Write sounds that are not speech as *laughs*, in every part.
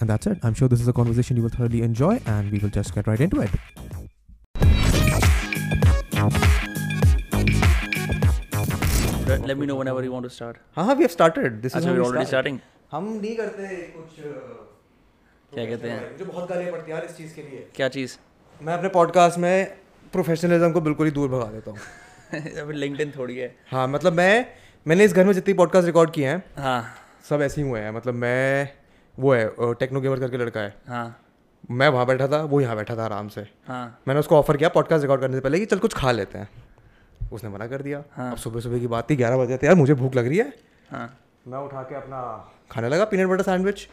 And that's it. I'm sure this is a conversation you will thoroughly enjoy, and we will just get right into it. Let me know whenever you want to start. हाँ हाँ we have started this अच्छा we're already starting. हम नहीं करते कुछ क्या कहते हैं? मुझे बहुत गालियाँ पड़ती हैं यार इस चीज़ के लिए। क्या चीज़? मैं अपने पॉडकास्ट में प्रोफेशनलिज्म को बिल्कुल ही दूर भगा देता हूँ। *laughs* अभी लिंक्डइन थोड़ी है। हाँ मतलब मैं मैंने इस घर में जितनी पॉडकास्ट रिकॉर्ड किए हैं हाँ। सब ऐसे ही हुए हैं। मतलब मैं वो है टेक्नो गेमर करके लड़का है। हाँ। मैं वहाँ बैठा था वो यहाँ बैठा था आराम से। हाँ। मैंने उसको ऑफ़र किया पॉडकास्ट रिकॉर्ड करने से पहले कि चल कुछ खा लेते हैं। उसने मना कर दिया। हाँ। अब सुबह सुबह की बात थी ग्यारह बजे थे यार मुझे भूख लग रही है। हाँ। मैं उठा के अपना खाने लगा पीनट बटर सैंडविच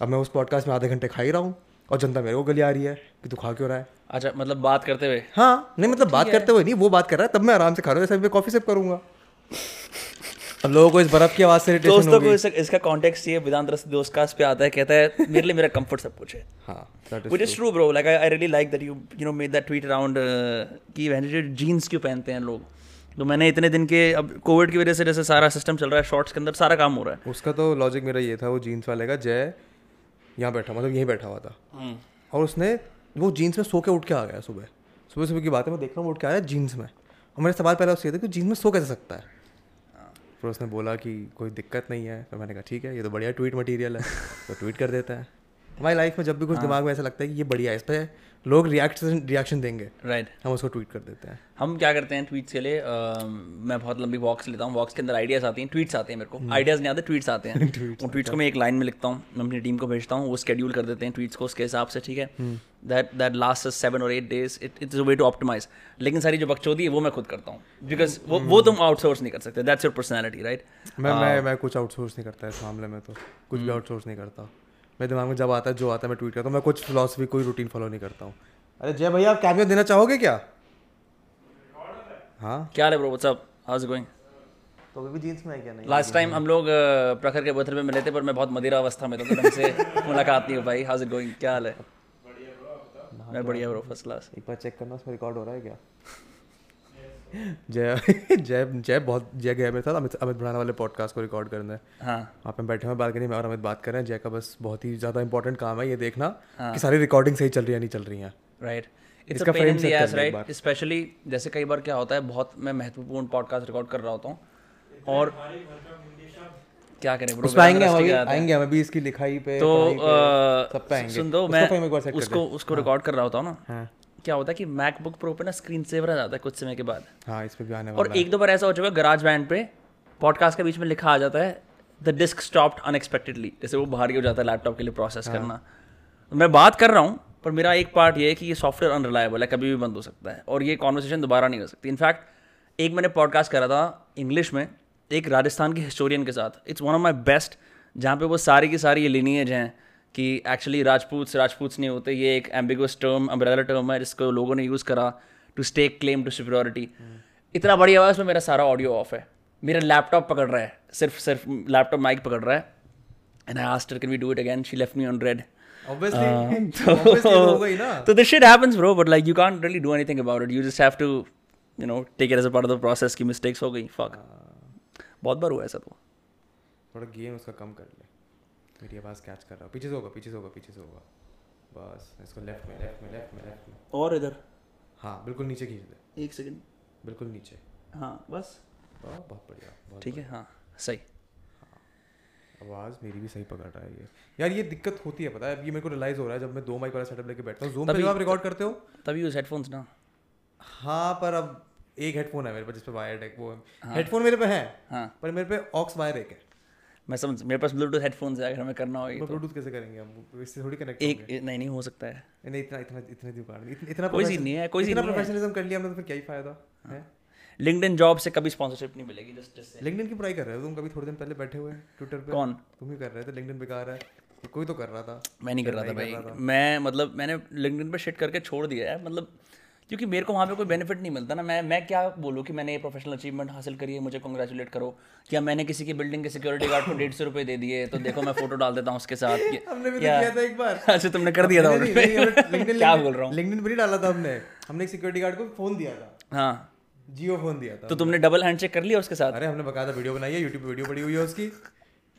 अब मैं उस पॉडकास्ट में आधे घंटे खा ही रहा हूँ और जनता मेरे को गली आ रही है कि तू खा क्यों रहा है? अच्छा मतलब बात करते हुए? हाँ नहीं मतलब बात करते हुए नहीं वो बात कर रहा है तब मैं आराम से खा रहा हूँ जैसे मैं कॉफ़ी सिप करूँगा। अब लोगों को इस बर्फ़ की आवाज़ से दोस्तों को होगी। इसका, कॉन्टेक्स्ट ये वेदांत रस दोस्त कास्ट पे आता है कहता है मेरे लिए मेरा कंफर्ट सब कुछ है. हाँ which is true bro like I really like that you you know made that tweet around कि वह जीन्स क्यों पहनते हैं लोग? तो मैंने इतने दिन के अब कोविड की वजह से जैसे सारा सिस्टम चल रहा है शॉर्ट्स के अंदर सारा काम हो रहा है। उसका तो लॉजिक मेरा ये था वो जीन्स वाले का जय यहाँ बैठा मतलब यहीं बैठा हुआ था। और उसने वो जीन्स में सो के उठ के आ गया सुबह। सुबह सुबह की बात है मैं देख रहा हूँ उठ के आया जीन्स में। और मेरा सवाल पहला उससे था कि जीन्स में सो कैसे सकता है? फिर उसने बोला कि कोई दिक्कत नहीं है तो मैंने कहा ठीक है ये तो बढ़िया ट्वीट मटेरियल है। *laughs* तो ट्वीट कर देता हैं। हमारी लाइफ में जब भी कुछ दिमाग में ऐसा लगता है कि ये बढ़िया है इस पर लोग रिएक्शन रिएक्शन देंगे। Right right. हम उसको ट्वीट कर देते हैं। हम क्या करते हैं ट्वीट्स के लिए? अ, मैं बहुत लंबी वॉक्स लेता हूँ। वॉक्स के अंदर आइडियाज़ आती हैं ट्वीट्स आते हैं मेरे को। आइडियाज़ नहीं आते ट्वीट्स आते हैं। *laughs* उन ट्वीट्स को मैं एक लाइन में लिखता हूँ मैं अपनी टीम को भेजता हूँ वो स्केड्यूल कर देते हैं ट्वीट्स को उसके हिसाब से ठीक है? दैट दैट लास्ट सेवन और eight days it it's way to optimise लेकिन सारी जो बकचोदी है वो मैं खुद करता हूँ। बिकॉज़ वो वो तुम आउटसोर्स नहीं कर सकते। दैट्स योर पर्सनैलिटी राइट मैं मैं मैं कुछ आउटसोर्स नहीं करता इस मामले में तो। कुछ भी आउटसोर्स नहीं करता। मेरे दिमाग में जब आता है जो आता है मैं ट्वीट करता हूँ। मैं कुछ फिलोसफी कोई रूटीन फॉलो नहीं करता हूँ। अरे जय भैया आप कैमियो देना चाहोगे क्या? हाँ? क्या है ब्रो व्हाट्सअप हाउस गोइंग तो भी जीन्स में है क्या? नहीं लास्ट टाइम हम लोग प्रखर के बर्थडे पे मिले थे पर मैं बहुत मदिरा अवस्था में था तो ढंग से *laughs* मुलाकात नहीं हो पाई। हाउस इट गोइंग क्या हाल है? मैं बढ़िया ब्रो फ़र्स्ट क्लास एक बार चेक करना उसमें रिकॉर्ड हो रहा है क्या? जय जय जय बहुत जय गया मेरे साथ। अमित अमित भड़ाना वाले पॉडकास्ट को रिकॉर्ड करना है। हाँ। वहाँ पे बैठे हुए बालकनी में और अमित बात कर रहे हैं। जय का बस बहुत ही ज़्यादा इंपॉर्टेंट काम है ये देखना हाँ। कि सारी रिकॉर्डिंग सही चल रही है नहीं चल रही हैं। राइट इसका करना एक राइट स्पेशली जैसे कई बार क्या होता है बहुत मैं महत्वपूर्ण पॉडकास्ट रिकॉर्ड कर रहा होता हूँ। और क्या करें ब्रो आएँगे हम आएँगे हम अभी इसकी लिखाई पे तो सब पे आएँगे। सुन दो मैं उसको उसको रिकॉर्ड कर रहा होता हूँ ना। हाँ। क्या होता है कि मैकबुक प्रो पे ना स्क्रीन सेवर आ जाता है कुछ समय के बाद। हाँ इस पे भी आने और एक दो बार ऐसा हो चुका है गराज बैंड पे पॉडकास्ट के बीच में लिखा आ जाता है द डिस्क स्टॉप्ड अनएक्सपेक्टेडली जैसे वो भारी हो जाता है लैपटॉप के लिए प्रोसेस हाँ। करना। तो मैं बात कर रहा हूँ पर मेरा एक पार्ट ये है कि ये सॉफ्टवेयर अनरिलायबल है कभी भी बंद हो सकता है और ये कॉन्वर्सेशन दोबारा नहीं हो सकती। इनफैक्ट एक मैंने पॉडकास्ट करा था इंग्लिश में एक राजस्थान के हिस्टोरियन के साथ। It's one of my best जहाँ पे वो सारी की सारी ये लिनीज हैं। कि एक्चुअली राजपूत राजपूत नहीं होते ये एक एम्बिगस टर्म अम्ब्रेला टर्म है जिसको लोगों ने यूज़ करा to stake claim to superiority इतना बड़ी आवाज़ में मेरा सारा ऑडियो ऑफ़ है। मेरा लैपटॉप पकड़ रहा है। सिर्फ़ सिर्फ़ लैपटॉप माइक पकड़ रहा है। And I asked can we do it again she left me on read तो this shit happens bro but like you can't really do anything about it you just have to you know take it as a part of the process की mistakes हो गई। Fuck बहुत बार हुआ ऐसा तो। थोड़ा game उसका कम कर ले। मेरी आवाज़ कैच कर रहा हूँ। पीछे से होगा पीछे से होगा पीछे से होगा। बस इसको लेफ़्ट में लेफ़्ट में लेफ़्ट में लेफ़्ट में। और इधर? हाँ बिल्कुल नीचे खींच दे एक सेकेंड बिल्कुल नीचे। हाँ बस। बहुत बढ़िया ठीक है हाँ सही। आवाज़ मेरी भी सही पकड़ रहा है ये। यार ये दिक्कत होती है पता है अब ये मेरे को रियलाइज़ हो रहा है जब मैं दो माइक वाला सेटअप लेके बैठता हूँ। जूम पे आप रिकॉर्ड करते हो। तभी यूज़ हेडफोन्स ना। हाँ पर अब एक हेडफोन है मेरे पास जिस पे वायर्ड है। वो हेडफोन मेरे पे है हाँ। पर मेरे पे ऑक्स वायर एक है। मैं समझ मेरे पास ब्लूटूथ हेडफोन्स है अगर हमें करना हो मैं ब्लूटूथ कैसे करेंगे हम? इससे थोड़ी कनेक्ट एक नहीं नहीं हो सकता है। नहीं इतना इतना इतने जुगाड़ नहीं इतना कोई सीन नहीं है कोई सीन नहीं है। प्रोफेशनलिज्म कर लिया हमने तो फिर क्या ही फ़ायदा है। लिंक्डइन जॉब से कभी स्पॉन्सरशिप नहीं मिलेगी जस्ट जस्ट लिंक्डइन की पढ़ाई कर रहे हो तुम? कभी थोड़े दिन पहले बैठे हुए ट्विटर पे? कौन? तुम ही कर रहे थे लिंक्डइन बेकार है। कोई तो कर रहा था। मैं नहीं कर रहा था भाई। मैं मतलब मैंने लिंक्डइन पे शिट करके छोड़ दिया है मतलब क्योंकि मेरे को वहाँ पे कोई बेनिफिट नहीं मिलता ना। मैं मैं क्या बोलूँ कि मैंने ये प्रोफेशनल अचीवमेंट हासिल करी है मुझे कॉन्ग्रेचुलेट करो। या मैंने किसी की बिल्डिंग के सिक्योरिटी गार्ड को डेढ़ सौ रुपये दे दिए तो देखो मैं फ़ोटो डाल देता हूँ उसके साथ हमने भी तो किया था एक बार। *laughs* अच्छा तुमने कर दिया था *laughs* क्या बोल रहा हूँ? लिंक्डइन पर ही डाला था हमने। हमने एक सिक्योरिटी गार्ड को फ़ोन दिया था। हाँ। जियो फ़ोन दिया था तो तुमने डबल हैंड चेक कर लिया उसके साथ? अरे हमने बकायदा वीडियो बनाई है यूट्यूब वीडियो पड़ी हुई है उसकी।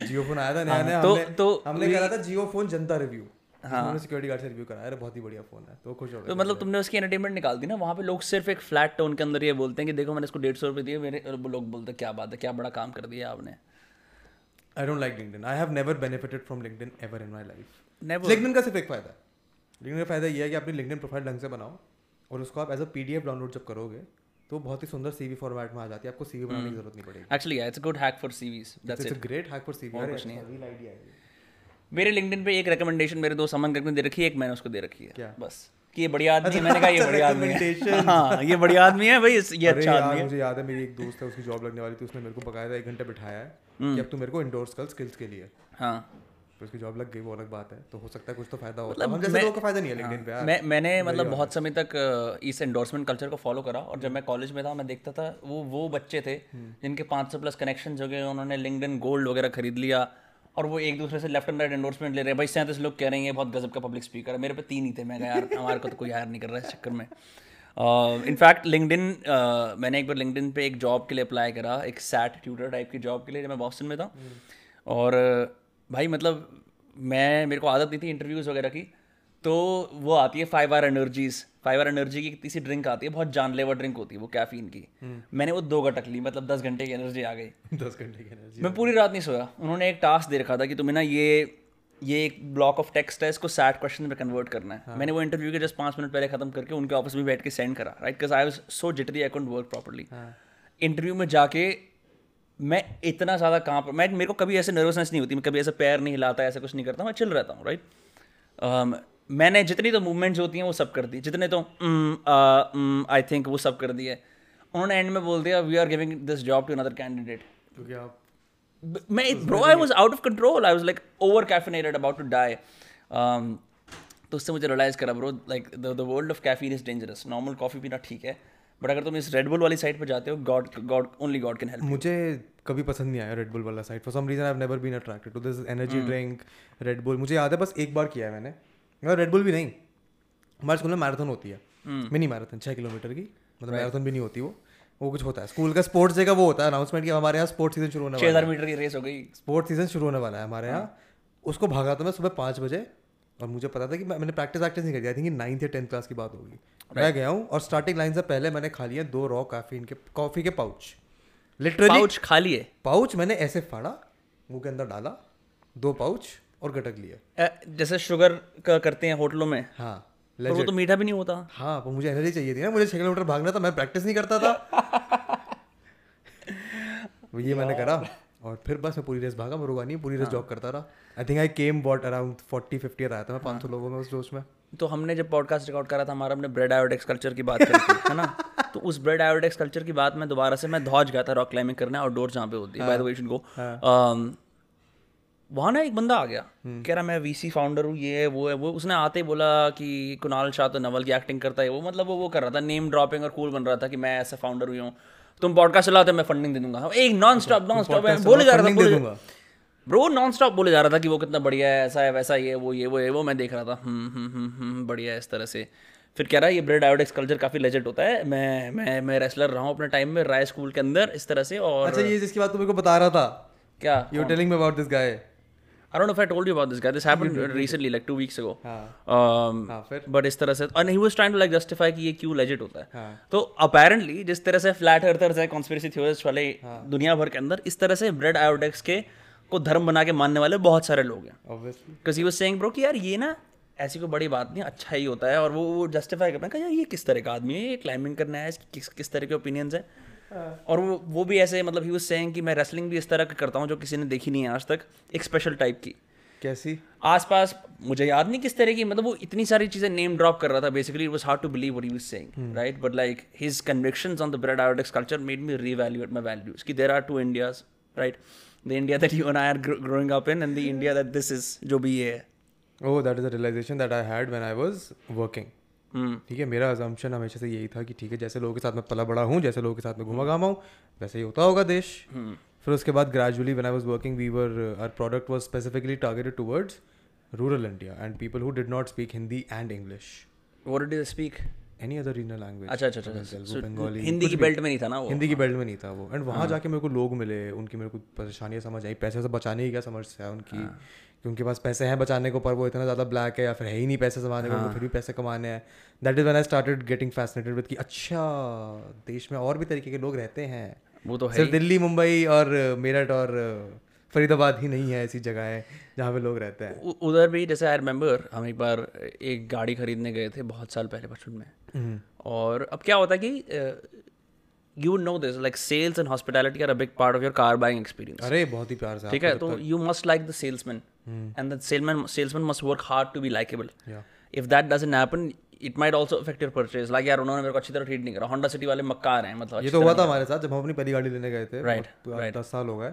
जियो फ़ोन आया था नया नया। तो- हमने तो हमने करा था जियो फ़ोन जनता रिव्यू हमने सिक्योरिटी गार्ड से रिव्यू कराया अरे बहुत ही बढ़िया फ़ोन है तो खुश हो तो मतलब तुमने उसकी एंटरटेनमेंट निकाल दी ना वहाँ पे लोग सिर्फ़ एक फ्लैट टोन के अंदर ये बोलते हैं कि देखो मैंने इसको डेढ़ सौ रुपये दिए मेरे और लोग बोलते हैं क्या बात है क्या बड़ा काम कर दिया आपने? I don't like LinkedIn I have never benefited from LinkedIn ever in my life never LinkedIn का सिर्फ़ एक फ़ायदा है। लिंक्डइन का फ़ायदा ये है कि अपनी लिंक्डइन प्रोफ़ाइल ढंग से बनाओ और उसको आप एज अ पीडीएफ डाउनलोड जब करोगे तो बहुत ही सुंदर सीवी फॉर्मेट में आ जाती है आपको सीवी बनाने की ज़रूरत नहीं पड़ेगी। Actually it's a good hack for CVs that's it's a great hack for CV और कुछ नहीं है। है मेरे लिंक्डइन पे एक रिकमेंडेशन मेरे दोस्त अमन करके दे रखी है एक मैंने उसको दे रखी है। क्या? बस। कि ये बढ़िया आदमी है मैंने कहा ये अच्छा, बढ़िया आदमी है। हाँ ये बढ़िया आदमी है भाई ये अच्छा आदमी है। मुझे याद है मेरी एक दोस्त है उसकी जॉब लगने वाली थी उसने मेरे को बकायदा एक घंटे बिठाया है हम्म। कि अब तू मेरे को इंडोर्स कर स्किल्स के लिए। हाँ। तो उसकी जॉब लग गई वो अलग बात है। तो हो सकता है कुछ तो फ़ायदा होता मतलब है हम जैसे लोगों का फ़ायदा नहीं है लिंक्डइन पे मैं मैंने मतलब बहुत समय तक इस एंडोर्समेंट कल्चर को फॉलो करा और जब मैं कॉलेज में था मैं देखता था वो वो बच्चे थे हम्म। जिनके 500 प्लस कनेक्शन हो गए उन्होंने लिंक्डइन गोल्ड वगैरह खरीद लिया और वो एक दूसरे से लेफ़्ट एंड राइट एंडोर्समेंट ले रहे हैं। भाई सैंतीस लोग कह रहे हैं ये बहुत गजब का पब्लिक स्पीकर है। मेरे पे तीन ही थे। मैं कहा यार हमारे को तो कोई हायर नहीं कर रहा है इस चक्कर में। इनफैक्ट लिंक्डइन मैंने एक बार लिंक्डइन पे एक जॉब के लिए अप्लाई करा एक सैट ट्यूटर टाइप की जॉब के लिए जब मैं बॉस्टन में था। और भाई मतलब मैं मेरे को आदत नहीं थी इंटरव्यूज़ वगैरह की। तो वो आती है five R energies five R energy की कितनी सी ड्रिंक आती है बहुत जानलेवा ड्रिंक होती है वो कैफीन की। मैंने वो दो गटक ली मतलब दस घंटे की एनर्जी आ गई। *laughs* दस घंटे की एनर्जी मैं पूरी रात नहीं सोया। उन्होंने एक टास्क दे रखा था कि तुम्हें ना ये ये एक ब्लॉक ऑफ़ टेक्स्ट है इसको सैट क्वेश्चन में कन्वर्ट करना है। मैंने वो इंटरव्यू के जस्ट पाँच मिनट पहले खत्म करके उनके ऑफ़िस में बैठ के सेंड करा right because I was so jittery I couldn't work properly interview में जाके मैं इतना ज़्यादा कहाँ पर मैं मेरे को कभी ऐसे नर्वसनेस नहीं होती मैं कभी ऐसे पैर नहीं हिलाता ऐसा कुछ नहीं करता मैं चिल रहता हूँ राइट मैंने जितनी तो मूवमेंट्स होती हैं वो सब कर दी। जितने तो आई थिंक वो सब कर दिए। उन्होंने एंड में बोल दिया we are giving this job to another candidate क्योंकि आप मैं bro I was out of control I was like over caffeinated about to die तो उससे मुझे रियलाइज़ करा bro like the world of caffeine is dangerous normal coffee पीना ठीक है बट अगर तुम इस रेड बुल वाली साइड पर जाते हो God God only God can help मुझे कभी पसंद नहीं आया रेड बुल वाला side for some reason I have never been attracted to this energy drink Red Bull मुझे याद है बस एक बार किया है मैंने। और रेड बुल भी नहीं। हमारे स्कूल में मैराथन होती है। मिनी मैराथन छः किलोमीटर की। मतलब मैराथन भी नहीं होती वो। वो कुछ होता है। स्कूल का स्पोर्ट्स डे का वो होता है। अनाउंसमेंट कि हमारे यहाँ स्पोर्ट्स सीज़न शुरू होने वाला हज़ार मीटर की रेस हो गई। स्पोर्ट्स सीज़न शुरू होने वाला है हमारे यहाँ। उसको भागा था मैं सुबह पाँच बजे और मुझे पता था कि मैंने प्रैक्टिस वैक्टिस नहीं करी। आई थिंक नाइन्थ या टेंथ क्लास की बात होगी। मैं गया हूँ और स्टार्टिंग लाइन से पहले मैंने खा लिया दो रॉ कैफीन के कॉफ़ी के पाउच लिटरली पाउच खाली है पाउच मैंने ऐसे फाड़ा मुँह के अंदर डाला दो पाउच और गटक लिए अ, जैसे शुगर का करते हैं होटलों में हाँ पर वो तो मीठा भी नहीं होता। हाँ पर मुझे एनर्जी चाहिए थी ना मुझे छः किलोमीटर भागना था मैं प्रैक्टिस नहीं करता था। *laughs* ये मैंने करा और फिर बस मैं पूरी रेस भागा मैं रुका नहीं पूरी रेस जॉब करता रहा। I think I came what around forty fifty आया था मैं पाँच सौ लोगों में उस जोश में। तो हमने जब पॉडकास्ट रिकॉर्ड करा था हमारा हमने ब्रेड आयोडेक्स कल्चर की बात करी थी है ना? तो उस ब्रेड आयोडेक्स कल्चर की बात मैं दोबारा से मैं धौज गया था रॉक क्लाइंबिंग करने आउटडोर जहाँ पे होती है। By the way should go वहाँ ना एक बंदा आ गया कह रहा मैं वीसी फाउंडर हूँ ये है वो है। वो उसने आते ही बोला कि कुणाल शाह तो नवल की एक्टिंग करता है। वो मतलब वो वो कर रहा था नेम ड्रॉपिंग और कूल बन रहा था कि मैं ऐसा फाउंडर हुई हूँ। तुम पॉडकास्ट चलाते मैं फंडिंग दे दूँगा। एक नॉन स्टॉप नॉन स्टॉप बोले जा रहा था बोले ब्रो नॉन स्टॉप बोले जा रहा था कि वो कितना बढ़िया है ऐसा है वैसा ये वो ये वो ये वो मैं देख रहा था। हम्म हम्म हम्म हम्म बढ़िया है इस तरह से। फिर कह रहा है ये ब्रेड आयोडेक्स कल्चर काफ़ी लेजेंड होता है। मैं मैं मैं रेसलर रहा हूँ अपने टाइम में राय स्कूल के अंदर इस तरह से और अच्छा ये जिसकी बात तू मेरे को बता रहा था। क्या? You telling me about this guy I don't know if I told you about this guy. This happened recently, like two weeks ago. हाँ। Um, हाँ फिर? but इस तरह से and he was trying to like justify कि ये क्यों legit होता है। हाँ। तो अपेरेंटली जिस तरह से फ्लैट अर्थर्स है कॉन्स्पिरसी थ्योरिस्ट वाले दुनिया भर के अंदर इस तरह से ब्रेड आयोडेक्स के को धर्म बना के मानने वाले बहुत सारे लोग हैं। Because he was saying bro कि यार ये ना ऐसी कोई बड़ी बात नहीं अच्छा ही होता है। और वो वो जस्टिफाई करना यार ये किस तरह का आदमी है? ये क्लाइंबिंग करना है किस किस तरह के ओपिनियंस है? और वो वो भी ऐसे मतलब ही वाज सेइंग कि मैं रेसलिंग भी इस तरह का करता हूँ जो किसी ने देखी नहीं है आज तक एक स्पेशल टाइप की। कैसी? आसपास मुझे याद नहीं किस तरह की मतलब वो इतनी सारी चीज़ें नेम ड्रॉप कर रहा था basically it was hard to believe what he saying right but like his convictions on the bread Iodex culture made me reevaluate my values कि there are two Indias right the India that you and I are growing up in and the India that this is जो भी ये है। Oh, that is a realization that I had when I was working. हम्म। ठीक है मेरा assumption हमेशा से यही था कि ठीक है जैसे लोगों के साथ में पला बड़ा हूँ जैसे लोगों के साथ में घुमा घामा हूँ वैसे ही होता होगा देश। हम्म। फिर उसके बाद gradually when I was working we were our product was specifically targeted towards rural India and people who did not speak Hindi and English did speak any other regional language अच्छा अच्छा अच्छा बंगाली हिंदी की बेल्ट में नहीं था ना वो? हिंदी की बेल्ट में नहीं था वो। एंड वहाँ जाके मेरे को लोग मिले उनकी मेरे को परेशानियाँ समझ आई पैसे से बचाने की क्या समस्या है उनकी। कि उनके पास पैसे हैं बचाने को पर वो इतना ज़्यादा ब्लैक है या फिर है ही नहीं पैसे जमाने को उनको फिर भी पैसे कमाने हैं। That is one I started getting fascinated with कि अच्छा देश में और भी तरीके के लोग रहते हैं। वो तो है सिर्फ़ दिल्ली मुंबई और मेरठ और फरीदाबाद ही नहीं है ऐसी जगह है जहाँ पे लोग रहते हैं। उधर भी जैसे आई रिमेम्बर हम एक बार एक गाड़ी खरीदने गए थे बहुत साल पहले बचपन में। और अब क्या होता है कि you know this like sales and hospitality are a big part of your car buying experience अरे बहुत ही प्यार से ठीक है तो you must like the salesman and the salesman salesman must work hard to be likeable या if that doesn't happen it might also affect your purchase like यार उन्होंने मेरे को अच्छी तरह ट्रीट नहीं करा। होंडा सिटी वाले मक्कार हैं मतलब ये तो हुआ था हमारे साथ जब हम अपनी पहली गाड़ी लेने गए थे Right, बहुत- दस साल हो गए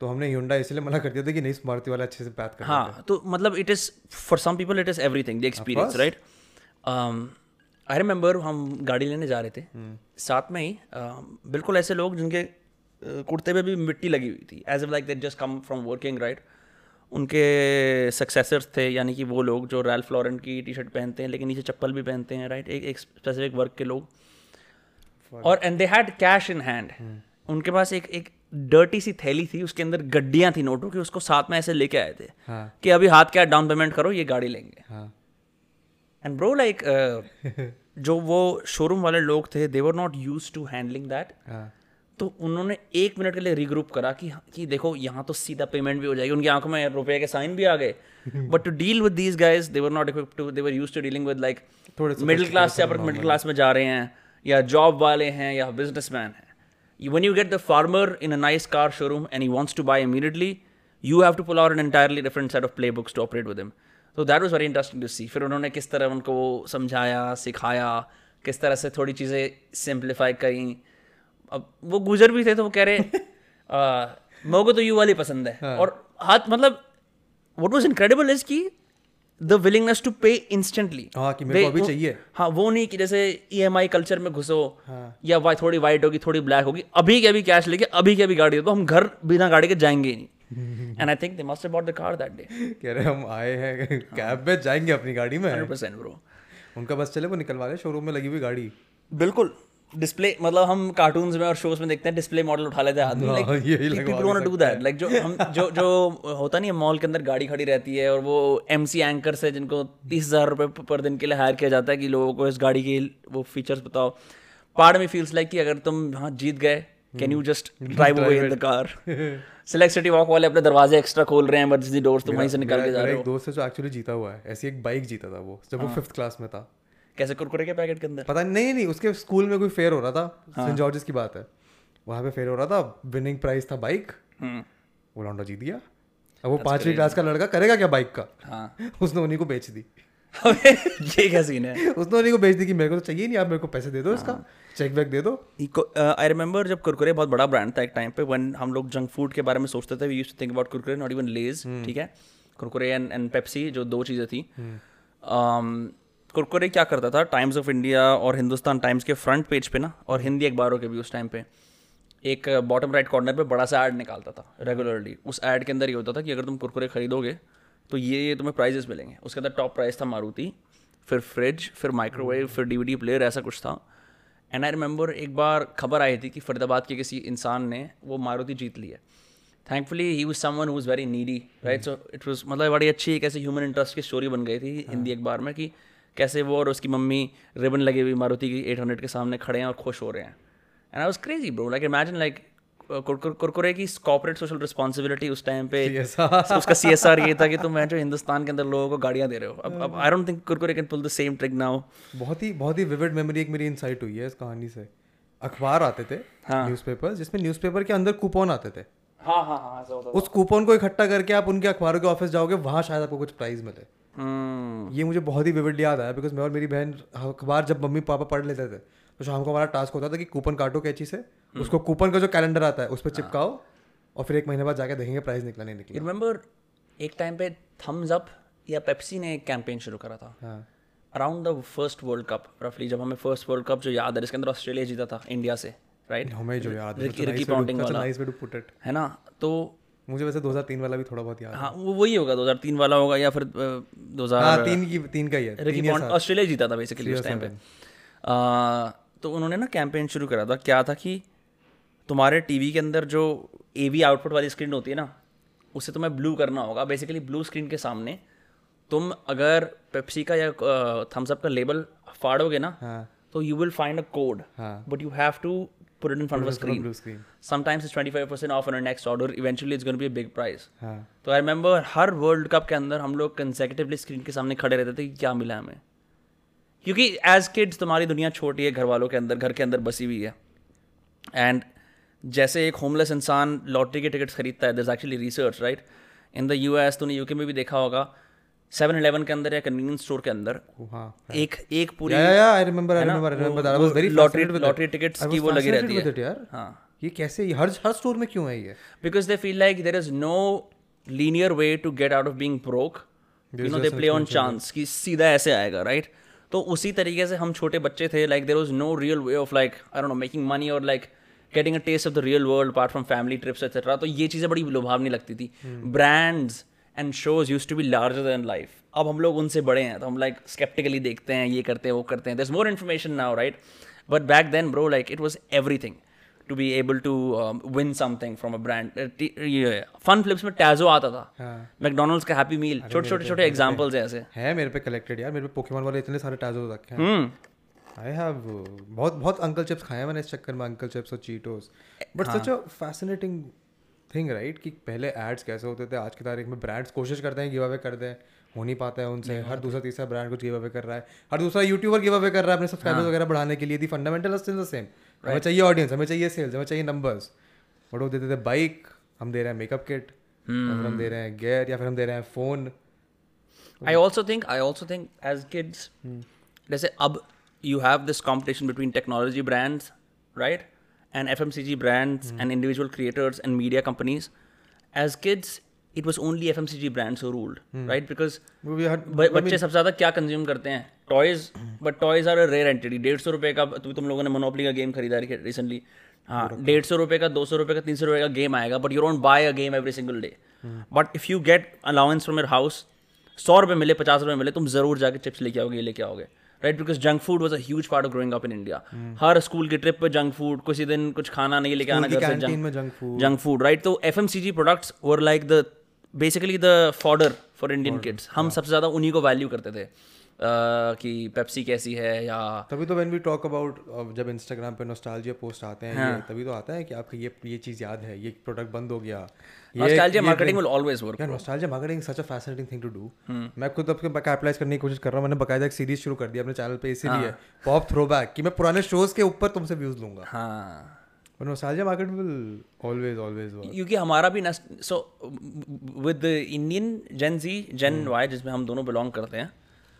तो हमने ह्यूंडा इसलिए मना कर दिया था कि नहीं मारुति वाले अच्छे से बात कर हाँ तो मतलब it is for some people it is everything the experience right I remember हम गाड़ी लेने जा रहे थे। साथ में ही um, बिल्कुल ऐसे लोग जिनके uh, कुर्ते पे भी मिट्टी लगी हुई थी as like they just come from working right उनके सक्सेसर्स थे यानी कि वो लोग जो रैल फ्लोरेंट की टी शर्ट पहनते हैं लेकिन नीचे चप्पल भी पहनते हैं राइट एक एक स्पेसिफिक वर्क के लोग। और and they had cash in hand उनके पास एक एक डर्टी सी थैली थी उसके अंदर गड्डियाँ थी नोटों की उसको साथ में ऐसे लेके आए थे हाँ. कि अभी हाथ क्या डाउन पेमेंट करो ये गाड़ी लेंगे। एंड ब्रो लाइक जो वो शोरूम वाले लोग थे they were not use to handling that तो उन्होंने एक मिनट के लिए रिग्रुप करा कि कि देखो यहाँ तो सीधा पेमेंट भी हो जाएगी उनकी आँखों में रुपए के साइन भी आ गए। But to deal with these guys they were not equip to they were use to dealing with like थोड़े मिडिल क्लास से अपर मिडिल क्लास में जा रहे हैं या जॉब वाले हैं या बिज़नेस मैन हैं when you get the farmer in a nice car showroom and he wants to buy immediately you have to pull out an entirely different set of playbooks to operate with him. So that was very interesting to see. फिर उन्होंने किस तरह उनको समझाया सिखाया किस तरह से थोड़ी चीज़ें सिंप्लीफाई करी अब वो गुजर भी थे तो वो कह रहे *laughs* मेरे को तो यू वाली पसंद है। हाँ. और हाथ मतलब what was incredible is कि the willingness to pay instantly हाँ कि मेरे को अभी चाहिए। हाँ वो नहीं कि जैसे ई एम आई कल्चर में घुसो हाँ। या वाई थोड़ी वाइट होगी थोड़ी ब्लैक होगी अभी के अभी कैश लेके अभी के अभी गाड़ी हो तो हम घर बिना गाड़ी के जाएँगे ही नहीं and I think they must bought the car that day कह रहे हम आए हैं कैब में जाएँगे अपनी गाड़ी में। 100% ब्रो उनका बस चले वो निकलवा रहे शोरूम में लगी हुई गाड़ी। बिल्कुल। डिस्प्ले मतलब हम कार्टून्स में और शोज़ में देखते हैं डिस्प्ले मॉडल उठा लेते हैं आदमी हाँ, लाइक यही people want to do that like जो हम जो जो होता नहीं है मॉल के अंदर गाड़ी खड़ी रहती है और वो एमसी एंकर से जिनको तीस हज़ार रुपये पर दिन के लिए हायर किया जाता है कि लोगों को इस गाड़ी के वो फीचर्स बताओ। पार्ट में फील्स लाइक कि अगर तुम हाँ जीत गए can you just drive away in the car select city walk वाले अपने दरवाजे एक्स्ट्रा खोल रहे हैं इमरजेंसी डोर्स तुम वहीं से निकाल के जा रहे एक दोस्त है जो एक्चुअली जीता हुआ है। ऐसी एक बाइक जीता था वो जब वो फिफ्थ क्लास में था। कैसे कुरकुरे के पैकेट के अंदर? पता नहीं नहीं नहीं उसके स्कूल में कोई फेयर हो रहा था। हाँ। सेंट जॉर्जेस की बात है। वहाँ पे फेयर हो रहा था विनिंग प्राइस था बाइक हम्म, वो लौंडा जीत गया। अब वो पांचवी क्लास का लड़का करेगा क्या बाइक का? हाँ। *laughs* उसने उन्हीं को बेच दी। *laughs* ये क्या सीन है? *laughs* उसने उन्हीं को बेच दी कि मेरे को तो चाहिए नहीं आप मेरे को पैसे दे दो इसका। हाँ। चेक बैक दे दो। आई रिमेंबर जब कुरकुरे बहुत बड़ा ब्रांड था एक टाइम पे वन हम लोग जंक फ़ूड के बारे में सोचते थे we use to think about Kurkure not even Lay's ठीक है? कुरकुरे एंड एंड पेप्सी जो दो चीज़ें थी। um, कुरकुरे क्या करता था? टाइम्स ऑफ़ इंडिया और हिंदुस्तान टाइम्स के फ्रंट पेज पे ना और हिंदी अखबारों के भी उस टाइम पे एक बॉटम राइट कॉर्नर पे बड़ा सा ऐड निकालता था रेगुलरली उस ऐड के अंदर ये होता था कि अगर तुम कुरकुरे खरीदोगे तो ये ये तुम्हें प्राइजेस मिलेंगे। उसके अंदर टॉप प्राइस था मारुति फिर फ्रिज फिर माइक्रोवेव फिर डीवीडी प्लेयर ऐसा कुछ था। एंड आई रिमेंबर एक बार खबर आई थी कि फरीदाबाद के किसी इंसान ने वो मारुति जीत ली है। Thankfully he was someone who's very needy right so it was मतलब बड़ी अच्छी एक ऐसी ह्यूमन इंटरेस्ट की स्टोरी बन गई थी हिंदी अखबार में कि कैसे वो और उसकी मम्मी रिबन लगी हुई मारुति की 800 के सामने खड़े हैं और खुश हो रहे हैं। And I was crazy bro like imagine like Kurkure की कॉर्पोरेट सोशल रिस्पॉन्सिबिलिटी उस टाइम पे *laughs* उसका सी एस आर ये था कि तुम मैं जो हिंदुस्तान के अंदर लोगों को गाड़ियाँ दे रहे हो। अब अब I don't think Kurkure can pull the same trick now बहुत ही बहुत ही विविड मेमोरी एक मेरी इंसाइट हुई है इस कहानी से। अखबार आते थे हाँ। न्यूज़पेपर जिसमें न्यूज़पेपर के अंदर कूपन आते थे। हाँ हाँ हाँ उस कूपन को इकट्ठा करके आप उनके अखबारों के ऑफ़िस जाओगे वहाँ शायद आपको कुछ प्राइज मिले। हम्म। ये मुझे बहुत ही विविडली याद आया बिकॉज़ मैं और मेरी बहन अखबार जब मम्मी पापा पढ़ लेते थे तो शाम को हमारा टास्क होता था कि कूपन काटो कैची से उसको कूपन का जो कैलेंडर आता है उस पर चिपकाओ और फिर एक महीने बाद जाके देखेंगे प्राइस निकला। नहीं निकला रिमेंबर एक टाइम पे थम्स अप या पेप्सी ने एक कैंपेन शुरू करा था? हाँ। Around the first world cup रफली जब हमें फ़र्स्ट वर्ल्ड कप जो याद है जिसके अंदर ऑस्ट्रेलिया जीता था इंडिया से राइट हमें जो याद है इट है ना? तो मुझे वैसे 2003 वाला भी थोड़ा बहुत याद हाँ। वो वही होगा 2003 वाला होगा या फिर दो हाँ हज़ार तीन की तीन का ही है रिकी पॉन्ट ऑस्ट्रेलिया जीता था बेसिकली उस टाइम पे। आ, तो उन्होंने ना कैंपेन शुरू करा था क्या था कि तुम्हारे टीवी के अंदर जो एवी आउटपुट वाली स्क्रीन होती है ना उसे तुम्हें ब्लू करना होगा। बेसिकली ब्लू स्क्रीन के सामने तुम अगर पेप्सी का या थम्सअप का लेबल फाड़ोगे ना हाँ। तो you will find a code but you have to put it in front of a screen. Blue screen Sometimes it's 25% off on a next order. Eventually, it's going to be a big price. हाँ तो I remember हर world cup के अंदर हम लोग consecutively screen के सामने खड़े रहते थे कि क्या मिला हमें क्योंकि एज किड्स तुम्हारी दुनिया छोटी है घर वालों के अंदर घर के अंदर बसी हुई है एंड जैसे एक होमलेस इंसान लॉटरी के टिकट्स खरीदता है there actually research right in the U S तूने यूके में भी देखा होगा सेवन इलेवन के अंदर या कन्वीनियंस स्टोर के अंदर एक एक पूरी लॉटरी लॉटरी टिकट की वो लगी रहती है। हाँ। ये कैसे हर हर स्टोर में क्यों है ये? Because they feel like there is no linear way to get out of being broke you know they play on chance कि सीधा ऐसे आएगा राइट तो उसी तरीके से हम छोटे बच्चे थे like there was no real way of like I don't know making money और like getting a taste of the real world apart from family trips etcetera तो ये चीज़ें बड़ी लुभावनी लगती थी। Brands hmm. And shows used to be larger than life. अब हम लोग उनसे बड़े हैं तो हम like skeptically देखते हैं ये करते हैं वो करते हैं। There's more information now right? But back then bro like it was everything to be able to um, win something from a brand. Uh, t- ये फन फ्लिप्स में टैजो आता था। हाँ। मैकडोनल्ड्स का हैप्पी मील छोटे छोटे छोटे एग्जांपल्स हैं ऐसे। है मेरे पे कलेक्टेड यार मेरे पे पोकेमोन वाले इतने सारे टैजो रखे हैं। हम्म। आई हैव बहुत बहुत अंकल चिप्स खाए हैं मैंने इस चक्कर में अंकल चिप्स और Cheetos but such a fascinating thing right कि पहले एड्स कैसे होते थे? आज की तारीख में ब्रांड्स कोशिश करते हैं गिव अवे कर दें। हो नहीं पाता है उनसे। हर दूसरा तीसरा ब्रांड कुछ गिव अवे कर रहा है। हर दूसरा यूट्यूबर गिव अवे कर रहा है अपने सब्सक्राइबर्स वगैरह बढ़ाने के लिए। The fundamental still the same हमें चाहिए ऑडियंस हमें चाहिए सेल्स हमें चाहिए नंबर्स बट वो देते थे बाइक हम दे रहे हैं मेकअप किट या फिर हम दे रहे हैं गेयर या फिर हम दे रहे हैं phone I also think I also think as kids जैसे अब you have this competition between technology brands right and F M C G brands and individual creators and media companies as kids it was only F M C G brands ruled right because बच्चे सबसे ज़्यादा क्या consume करते हैं? Toys but toys are a rare entity डेढ़ सौ रुपए का तु- तुम लोगों ने मोनोपली का गेम खरीदा रिसेंटली हाँ डेढ़ सौ रुपए का दो सौ रुपए का तीन सौ रुपए का गेम आएगा but you don't buy a game every single day but if you get allowance from your house सौ रुपए मिले पचास रुपए मिले तुम ज़रूर जाके चिप्स लेके आओगे लेके आओगे। Right because junk food was a huge part of growing up in India her school की ट्रिप पे जंक फ़ूड किसी दिन कुछ खाना नहीं लेके आना घर से जंक फ़ूड राइट तो F M C G products were like the basically the fodder for Indian kids हम सबसे ज़्यादा उन्हीं को वैल्यू करते थे। कि पेप्सी कैसी है या तभी तो व्हेन वी टॉक अबाउट जब इंस्टाग्राम पे नॉस्टैल्जिया पोस्ट आते हैं ये तभी तो आता है कि आपको ये ये चीज़ याद है ये प्रोडक्ट बंद हो गया। Nostalgia marketing will always work nostalgia marketing such a fascinating thing to do मैं खुद अब कैपिटलाइज करने की कोशिश कर रहा हूँ मैंने बकायदा एक सीरीज़ शुरू कर दिया अपने चैनल पे इसीलिए पॉप थ्रोबैक कि मैं पुराने शोज़ के ऊपर तुमसे व्यूज़ लूँगा। हाँ। और nostalgia market will always always work क्योंकि हमारा भी so with Indian gen Z gen Y जिसमें हम दोनों बिलोंग करते हैं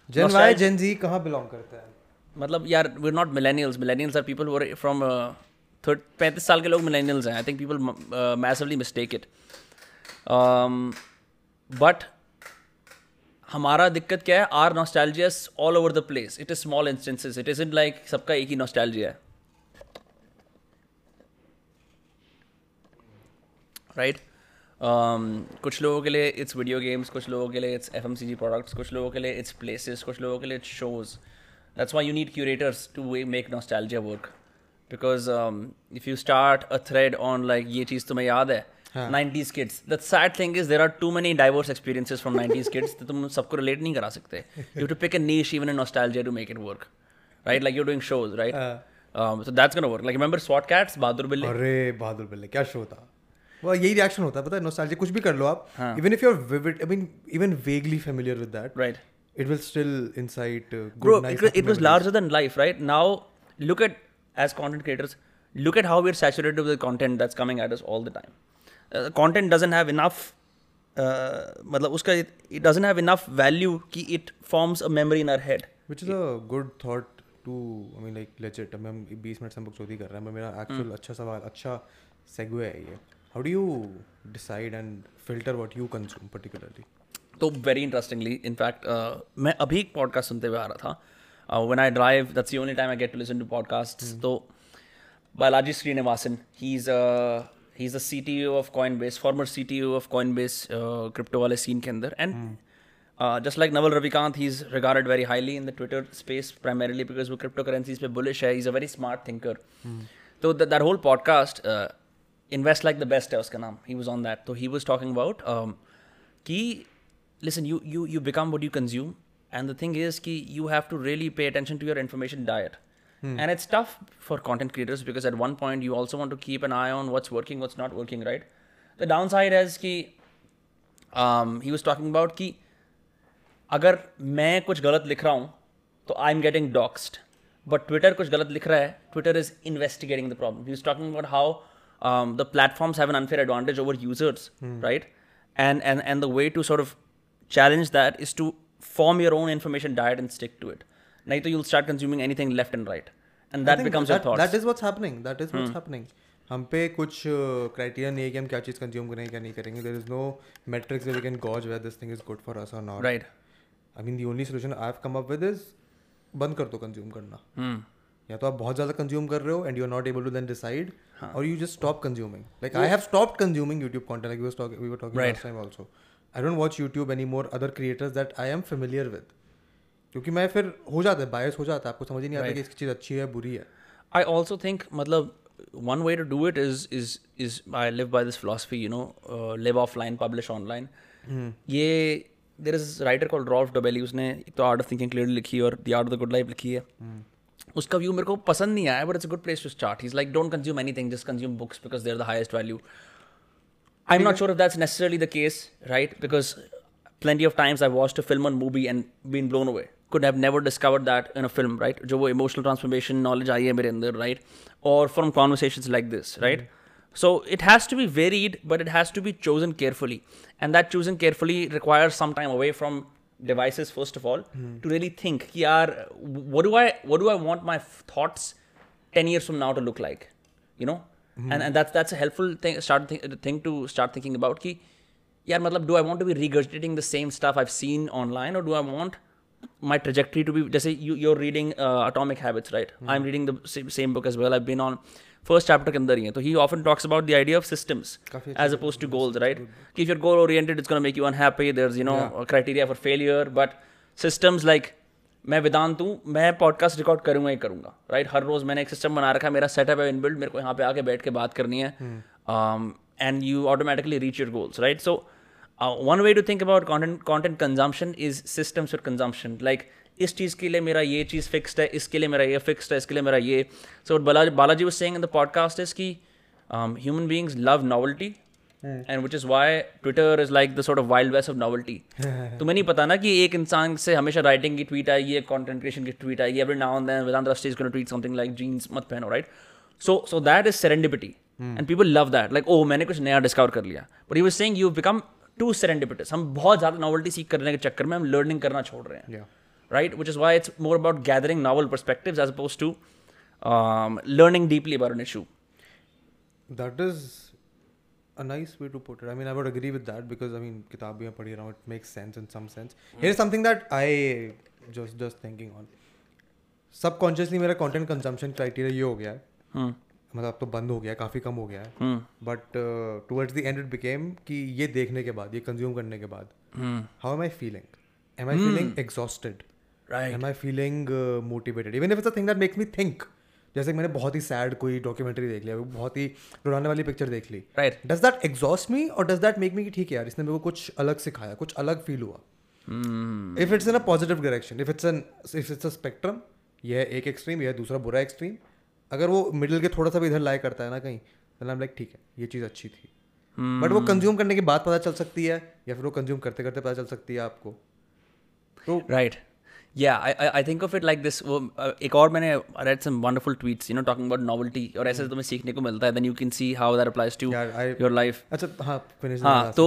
जेन वाई जेन जी कहाँ बिलोंग करता है? मतलब यार we not millennials millennials are people were from third पैंतीस साल के लोग मिलेनियल्स हैं. I think people massively mistake it but हमारा दिक्कत क्या है? Are nostalgias all over the place it is small instances it is in like सबका एक ही नॉस्टैल्जिया है. राइट um, कुछ लोगों के लिए इट्स वीडियो गेम्स कुछ लोगों के लिए it's F M C G products कुछ लोगों के लिए इट्स प्लेसेस कुछ लोगों के लिए it's shows that's why you need curators to make nostalgia work because if you start a thread on like ये चीज़ तुम्हें याद है nineties kids the sad thing is there are too many diverse experiences from nineties kids तो तुम सबको relate नहीं करा सकते. You to pick a niche even in nostalgia to make it work right like you doing shows right so that's gonna work. Like remember SWAT cats? बहादुर बिल्ले अरे बहादुर बिल्ले क्या शो था? वो यही रिएक्शन होता है पता है नॉस्टैल्जिया कुछ भी कर लो आप even if you are vivid I mean even vaguely familiar with that right it will still incite uh, good bro nice it, wa- it was larger than life right now look at as content creators look at how we're saturated with the content that's coming at us all the time uh, content doesn't have enough uh, मतलब उसका it doesn't have enough value कि forms a memory in our head which is a good thought to I mean like legit अब हम 20 minute से हम बकचोदी कर रहे हैं but मेरा हम्म। actual अच्छा सवाल अच्छा segue है ये How do you decide and filter what you consume particularly? तो वेरी इंटरेस्टिंगली इनफैक्ट मैं अभी एक पॉडकास्ट सुनते हुए आ रहा था। When I drive that's only time I get to listen to podcast तो Balaji Srinivasan he is he is the C T O of Coinbase former C T O of Coinbase crypto वाले scene के अंदर and just like Naval Ravikant he is regarded very highly in the Twitter space primarily because वो crypto currencies पे bullish है. Is a very smart thinker तो that whole podcast invest like the best है उसका नाम. He was on that तो he was talking about कि listen you you you become what you consume and the thing is कि you have to really pay attention to your information diet and it's tough for content creators because at one point you also want to keep an eye on what's working what's not working right the downside has कि he was talking about कि अगर मैं कुछ गलत लिख रहा हूँ तो I am getting doxxed but Twitter कुछ गलत लिख रहा है Twitter is investigating the problem he is talking about how The platforms have an unfair advantage over users right and and and the way to sort of challenge that is to form your own information diet and stick to it nahi to you'll start consuming anything left and right and I that think becomes that, your thoughts That is what's happening. That is what's happening. हम पे कुछ criteria नहीं है कि हम क्या चीज़ consume करेंगे क्या नहीं करेंगे there is no metrics we can gauge where this thing is good for us और not right I mean the only solution I have come up with is बंद कर दो कंज्यूम करना hmm. या तो आप बहुत ज़्यादा कंज्यूम कर रहे हो and you are not able to then decide और you just stop consuming like I have stopped consuming YouTube content like we talking we were talking last time also I don't watch YouTube any more other creators that I am familiar with क्योंकि मैं फिर हो जाता है बायस हो जाता है आपको समझ ही नहीं आता कि इसकी चीज़ अच्छी है बुरी है। I also think, matlab, one way to do it is is is I live by this philosophy, you know, uh, live offline, publish online. ये there is writer called Rolf Dobelli उसने एक तो Art of Thinking Clearly लिखी और The art of the Good Life लिखी है। उसका view मेरे को पसंद नहीं आया but it's a good place to start he like don't consume anything just consume books because there the highest value I'm not sure if that's necessarily the case, right? Because plenty of times I've watched a film or movie and been blown away. Could have never discovered that in a film, right? जो वो emotional transformation knowledge आई है मेरे अंदर, right? Or from conversations like this, right? So it has to be varied, but it has to be chosen carefully. And that choosing carefully requires some time away from devices first of all mm. to really think yaar what do i what do i want my thoughts 10 years from now to look like you know mm. and and that's that's a helpful thing start th- thing to start thinking about ki yaar matlab do i want to be regurgitating the same stuff i've seen online or do i want my trajectory to be let's say you, you're reading uh, atomic habits right mm. i'm reading the same, same book as well i've been on first chapter के अंदर ही है तो he often talks about the idea of systems as opposed to goals right कि if your goal oriented it's make you unhappy there you know criteria for failure but systems like मैं वेदांत हूँ मैं podcast record करूँगा ही करूँगा right हर रोज मैंने एक system बना रखा मेरा सेटअप है इनबिल्ड मेरे को यहाँ पे आके बैठ के बात करनी है and you automatically reach your goals right so one way to think about content consumption is systems for consumption like इस चीज़ के लिए मेरा ये चीज़ फिक्स्ड है इसके लिए मेरा ये फिक्स्ड है इसके लिए मेरा ये। सो Balaji Balaji was saying in the podcast is कि human beings love novelty and which is why Twitter is like the sort of wild west of novelty. *laughs* तुम्हें नहीं पता ना कि एक इंसान से हमेशा राइटिंग की ट्वीट आएगी एक कंटेंट क्रिएशन की ट्वीट आएगी every now and then Vedant Rusty is gonna tweet something like jeans मत पहनो right so so that is serendipity and people love that like oh मैंने कुछ नया डिस्कवर कर लिया। But he was saying you become too serendipitous हम बहुत ज़्यादा नॉवल्टी सीख करने के चक्कर में हम लर्निंग करना छोड़ रहे हैं। Yeah. right? Which is why it's more about gathering novel perspectives as opposed to um, learning deeply about an issue. That is a nice way to put it. I mean, I would agree with that because I mean, किताब भी मैं पढ़ी रहा हूँ. It makes sense in some sense. Here's something that I just just thinking on. Subconsciously मेरा content consumption criteria ये हो गया है. Hmm. मतलब अब तो बंद हो गया है काफ़ी कम हो गया है Hmm. But towards the end it became कि ये देखने के बाद ये कंज्यूम करने के बाद Hmm. How am I feeling am I feeling exhausted Right. Am I feeling motivated even if it's a thing that makes me think जैसे मैंने बहुत ही सैड कोई डॉक्यूमेंट्री देख लिया बहुत ही रुलाने वाली पिक्चर देख ली Right. Does that exhaust me और डज दैट मेक मी कि ठीक है यार इसने मेरे को कुछ अलग सिखाया कुछ अलग फील हुआ Hmm. If it's in a positive direction if it's an if it's a spectrum यह एक एक्सट्रीम यह दूसरा बुरा एक्सट्रीम अगर वो मिडिल के थोड़ा सा भी इधर लाए करता है ना कहीं तो लाइक ठीक है ये चीज़ अच्छी थी Hmm. बट वो कंज्यूम करने के बाद पता चल सकती है या फिर वो कंज्यूम करते करते पता चल सकती है आपको तो Right. Yeah, I, I, I think of it like this. वो, uh, एक और मैंने read some wonderful tweets, you know, talking about novelty और ऐसे तुम्हें सीखने को मिलता है. Then you can see how that applies to Yeah, I- your life. अच्छा हाँ फिनिश हाँ तो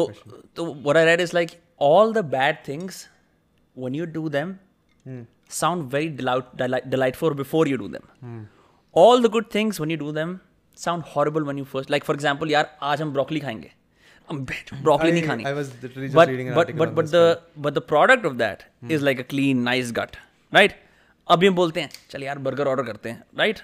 तो what I read is like all the bad things when you do them sound very delight, delight, delightful before you do them. All the good things when you do them sound horrible when you first like for example यार आज हम broccoli खाएंगे हम broccoli नहीं खानी। But the product of that is like a clean nice gut right अभी हम बोलते हैं चल यार बर्गर ऑर्डर करते हैं राइट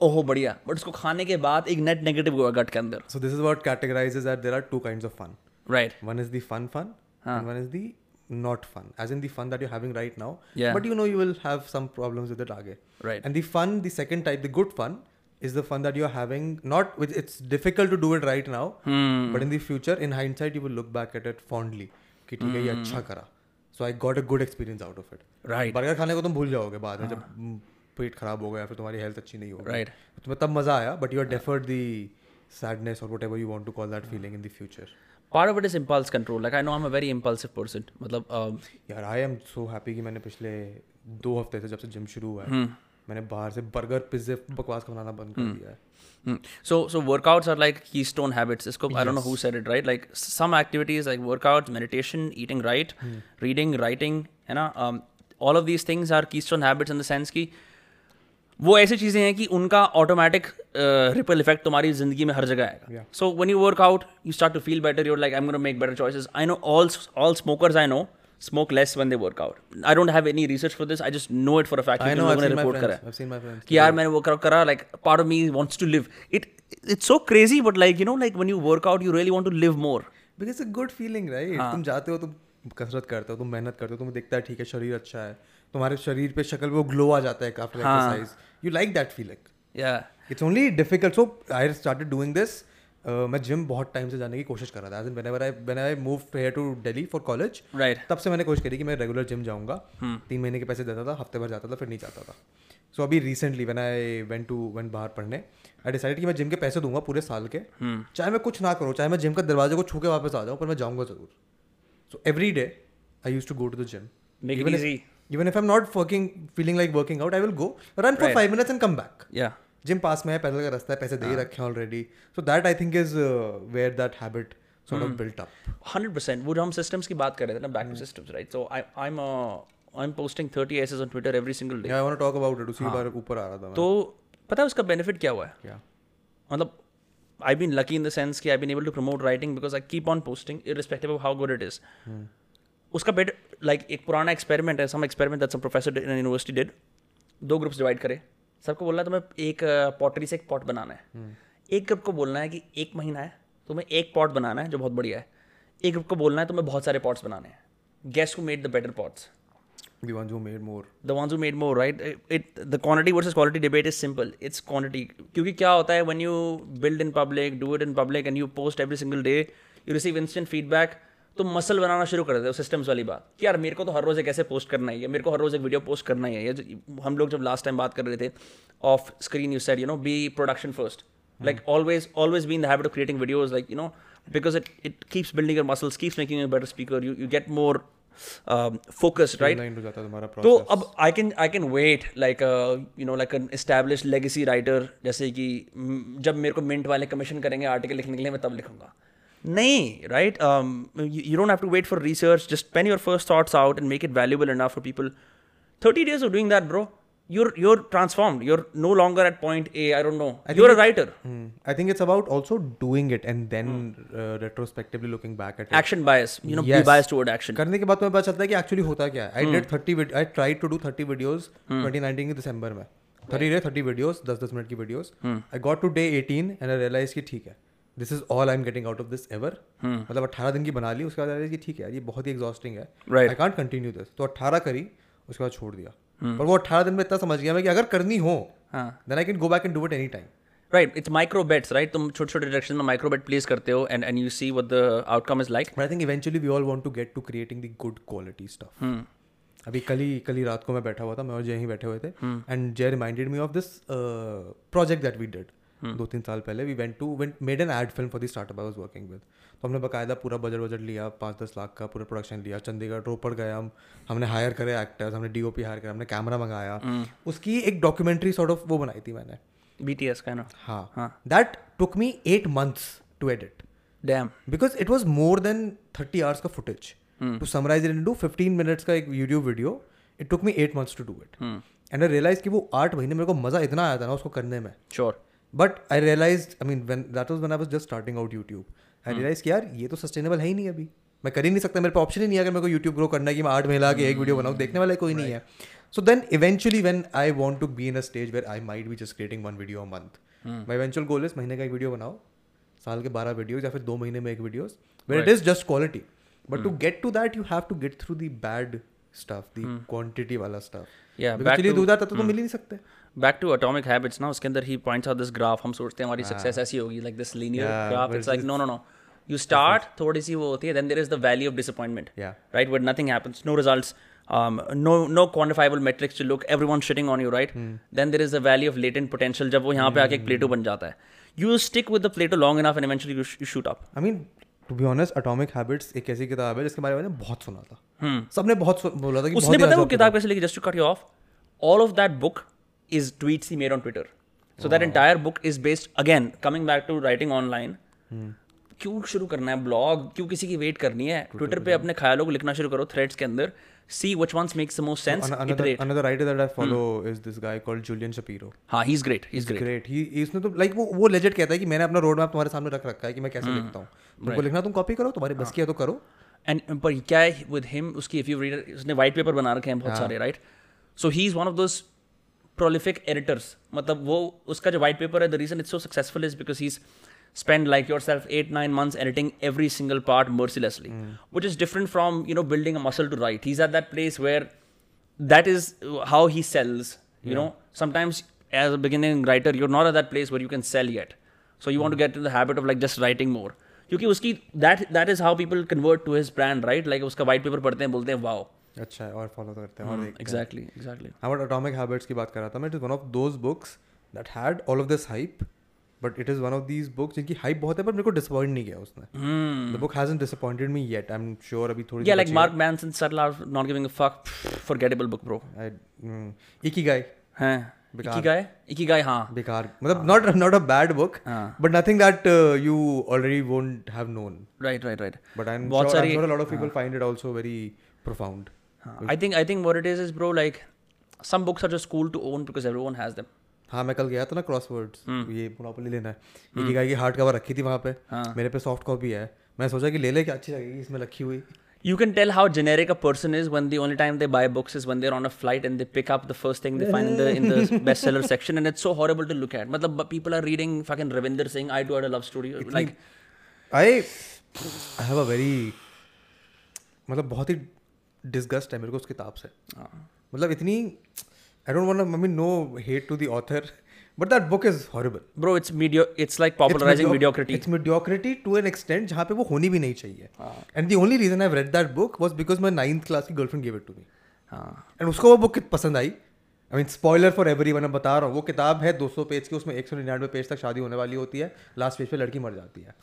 ओहो बढ़िया। बट उसको खाने के बाद एक नेट नेगेटिव हुआ गट के अंदर। So this is what categorises that there are two kinds of fun right one is the fun fun and one is the not fun as in the fun that you having right now but you know you will have some problems with it आगे. Right and the fun the second type the good fun is the fun that you're having. Not with it's difficult to do it right now, Hmm. but in the future, in hindsight, you will look back at it fondly. कि ठीक है ये अच्छा करा. So I got a good experience out of it. Right burger खाने को तुम भूल जाओगे बाद में जब हम्म, पेट खराब हो गया फिर तुम्हारी हेल्थ अच्छी नहीं होगी Right. तुम्हें तब मजा आया but you are deferred the sadness और whatever you want to call that feeling in the future part of it is impulse control like I know I am a very impulsive person मतलब um, यार I am so happy कि मैंने पिछले दो हफ्ते से जब से जिम शुरू हुआ है मैंने बाहर से बर्गर पिज्जे बकवास का बनाना बंद कर दिया है Hmm. So so workouts are like keystone habits. Isko, I don't know who said it, right? Like some activities like workouts, meditation, eating right, reading, writing, है ना? Um, all of these things are keystone habits in the sense कि वो ऐसी चीज़ें हैं कि उनका automatic ripple effect तुम्हारी ज़िंदगी में हर जगह आएगा. सो when you work out you start to feel better you're like i'm going to make better choices i know all all smokers i know smoke less when they work out. I don't have any research for this. I just know it for a fact. आई ने seen my report करा है friends I seen my friends कि यार मैंने workout करा like part of me wants to leave it it's so crazy but like you know like when you work out you really want to live more because a good feeling right तुम जाते हो तुम कसरत करते हो तुम मेहनत करते हो तुम्हें दिखता है ठीक है शरीर अच्छा है। तुम्हारे शरीर पे शक्ल पे वो ग्लो आ जाता है after exercise you like that feeling या it's only difficult so I started doing this मैं जिम बहुत टाइम से जाने की कोशिश कर रहा था। I I move here to Delhi for college right तब से मैंने कोशिश करी कि मैं रेगुलर जिम जाऊँगा। तीन महीने के पैसे देता था हफ़्ते भर जाता था फिर नहीं जाता था। सो so, अभी recently when I went to went बाहर पढ़ने आई डिसाइड कि मैं जिम के पैसे दूँगा पूरे साल के। hmm. चाहे मैं कुछ ना करूँ चाहे मैं जिम का दरवाजे को छू के वापस आ जाऊँ पर मैं जाऊँगा ज़रूर। So every day I use to go to the gym even if I'm not working, feeling like working out, I will go run for Right. five minutes and come back. या जिम पास में है पैदल का रास्ता है पैसे दे ही रखे हैं already so that I think is where that habit of built up hundred percent वो जो हम सिस्टम्स की बात कर रहे थे ना back to systems right so I I am I am posting thirty essays on Twitter every single day I talk about it उसी बार ऊपर आ रहा था मैं। तो पता है उसका बेनिफिट क्या हुआ है? क्या? मतलब I been lucky in the sense कि I been able to promote writing because I keep on posting irrespective of how good it is उसका बेट लाइक एक पुराना एक्सपेरिमेंट है some experiment that some professor in university did दो groups divide करे। सबको बोलना है तुम्हें एक पॉटरी से एक पॉट बनाना है एक ग्रुप को बोलना है कि एक महीना है तुम्हें एक पॉट बनाना है जो बहुत बढ़िया है एक ग्रुप को बोलना है तुम्हें बहुत सारे पॉट्स बनाने हैं guessed who made the better pots the ones who made more the ones who made more right it the quantity versus quality debate is simple it's quantity क्योंकि क्या होता है when you build in public do it in public and you post every single day you receive instant feedback तो muscle बनाना शुरू कर देते हो सिस्टम्स वाली बात। कि यार मेरे को तो हर रोज़ एक ऐसे पोस्ट करना ही है मेरे को हर रोज़ एक वीडियो पोस्ट करना ही है। हम लोग जब लास्ट टाइम बात कर रहे थे off screen you said you know be production first like always always be in the habit of creating videos like you know because it it keeps building your muscles keeps making you a better speaker. You you get more um, focused right? तो अब I can I can wait like you know like an establish legacy writer जैसे कि mm, जब मेरे को mint वाले commission करेंगे article लिखने के लिए मैं तब लिखूँगा। नहीं right you don't have to wait for research just pen your first thoughts out and make it valuable enough for people thirty days of doing that bro you're you're transformed you're no longer at point a i don't know you're a writer I think it's about also doing it and then uh, retrospectively looking back at it. action bias you know Yes. be biased toward action करने के बाद तुम्हें पता चलता है कि actually होता क्या है I did 30 I tried to do 30 videos 2019 के दिसंबर में 30 डे 30 वीडियोस 10 10 मिनट की videos I got to day 18 and I realise कि ठीक है This is all I am getting out of this ever मतलब 18 दिन की बना ली उसके बाद कि ठीक है ये बहुत ही एग्जॉस्टिंग है। Right. I can't continue this तो 18 करी उसके बाद छोड़ दिया। पर वो 18 दिन में इतना समझ गया मैं कि अगर करनी हो then I can go back and do it any time right it's micro bets right तुम छोटे छोटे डायरेक्शन में माइक्रो बेट प्लेस करते हो and and you see what the outcome is like But I think eventually we all want to get to creating the good quality stuff. अभी कल ही कल ही रात को मैं बैठा हुआ था मैं और जय ही बैठे हुए थे and Jay reminded me of this project that we did दो तीन साल पहले we went to went made an ad film for the startup I was working with तो हमने बकायदा पूरा बजट बजट लिया पाँच दस लाख का पूरा प्रोडक्शन लिया चंडीगढ़ रोपड़ गए हम हमने हायर करे एक्टर्स हमने डीओपी हायर करा हमने कैमरा मंगाया। उसकी एक डॉक्यूमेंट्री सॉर्ट ऑफ़ वो बनाई थी मैंने। बीटीएस का ना? हाँ। That took me eight months to edit damn because it was more than 30 hours का footage. To summarize it into 15 minutes का एक video video it took me 8 months to do it. And I realized कि वो आठ महीने मेरे को मज़ा इतना आया था ना उसको करने में। Sure but I realise I mean when that was when I was just starting out YouTube. I realized कि यार ये तो सस्टेनेबल है ही नहीं अभी। मैं कर ही नहीं सकता मेरे पे ऑप्शन ही नहीं है अगर मेरे को यूट्यूब ग्रो करना है कि मैं आठ महीना के एक वीडियो बनाऊँ देखने वाला कोई नहीं है। So then eventually when I want to be in a stage where I might be just creating one video month my eventual goal is महीने का एक वीडियो बनाओ साल के बारह वीडियोज़ या फिर दो महीने में एक videos where it is just quality but to get to that you have to get through the bad stuff the quantity वाला stuff Yeah, back actually to- दो तो मिल ही नहीं सकते। बैक टू एटॉमिक हैबिट्स ना उसके अंदर ही पॉइंट्स आउट दिस ग्राफ हम सोचते हैं हमारी सक्सेस ऐसी होगी like this linear graph it's like no no no you start थोड़ी सी वो होती है then there is the value of disappointment Yeah. right where nothing happens no results um, no no quantifiable metrics to look everyone's shitting on you right? Then there is the valley of latent potential जब वो यहाँ पे आके एक प्लेटो बन जाता है। You stick with the plateau long enough and eventually you, sh- you shoot up. I mean to be honest Atomic Habits एक ऐसी किताब है जिसके बारे में बहुत सुना था। सबने बहुत बोला था कि उसने पता वो किताब कैसे लिखी? Just to cut you off all of that book is tweets he made on Twitter so that entire book is based again coming back to writing online क्यों शुरू करना है? ब्लॉग क्यों किसी की वेट करनी है? ट्विटर पे अपने ख्यालों को लिखना शुरू करो थ्रेड्स के अंदर। See which ones makes the most sense An- another iterate another writer that I follow is this guy called Julian Shapiro. हाँ he is great he is great he इसने तो लाइक वो वो लेजेंड कहता है कि मैंने अपना रोड मैप तुम्हारे सामने रख रखा है कि मैं कैसे लिखता हूँ। तुमको right. लिखना तुम कॉपी करो तुम्हारे बस है। तो करो। एंड पर क्या है विद हिम उसकी इफ़ यू रीड उसने वाइट पेपर बना रखे हैं बहुत सारे right so he is one of those prolific editors मतलब वो उसका जो वाइट पेपर है the reason it's so successful is because he is spend like yourself eight nine months editing every single part mercilessly which is different from you know building a muscle to write his at that place where that is how he sells you know sometimes as a beginning writer you not at that place where you can sell yet so you want to get the habit of like just writing more क्योंकि उसकी that that is how people convert to his brand right like उसका white paper पढ़ते हैं बोलते हैं wow. अच्छा और follow करते हैं और exactly exactly हाँ बट एटॉमिक हैबिट्स की बात कर रहा था मैं it is one of those books that had all of this hype but it is one of these books जिनकी हाइप बहुत है पर मेरे को डिसअपॉइंट नहीं किया उसने the book hasn't disappointed me yet I am sure अभी थोड़ी Yeah, like Mark Manson, subtle are not giving a fuck. Forgettable book, bro. एक ही गाय हैं हाँ. बेकार मतलब not not a bad book. But nothing that you already won't have known. But I am sure सारी-. I think I think what it is is, bro, like some books are just cool to own because everyone has them. हाँ मैं कल गया था ना crosswords हम्म। ये monopoly लेना है एक ही गाय की हार्ड कवर रखी थी वहाँ पे हाँ। मेरे पे सॉफ्ट कॉपी है मैं सोचा कि ले ले क्या अच्छी लगेगी इसमें रखी हुई You can tell how generic a person is when the only time they buy books is when they're on a flight and they pick up the first thing they find in the in the *laughs* bestseller section and it's so horrible to look at. मतलब people are reading fucking Ravinder Singh, I Do Had a Love Story. Like I I have a very मतलब बहुत ही disgust है मेरे को उस किताब से। मतलब इतनी I don't want I mean no hate to the author but that book is horrible bro, it's medio it's like popularizing mediocrity. It's mediocrity to an extent जहाँ पे वो होनी भी नहीं चाहिए। And the only reason I read that book was because my ninth class की girlfriend give it to me हाँ. एंड उसको वो बुक पसंद आई। I mean spoiler for everyone बता रहा हूँ वो किताब है 200 पेज की उसमें एक सौ निन्यानवे पेज तक शादी होने वाली होती है लास्ट पेज पे लड़की मर जाती है।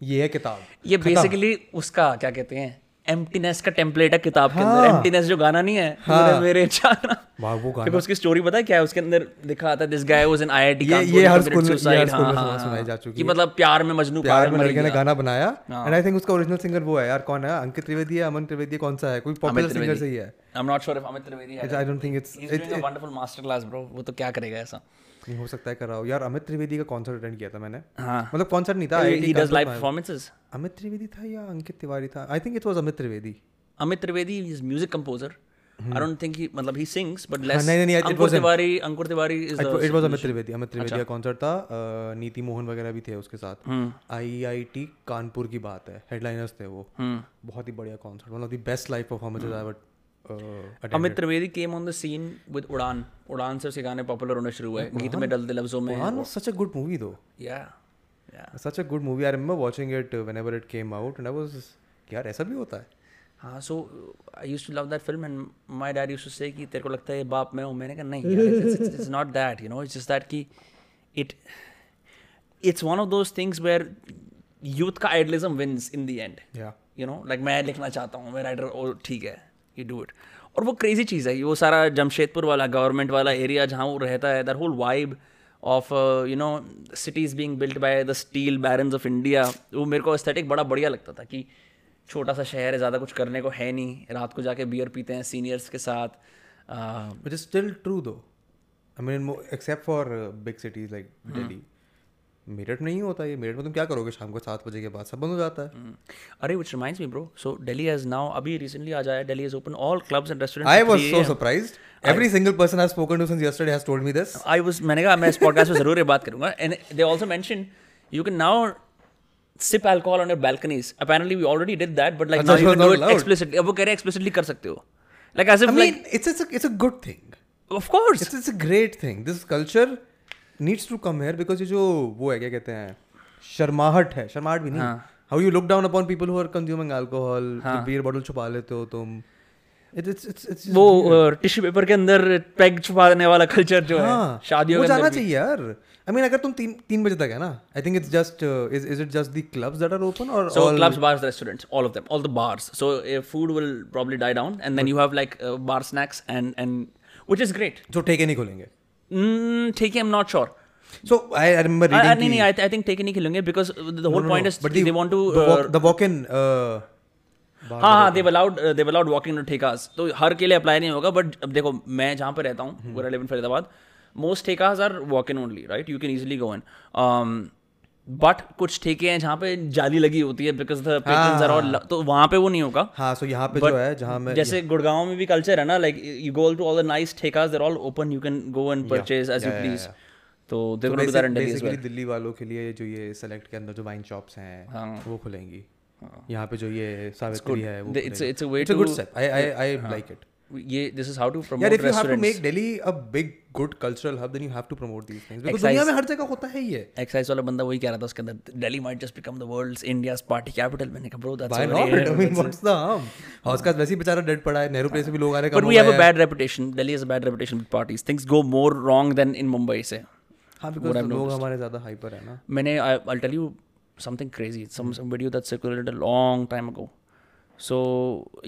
ये है किताब। ये बेसिकली उसका क्या कहते हैं एम्प्टीनेस का टेम्पलेट है किताब हाँ, के अंदर। एम्प्टीनेस जो गाना नहीं है मेरे मेरे जाना। वाह वो गाना। उसकी स्टोरी पता है क्या है? उसके अंदर लिखा आता है this guy was in IIT ये- ये हर स्कूल में- हर स्कूल सुनाई जा चुकी हाँ, कि मतलब प्यार में मजनू प्यार में लड़के ने गाना बनाया। हाँ। एंड आई थिंक उसका ओरिजिनल सिंगर वो है। यार कौन है? अंकित त्रिवेदी है अमन त्रिवेदी कौन सा है? कोई पॉपुलर सिंगर से ही है। I am not sure if Amit Trivedi है। I don't think it's he doing a wonderful master class bro वो तो क्या करेगा ऐसा? नहीं हो सकता है कर रहा हो। यार अमित त्रिवेदी का कॉन्सर्ट अटेंड किया था मैंने। हाँ। मतलब कॉन्सर्ट नहीं था he does live performances Amit Trivedi था या अंकित तिवारी था? I think it was Amit Trivedi. Amit Trivedi is music composer I don't think he मतलब ही सिंग्स बट लेस नहीं, नहीं, Ankur Tiwari Ankur Tiwari is it was Amit Trivedi Amit Trivedi अच्छा। का concert था। नीति मोहन वगैरह भी थे उसके साथ। हम्म। आईआईटी कानपुर की बात है। हेडलाइनर्स थे वो। बहुत ही बढ़िया concert one of the best live performances I Amit Trivedi came on the scene with Udaan. Udaan से उसके गाने पॉपुलर होने शुरू हुए। गीत में डलते लफ्जों में। One such a good movie दो या a good movie. I remember watching it uh, whenever it came out, and I was, यार ऐसा भी होता है? हाँ so I use to love that film and my dad use to say कि तेरे को लगता है ये बाप मैं हूँ। मैंने कहा नहीं it's not that you know it's just that कि it it's one of those things where youth का idealism wins in the end yeah no like मैं लिखना चाहता हूँ मैं राइटर ओ ठीक है। यू डू इट और वो क्रेजी चीज़ है वो सारा जमशेदपुर वाला गवर्नमेंट वाला एरिया जहाँ वो रहता है that whole vibe of you know cities being built by the steel barons of India वो मेरे को एस्थेटिक बड़ा बढ़िया लगता था कि छोटा सा शहर है ज़्यादा कुछ करने को है नहीं रात को जाके बियर पीते हैं सीनियर्स के साथ which is still true though. I mean, mo- except for uh, big cities like Delhi, Meerut में नहीं होता ये मेरठ में तुम क्या करोगे शाम को सात बजे के बाद सब बंद हो जाता है Hmm. अरे which reminds me bro so Delhi has now अभी recently आज आया Delhi has opened all clubs and restaurants I at was 3 so AM. surprised. Every single person I've spoken to since yesterday has told me this. I was मैंने कहा मैं इस podcast में ज़रूर ये बात करूँगा and they also mentioned you can now sip alcohol on your balconies apparently we already did that but like अच्छा, now you it was can do it explicitly अब वो कह रहे हैं explicitly कर सकते हो like as if I mean, like it's, it's, a, it's a good thing. of course It's, it's a great thing. This culture needs to come here because ये जो वो है क्या कहते हैं शर्माहट है शर्माहट भी नहीं. How you look down upon people who are consuming alcohol. Beer bottle छुपा लेते हो तुम वो टिश्यू पेपर के अंदर पेग छुपाने वाला कल्चर जो है हाँ शादियों वो के जाना चाहिए यार आई मीन अगर तुम तीन तीन बजे तक है ना I think it's just is is it just the clubs that are open और So all- clubs, bars, restaurants, all of them, all the bars. So uh, food will probably die down, and then you have like uh, bar snacks and and which is great. जो ठेके नहीं खोलेंगे Mm, है not sure sure. So I I, remember I, Uh, uh, नहीं, नहीं, I, th- I think take नहीं खेलेंगे because the whole no, no, point no. is but they want to. the uh, walk, the walk in uh, हाँ हाँ they've allowed they've allowed walking to thekas तो हर के लिए apply नहीं होगा बट अब देखो मैं जहाँ पर रहता हूँ I Faridabad most thekas are walk in only right you can easily go in but कुछ ठेके हैं जहाँ पे जाली लगी होती है because the patrons are all तो वहाँ पे वो नहीं होगा। हाँ सो यहाँ पे जो है जहाँ मैं जैसे गुड़गांव में भी कल्चर है ना like you go to all the nice thekas there all open you can go and purchase as you please तो they gonna do that Delhi basically Delhi वालों के लिए जो ये सेलेक्ट के अंदर जो वाइन शॉप्स हैं हाँ। वो खुलेंगी। यहाँ पे जो ये सावित्री है वो way it's a good step I I I like it ये दिस इज़ हाउ टू यार promote if you have to make Delhi a big good cultural hub then you have to promote these things because दुनिया में हर जगह होता है ये excise वाला बंदा वही कह रहा था उसके अंदर Delhi might just become the world's India's party capital मैंने कहा bro that's Why not? I mean, what's the harm? House का वैसे ही बेचारा डेड पड़ा है नेहरू प्लेस से भी लोग आ रहे हैं But कम we हो have a गए हैं। bad reputation. Delhi has a bad reputation with parties. Things go more wrong than in Mumbai. Say, हाँ बिकॉज़ लोग हमारे ज़्यादा हाइपर है ना मैंने I, I'll tell you something crazy. Some some video that circulated a long time ago. So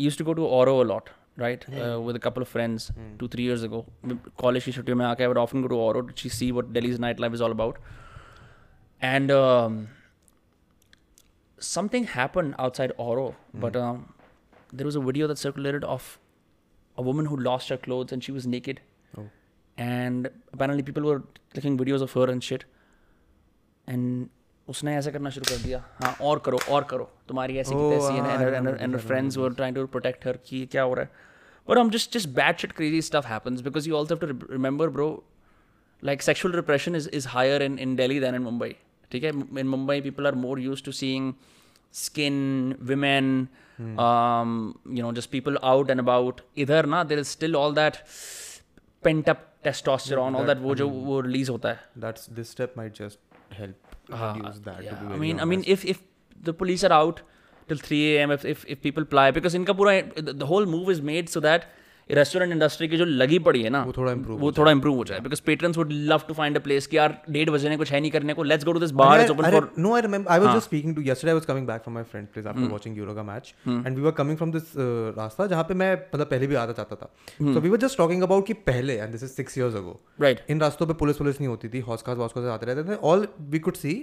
used to go to Oro a lot, right hmm. uh, with a couple of friends hmm. two three years ago. College ki to mein aake I would often go to Oro to see what Delhi's nightlife is all about. And um, something happened outside Oro hmm. but um, there was a video that circulated of a woman who lost her clothes and she was naked. Oh. and apparently people were taking videos of her and shit. And उसने ऐसे करना शुरू कर दिया। हाँ और करो और करो। तुम्हारी ऐसी फ्रेंड्स क्या हो रहा है। और हम just just bad shit crazy stuff happens because you also remember bro like sexual repression is is higher in in Delhi than in Mumbai ठीक है? In Mumbai people are more used to seeing skin women you know just people out and about इधर ना there is still all that pent up testosterone all that वो जो वो release होता है। Uh, I mean. I mean, if if the police are out till 3 a.m. If, if if people ply, because in Kapura, the whole move is made so that restaurant industry की जो लगी पड़ी है ना वो थोड़ा इंप्रूव हो जाए। Because patrons would love to find a place कि यार डेढ़ बजे कुछ है नहीं करने को let's go to this bar is open for no I I was just speaking to yesterday was coming back from my friend place after watching Euro का match and we were coming from this रास्ता जहाँ पे मैं मतलब पहले भी आता चाहता था। So we were just talking about कि पहले and this is 6 years ago right in रास्तों पे पुलिस पुलिस नहीं होती थी हॉस्कास वॉस्कास आते रहते थे all we could see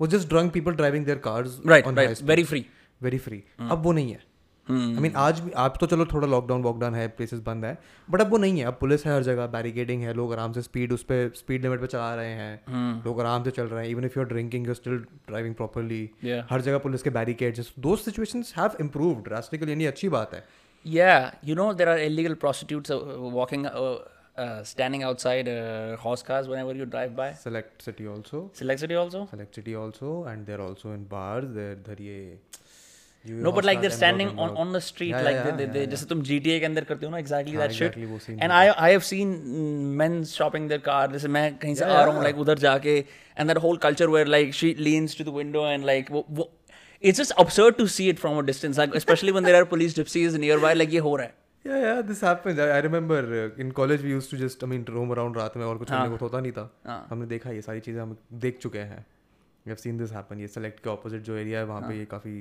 was just drunk people driving their cars on very free very free अब वो नहीं है। आई मीन आज भी आप तो चलो थोड़ा लॉकडाउन वॉकडाउन है प्लेसेस बंद है बट अब वो नहीं है। अब पुलिस है हर जगह बैरिकेडिंग है लोग आराम से स्पीड उस पर स्पीड लिमिट पे चला रहे हैं। लोग आराम से चल रहे हैं even if you are drinking you still driving properly हर जगह पुलिस के बैरिकेड्स दो सिचुएशंस हैव इम्प्रूव्ड ड्रास्टिकली यानी अच्छी बात है। Yeah, you know there are illegal prostitutes uh, walking, uh, uh, standing outside uh, horse cars whenever you drive by. Select City also. And there also in bars there इधर ये ये No, but like they're House The street, Yeah, like yeah, they, they, yeah, they yeah. जैसे तुम GTA के अंदर करते हो ना exactly हाँ, that shit. exactly वो scene And I I have seen mm, men shopping their car. जैसे मैं कहीं से आ रहा हूँ like उधर जाके and that whole culture where like she leans to the window and like वो, वो it's just absurd to see it from a distance, like especially when there are police gypsies nearby. Like ये हो रहा है. Yeah, yeah, this happens. I, I remember uh, in college we used to just, I mean, roam around रात में और कुछ करने को तो होता नहीं था. हाँ. हमने देखा ये सारी चीज़ें हम देख चुके हैं. We have seen this happen. ये select के opposite जो area है वहाँ पे ये काफ़ी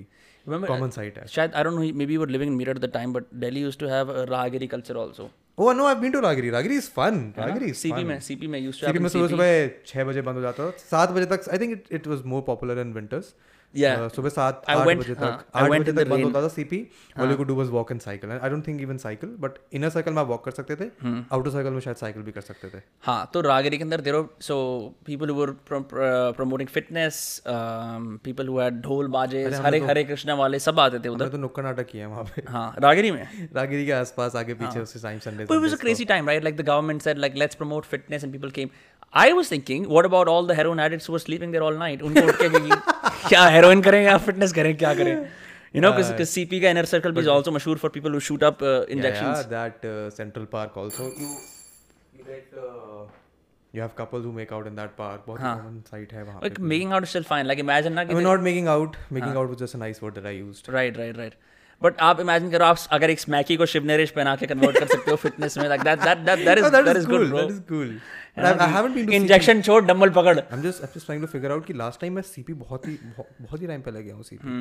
Remember? common site है. शायद I don't know. Maybe you were living in Meerut at the time, but Delhi used to have a Rahagiri culture also. Oh no, I've been to Ragiri. Ragiri is fun. Ragiri is CP fun. में CP में used to CP have में सुबह. सुबह छः बजे बंद हो जाता था सात बजे तक I think it was more popular in winters Yeah. Uh, सुबह सात आठ बजे हाँ, तक। I आठ went बजे in तक बंद होता था CP all you could do was walk and cycle I don't think even cycle but inner circle में आप वॉक कर सकते थे। हम्म। आउटर सर्कल में शायद साइकिल भी कर सकते थे। हाँ तो रागरी के अंदर there so people were promoting fitness people who ढोल बाजे हरे हरे कृष्णा वाले सब आते थे उधर। तो नुक्कड़ नाटक किया है वहाँ पे। हाँ रागरी में? रागिरी के आसपास आगे पीछे time Sunday it was a crazy time, right? Like the government said, like let's promote fitness, and people came. I was thinking, what about all the heroin addicts who were sleeping there all night? उनको उठ कि- *laughs* क्या heroin करें या fitness करें क्या करें? You know, because uh, CP का inner circle भी is also मशहूर for people who shoot up uh, injections. Yeah, yeah that uh, Central Park also. You, you get, uh, you have couples who make out in that park. बहुत हाँ। common sight है वहाँ Like making out is still fine. Like imagine ना I कि mean, not making out. Making out was just a nice word that I used. right, right, right. But आप imagine करो आप अगर एक स्मैकी को शिव नरेश पहना के convert कर सकते हो fitness में is Oh, is is cool. good bro. That is cool. But I, I haven't been to CP. Injection छोड़ डंबल पकड़. I'm just I'm just trying to figure out कि last time मैं CP बहुत ही बहुत, ही time पहले गया हूँ CP.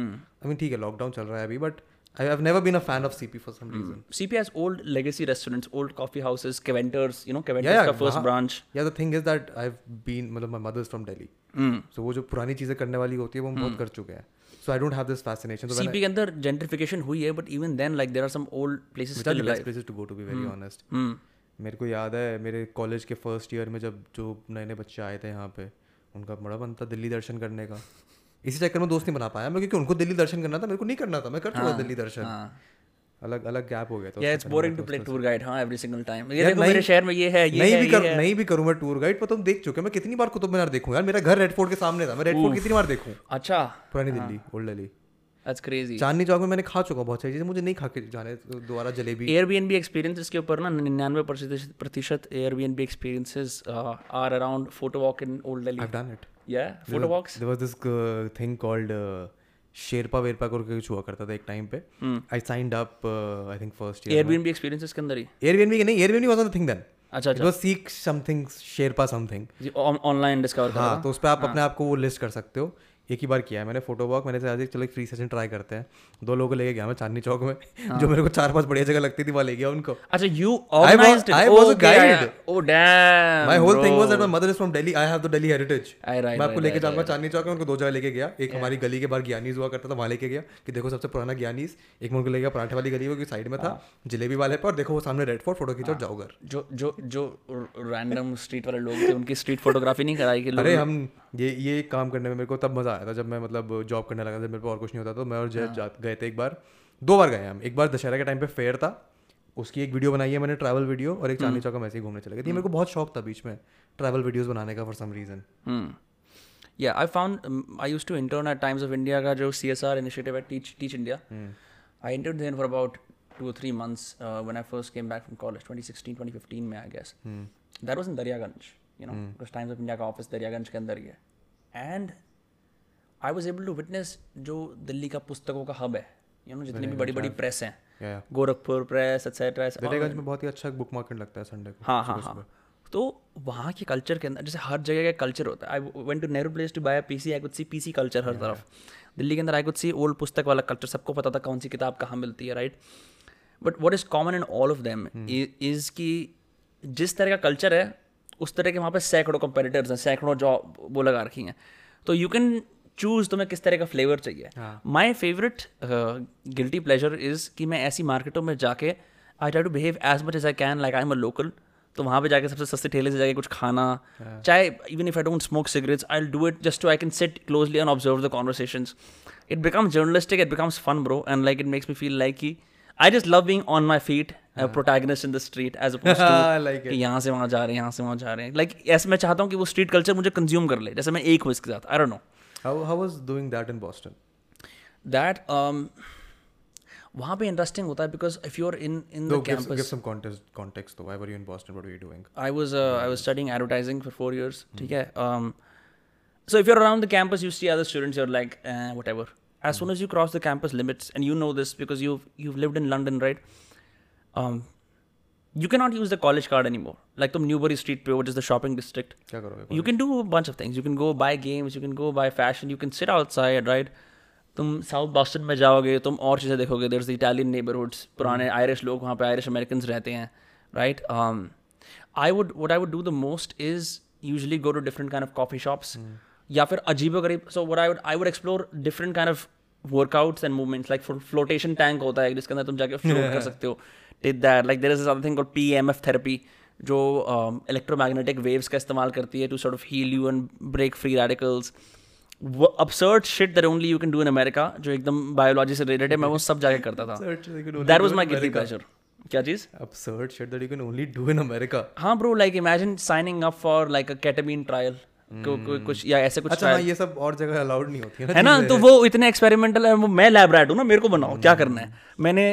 I mean ठीक है लॉकडाउन चल रहा है अभी but I have never been a fan of CP for some reason. CP has old legacy restaurants, old coffee houses, Keventers, you know, Keventers Yeah, yeah, का first branch. Yeah, the thing is that I've been मतलब my mother's from Delhi. Hmm. So वो जो पुरानी चीज़ें करने वाली होती है वो हम बहुत कर चुके हैं. So I don't have this fascination. So CP के अंदर gentrification हुई है, but even then, like there are some old places still alive. places to go to be very hmm. honest. Hmm. मेरे को याद है मेरे कॉलेज के फ़र्स्ट ईयर में जब जो नए नए बच्चे आए थे यहाँ पे उनका बड़ा बनता था दिल्ली दर्शन करने का इसी चक्कर में दोस्त नहीं बना पाया मैं क्योंकि उनको दिल्ली दर्शन करना था मेरे को नहीं करना था मैं कर चुका हाँ, दिल्ली दर्शन हाँ. अलग अलग गैप हो गया था to तो play उसमें tour guide, हाँ, every single time. ये देखो मेरे शहर में ये है, ये नहीं है, भी कर नहीं भी करूँ मैं टूर गाइड पर तुम देख चुके मैं कितनी बार कुतुब मीनार देखूँ यार मेरा घर रेड फोर्ट के सामने था। मैं रेड फोर्ट कितनी बार देखूँ? अच्छा, पुरानी Delhi old Delhi that's crazy. Chandni Chowk में मैंने खा चुका बहुत सारी चीज़ें मुझे नहीं खा के जाने दोबारा जलेबी। Airbnb experiences के ऊपर ना निन्यानवे प्रतिशत प्रतिशत Airbnb experiences uh, are around photo walk in old Delhi. I've done it Yeah, photo walks. there was this Sherpa वेरपा करके कुछ हुआ करता था एक टाइम पे। I signed up I think first year Airbnb experiences के अंदर ही. एयरबीएनबी नहीं Airbnb was the thing then अच्छा अच्छा. Seek something Sherpa something online discover हाँ तो उस पर आप अपने आप को वो लिस्ट कर सकते हो। एक ही बार किया है मैंने फ़ोटो वॉक मैंने सोचा चलो एक फ्री सेशन ट्राई करते हैं दो लोगों को लेके गया मैं चांदनी चौक में हाँ। जो मेरे को चार पाँच बढ़िया जगह लगती थी वहाँ ले गया उनको अच्छा. I was a Okay, I- guide. Oh damn. My whole thing was that my mother is from Delhi I have the Delhi heritage मैं आपको लेके जाऊँगा चांदनी चौक में उनको दो जगह लेके गया एक हमारी गली के बाहर ज्ञानीज हुआ करता था वहाँ लेके गया कि देखो सबसे पुराना ज्ञानीज एक में उनको ले गया पराठे वाली गली वो साइड में था हाँ। जलेबी वाले पर देखो वो सामने रेड फोर्ट फ़ोटो खींचो जाओ घर जो जो जो रैंडम स्ट्रीट वाले लोग थे उनकी स्ट्रीट फोटोग्राफी नहीं कराई कि अरे हम ये ये काम करने में मेरे को तब मज़ा आया था जब मैं मतलब जॉब करने लगा था मेरे को और कुछ नहीं होता तो मैं और जैद गए थे एक बार। दो बार गए हम। एक बार दशहरा के टाइम पे फेयर था। उसकी एक वीडियो बनाई है मैंने ट्रैवल वीडियो और एक चांदी चौक मैसे ही घूमने चले गए थे। मेरे को बहुत शौक था बीच में ट्रैवल वीडियोज़ बनाने का for some reason yeah I found I used to intern Times of India का जो सी एस आर इनिशियटिव है teach teach India I intern then for about two three months when I first came back from college twenty sixteen twenty fifteen में I guess that was in Daryaganj you know, because Times of India का office Daryaganj के अंदर ही है. And I was able to witness जो दिल्ली का पुस्तकों का हब है, you know, जितनी भी बड़ी बड़ी प्रेस हैं, गोरखपुर प्रेस, etc. दरियागंज में बहुत ही अच्छा बुक मार्केट लगता है संडे को हाँ हाँ हाँ। तो वहाँ के कल्चर के अंदर जैसे हर जगह का कल्चर होता है। I went to Nehru place to buy P C I could see P C culture हर तरफ़। दिल्ली के अंदर आई कुड सी ओल्ड पुस्तक वाला कल्चर सबको पता था कौन सी किताब कहाँ मिलती है right but what is common in all of them is कि जिस तरह का कल्चर है उस तरह के वहाँ पे सैकड़ों कंपेरेटर्स हैं सैकड़ों जॉब वो लगा रखी हैं। तो यू कैन चूज़ तुम्हें किस तरह का फ्लेवर चाहिए। My favourite guilty pleasure is कि मैं ऐसी मार्केटों में जाके I try to behave as much as I can like I am a local तो वहाँ पे जाके सबसे सस्ते ठेले से जाके कुछ खाना चाहे even if I don't smoke cigarettes I do it just to I can sit closely and observe the conversations it becomes journalistic it becomes fun bro and like it makes me feel like कि I just love being on my feet protagonist in the street as oppose I like to कि यहाँ से वहाँ जा रहे हैं यहाँ से वहाँ जा रहे हैं लाइक ऐसे मैं चाहता हूँ कि वो स्ट्रीट कल्चर मुझे कंज्यूम कर ले जैसे मैं एक हूँ इसके साथ I don't know how how was doing that in Boston that um, वहाँ पे इंटरेस्टिंग होता है because if you are in in the give, give campus some context context though why were you in Boston what were you doing I was uh, I was studying advertising for four years. ठीक है. Um, so if you're around the campus, you see other students. You're like, eh, whatever. As soon as you cross the campus limits, and you know this because you've you've lived in London, right? Um, you cannot use the college card anymore. Like the Newbury Street, पे, which is the shopping district. क्या करोगे You can do a bunch of things. You can go buy games. You can go buy fashion. You can sit outside, right? तुम south Boston में जाओगे तुम और चीज़ें देखोगे there is the Italian neighbourhoods पुराने आयरिश लोग वहाँ पे आयरिश अमेरिकन रहते हैं right I would what I would do the most is usually go to different kind of coffee shops या फिर अजीब गरीब so what I would I would explore different kind of workouts and movements like flotation tank होता है जिसके अंदर तुम जाके फ्लोट कर सकते हो. Did that like there is other thing called PMF therapy जो इलेक्ट्रोमैग्नेटिक वेव्स का इस्तेमाल करती है to sort of heal you and break free radicals absurd shit that only you can do in America जो एकदम बायोलॉजी से related है मैं वो सब जाके करता था. That was my guilty pleasure क्या चीज़? Absurd shit that you can only do in America. हाँ bro like imagine signing up for like a ketamine trial कुछ या ऐसे कुछ अच्छा हाँ, ये सब और जगह अलाउड नहीं होती है ना है ना? तो वो इतने एक्सपेरिमेंटल है वो मैं लैब रैट हूँ ना मेरे को बनाओ क्या करना है? मैंने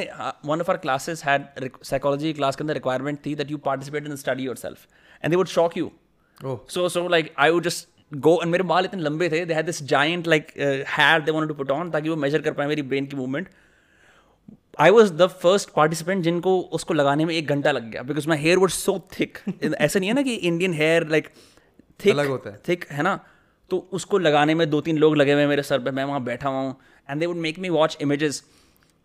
one of our classes had psychology class के अंदर रिक्वायरमेंट थी that you participate in study yourself and they would shock you so so like I would just go and मेरे बाल इतने लंबे थे they had this giant like hat they wanted to put on ताकि वो measure कर पाए मेरी ब्रेन की movement I was the first participant जिनको उसको लगाने में एक घंटा लग गया because my hair was so thick ऐसा नहीं है ना कि इंडियन हेयर लाइक थिक अलग होता है। थिक है ना? तो उसको लगाने में दो तीन लोग लगे हुए हैं मेरे सर पे मैं वहाँ बैठा हुआ हूँ। And they would make me watch images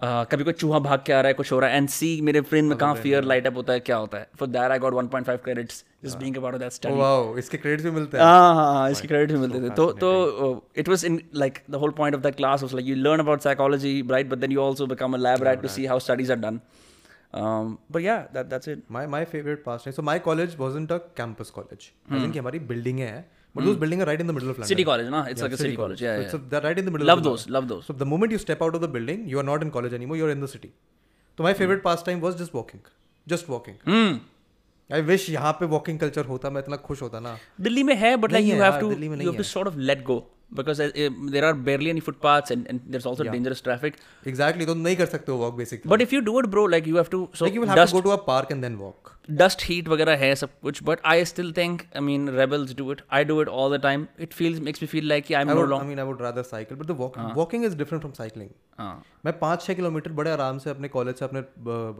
कभी कोई चूहा भाग के आ रहा है कुछ हो रहा है एंड सी मेरे ब्रेन में कहाँ फियर लाइट अप होता है क्या होता है? For that I got 1.5 credits just being about that study wow इसके क्रेडिट्स भी मिलते हैं। हाँ हाँ हाँ इसके क्रेडिट भी मिलते थे। तो तो it was in like the whole point of that class was like you learn about psychology right but then you also become a lab rat to see how studies are done but yeah that that's it my my favorite pastime so my college wasn't a campus college as in कि हमारी building है but those building are right in the middle of London city college ना it's like a city college yeah so it's a, they're right in the middle love of those love those so the moment you step out of the building you are not in college anymore you're in the city so my favorite pastime was just walking just walking hmm I wish यहाँ पे walking culture होता मैं इतना खुश होता ना दिल्ली में है but like you have to you have to sort of let go because there are barely any footpaths and and there's also yeah. dangerous traffic exactly तो नहीं कर सकते हो walk basically but if you do it bro like you have to so like you will have dust to go to a park and then walk dust heat वगैरह है सब कुछ but I still think I mean rebels do it I do it all the time it feels makes me feel like I am I would I mean I would rather cycle but the walk, uh. walking is different from cycling हाँ मैं पाँच छः kilometre बड़े आराम से अपने college से अपने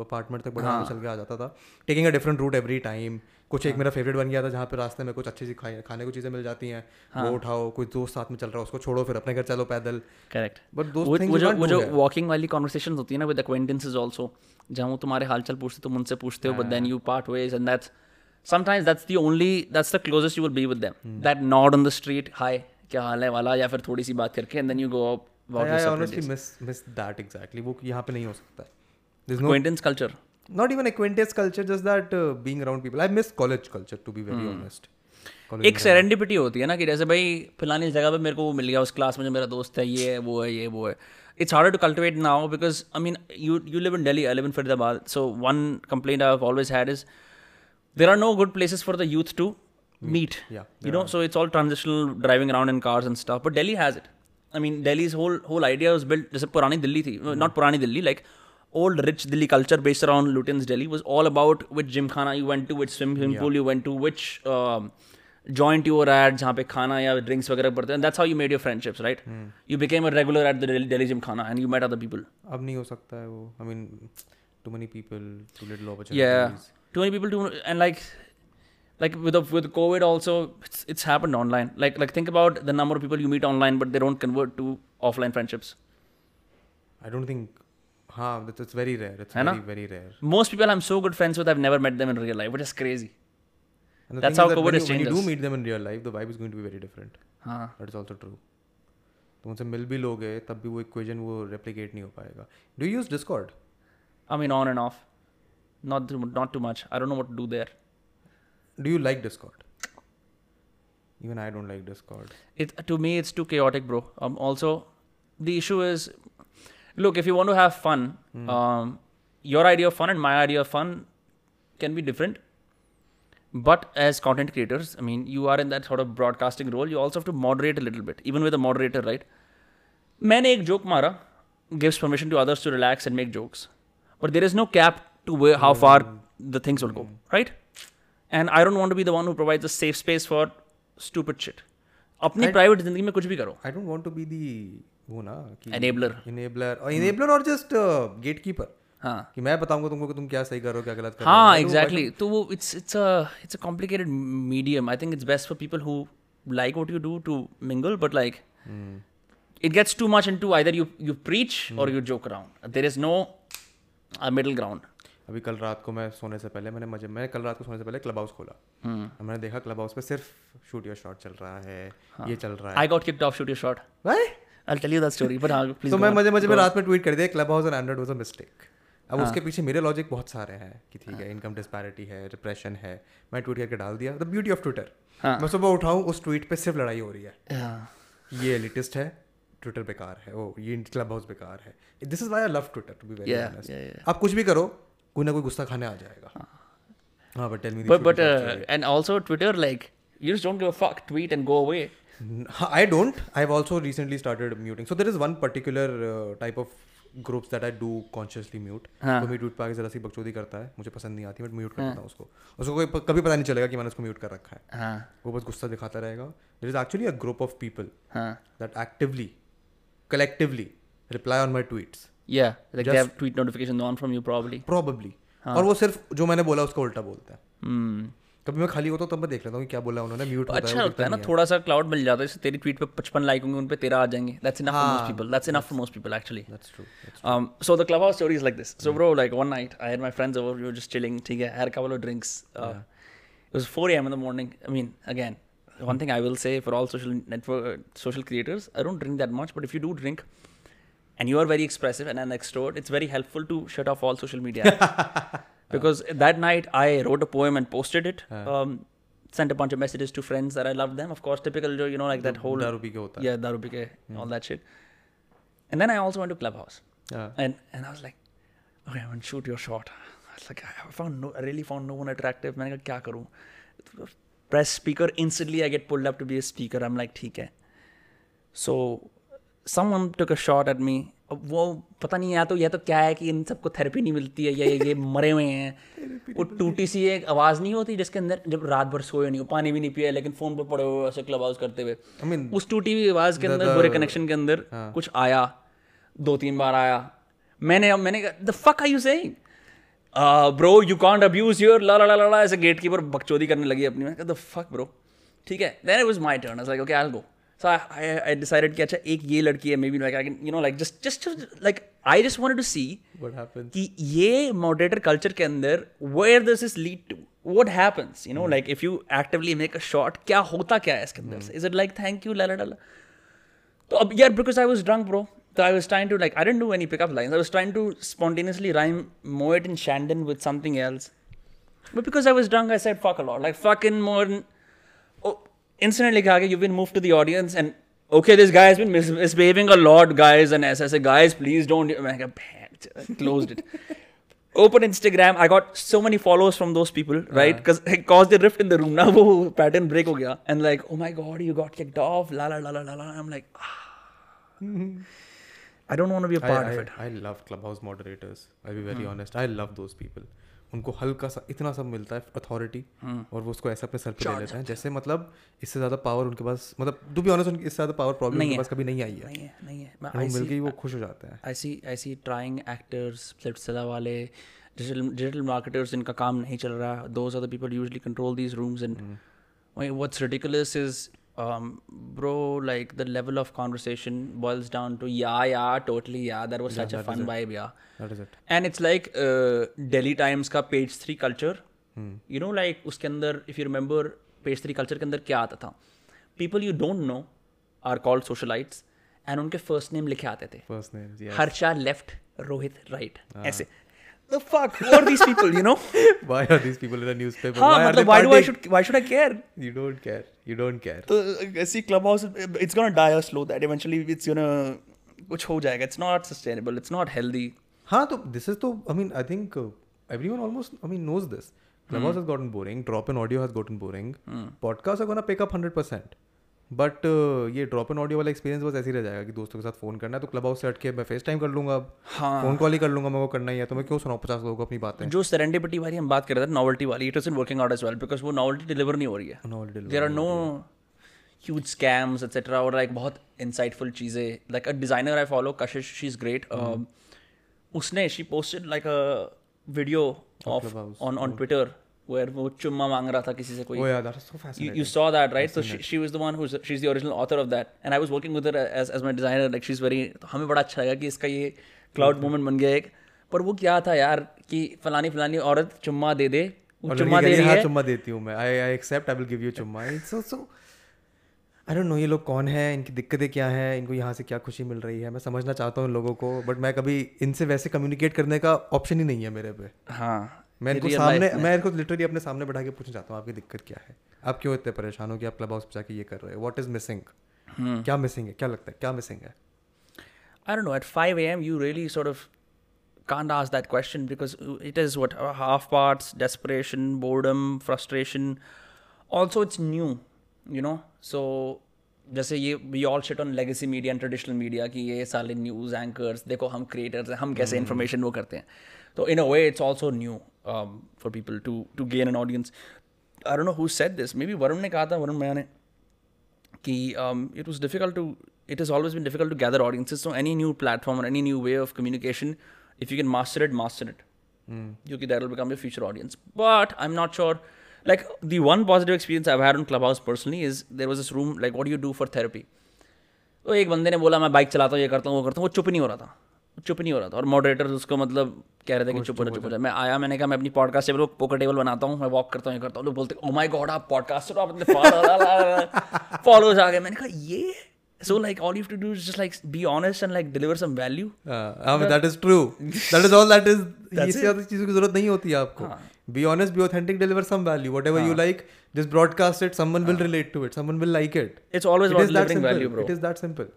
अपार्टमेंट तक बड़े आराम से चल के आ जाता था taking a different route every time कुछ एक मेरा फेवरेट बन गया था जहाँ पे रास्ते में कुछ अच्छी सी खाने को चीज़ें मिल जाती हैं। वो उठाओ कोई दोस्त साथ में चल रहा है उसको छोड़ो फिर अपने घर चलो पैदल। करेक्ट बट वो दोस्त वो जो वो जो वॉकिंग वाली कॉन्वर्सेशन होती है ना विद एक्वेंटेंसेज ऑल्सो जहाँ वो तुम्हारे हालचाल पूछते तुम उनसे पूछते हो but then you part ways and that's sometimes that's the only that's the closest you will be with them that not on the street hi क्या हाल है? वाला या फिर थोड़ी सी बात करके and then you go honestly miss miss that exactly. वो यहाँ पे नहीं हो सकता। Acquaintance culture. not even acquaintance culture just that uh, being around people I miss college culture to be very honest college एक सेरेंडिपिटी होती है ना कि जैसे भाई फलानी जगह पे मेरे को वो मिल गया उस क्लास में जो मेरा दोस्त है ये है वो है ये वो है it's harder to cultivate now because I mean you you live in Delhi I live in Faridabad so one complaint I always had is there are no good places for the youth to meet Yeah, you know so it's all transitional driving around in cars and stuff but delhi has it i mean delhi's whole whole idea was built जैसे पुरानी दिल्ली थी not पुरानी Delhi like old rich Delhi culture based around Lutyens Delhi was all about which gymkhana you went to which swimming pool you went to which um, joint you were at जहाँ पे खाना या drinks वगैरह पड़ते and that's how you made your friendships right you became a regular at the Delhi, Delhi gymkhana and you met other people अब नहीं हो सकता है वो I mean too many people too little opportunities yeah too many people do and like like with the, with covid also it's, it's happened online like like think about the number of people you meet online but they don't convert to offline friendships I don't think हाँ that's it's very rare it's है ना? very very rare most people i'm so good friends with i've never met them in real life which is crazy and the That's thing how is that COVID when has you, when you changed do us. meet them in real life the vibe is going to be very different हाँ that is also true तुम उनसे मिल भी लोगे तब भी वो equation वो replicate नहीं हो पाएगा do you use Discord i mean on and off not too, not too much i don't know what to do there do you like Discord even I don't like Discord it to me it's too chaotic bro um, also the issue is look if you want to have fun um, your idea of fun and my idea of fun can be different but as content creators i mean you are in that sort of broadcasting role you also have to moderate a little bit even with a moderator right मैंने एक joke मारा gives permission to others to relax and make jokes but there is no cap to where how far the things will go right and i don't want to be the one who provides a safe space for stupid shit अपनी private जिंदगी में कुछ भी करो I don't want to be the वो ना enabler और enabler और जस्ट गेटकीपर हाँ. कि मैं बताऊँगा तुमको कि तुम क्या सही कर रहे हो क्या गलत कर रहे हो हाँ। एग्जैक्टली तो वो it's it's a it's a complicated medium I think it's best for people who like what you do to mingle but like into either you you preach or you joke around. There is no uh, middle ground. अभी कल रात को मैं सोने से पहले मैंने मज़े मैं कल रात को सोने से पहले क्लब हाउस खोला और मैंने देखा क्लब हाउस पे सिर्फ़ शूट योर शॉट चल रहा है हाँ। ये चल रहा है। I got kicked off shoot your shot I'll tell you that story but हाँ please तो मैं मज़े मज़े में रात में ट्वीट कर दिया क्लब हाउस और एंड्रॉइड वाज अ मिस्टेक अब हाँ। उसके पीछे मेरे लॉजिक बहुत सारे हैं कि ठीक है। इनकम डिस्पैरिटी है रिप्रेशन है। मैं ट्वीट करके डाल दिया। द ब्यूटी ऑफ़ ट्विटर हाँ। मैं सुबह उठाऊं उस ट्वीट पे सिर्फ़ लड़ाई हो रही है। ये एलिटिस्ट है ट्विटर बेकार है। ओ ये क्लब हाउस बेकार है। This is why I love Twitter to be very honest. आप कुछ भी करो कोई ना कोई गुस्सा खाने आ जाएगा। हाँ। But tell me uh, and also Twitter like you just don't give a fuck tweet and go away. I don't. I've also recently started muting. So there is one particular uh, type of groups that I do consciously mute. हाँ. तो मैं tweet पे आके जरा सी बकचोदी करता है मुझे पसंद नहीं आती बट म्यूट कर देता हूँ उसको उसको कोई कभी पता नहीं चलेगा कि मैंने उसको म्यूट कर रखा है हाँ वो बस गुस्सा दिखाता रहेगा there is actually a group of people हाँ that actively collectively reply on my tweets yeah like they Just- have tweet notifications on from you probably. Probably और वो सिर्फ़ जो मैंने बोला उसका उल्टा बोलता है Hmm. कभी मैं खाली होता हूँ तब मैं देख लेता हूँ कि क्या बोला उन्होंने म्यूट अच्छा लगता है ना थोड़ा सा क्लाउड मिल जाता है जैसे तेरी ट्वीट पे पचपन लाइक होंगे उन पे तेरह आ जाएँगे दैट्स इनफ फॉर मोस्ट हाँ, people that's enough for most people actually Um, so the clubhouse story is like this. So, bro, like one night, I had my friends over. We were just chilling. ठीक है, couple of drinks. Uh, It was 4 a.m. in the morning. I mean, again, one thing I will say for all social network, uh, social creators, I don't drink that much. But if you do drink, and you are very expressive and an extrovert, it's very helpful to shut off all social media. because that night I wrote a poem and posted it. Um, sent a bunch of messages to friends that I loved them. Of course, typical, you know, like that whole. Darubike hota. Yeah, Darubike, mm. all that shit. And then I also went to Clubhouse. Uh. And, and I was like, okay, I'm going to shoot your shot. I was like, I found no, I really found no one attractive. I was like, what do Press speaker, instantly I get pulled up to be a speaker. I'm like, okay. So someone took a shot at me अब वो पता नहीं या तो या तो क्या है कि इन सबको थेरेपी नहीं मिलती है या ये, ये मरे हुए हैं। वो टूटी सी एक आवाज़ नहीं होती जिसके अंदर जब रात भर सोए नहीं हो पानी भी नहीं पिया लेकिन फ़ोन पे पड़े हुए ऐसे क्लब हाउस करते हुए। I mean, उस टूटी हुई आवाज़ के अंदर बुरे कनेक्शन के अंदर कुछ आया दो तीन बार आया। मैंने अब मैंने the fuck are you saying bro you can't abuse your ला ला ला ऐसे गेट कीपर बकचोदी करने लगी अपनी। कहा द फक ब्रो ठीक है then it was my turn like okay I will go so I I decided कि अच्छा एक ये लड़की है maybe like I can you know like just just like I just wanted to see what happens? कि ये moderator culture के अंदर where this is lead to what happens you know like if you actively make a shot क्या होता क्या है इसके अंदर से is it like thank you ला ला ला ला तो अब यार because I was drunk bro so I was trying to like I didn't do any pickup lines I was trying to spontaneously rhyme Moet and Shandon with something else but because I was drunk I said fuck a lot like fucking more oh, instantly kaha you've been moved to the audience and okay this guy has been mis- misbehaving a lot guys and as I say guys please don't I *laughs* closed it. Open Instagram I got so many followers from those people uh-huh. right? Because it caused a rift in the room. *laughs* Now wo pattern break ho gaya. And like oh my god you got kicked off la la la la la I'm like. Ah. *laughs* I don't want to be a part of it. I love clubhouse moderators. I'll be very hmm. honest. I love those people. उनको हल्का सा इतना सब मिलता है authority और वो उसको ऐसे अपने सर पे ले लेते हैं। जैसे मतलब इससे ज़्यादा पावर उनके पास मतलब टू बी ऑनेस्ट उनकी इससे ज़्यादा पावर प्रॉब्लम उनके। पास कभी नहीं आई है। नहीं है नहीं है। मिल गई वो खुश हो जाते हैं। I see trying actors सिलसिला वाले digital digital marketers इनका काम नहीं चल रहा। The people who usually control these rooms and wait, what's ridiculous is um, bro like the level of conversation boils down to yeah yeah totally yeah that was yeah, such that a fun vibe yeah that is it and it's like uh, Delhi Times का page three culture you know like उसके अंदर if you remember page three culture के अंदर क्या आता था people you don't know are called socialites and उनके first name लिखे आते थे first yes Harsha left, Rohit right. ऐसे. The fuck? Who are these people? You know? *laughs* Why are these people in the newspaper हाँ why are they मतलब why do I partying? should why should I care? you don't care you don't care तो ऐसी clubhouse it's gonna die a slow that eventually it's gonna कुछ हो जाएगा. It's not sustainable. It's not healthy. हाँ तो this is तो I mean I think everyone almost I mean knows this Clubhouse has gotten boring, drop in audio has gotten boring. Podcasts are gonna pick up 100%. But ये drop in audio वाला experience बस ऐसे ही रह जाएगा कि दोस्तों के साथ फ़ोन करना है तो क्लब हाउस से हट के मैं फेस टाइम कर लूँगा अब। हाँ। फ़ोन कॉल ही कर लूँगा मैं वो करना ही है। तो मैं क्यों सुनाऊं पचास लोगों को अपनी बातें? जो सेरेंडिपिटी वाली हम बात कर रहे थे नॉवल्टी वाली it is working out as well because वो नॉवल्टी डिलीवर नहीं हो रही है। There are no huge scams etcetera और लाइक बहुत इंसाइटफुल चीज़ें। Like a designer I follow Kashish she is great उसने she posted like a video of on on Twitter where वो चुम्मा मांग रहा था किसी से कोई। Oh yeah, that is so fascinating. you saw that right? So she, she was the one who's she's the original author of that. And i was working with her as, as my designer like she's very तो हमें बड़ा अच्छा लगा कि इसका ये cloud moment बन गया एक। पर वो क्या था यार कि फलानी फलानी औरत चुम्मा दे दे वो चुम्मा दे रही है, हाँ चुम्मा देती हूँ मैं। I I accept I will give you चुम्मा. So so I don't know ये लोग कौन है इनकी दिक्कतें क्या हैं इनको यहाँ से क्या खुशी मिल रही है? मैं समझना चाहता हूँ लोगों को बट मैं कभी इनसे वैसे कम्युनिकेट करने का ऑप्शन ही नहीं है मेरे पे। हाँ मैं इनको सामने मैं। इनको लिटरली अपने सामने बैठा के पूछना चाहता हूँ आपकी दिक्कत क्या है? आप क्यों इतने परेशान हो कि आप क्लब हाउस जाके ये कर रहे हो? What is missing hmm. क्या मिसिंग है? क्या लगता है? क्या मिसिंग है? I don't know, at 5 a.m., you really sort of can't ask that question because it is what uh, half parts desperation, boredom, frustration. Also, it's new, you know. So, जैसे ये we all shit on legacy media and traditional media कि ये साले news anchors देखो हम creators हैं हम कैसे इन्फॉर्मेशन वो करते हैं। तो in a way it's also new for people to to gain an audience I don't know who said this maybe Varun ने कहा था वरुण मैया ने कि um, it was difficult to it has always been difficult to gather audiences so any new platform or any new way of communication if you can master it master it you that will become your future audience but i'm not sure like the one positive experience i've had on clubhouse personally is there was this room like what do you do for therapy तो एक बंदे ने बोला मैं bike चलाता हूँ ये करता हूँ वो करता हूँ वो चुप नहीं हो रहा था चुप नहीं हो रहा था और मॉडरेटर उसको मतलब कह रहे थे कि चुप हो चुप हो मैं आया मैंने कहा मैं अपनी पॉडकास्ट टेबल पोकर टेबल बनाता हूँ मैं वॉक करता हूँ ये करता हूँ। लोग बोलते ओ माय गॉड आप पॉडकास्ट आप फॉलो आ गए मैंने कहा ये so like all you to do just like be honest and like deliver some value that is true that is all that is इससे ज़्यादा चीज़ों की ज़रूरत नहीं होती है. आपको be honest be authentic deliver some value whatever you like just broadcast it someone will relate to it someone will like it it's It about is that living simple. Value bro It is that simple.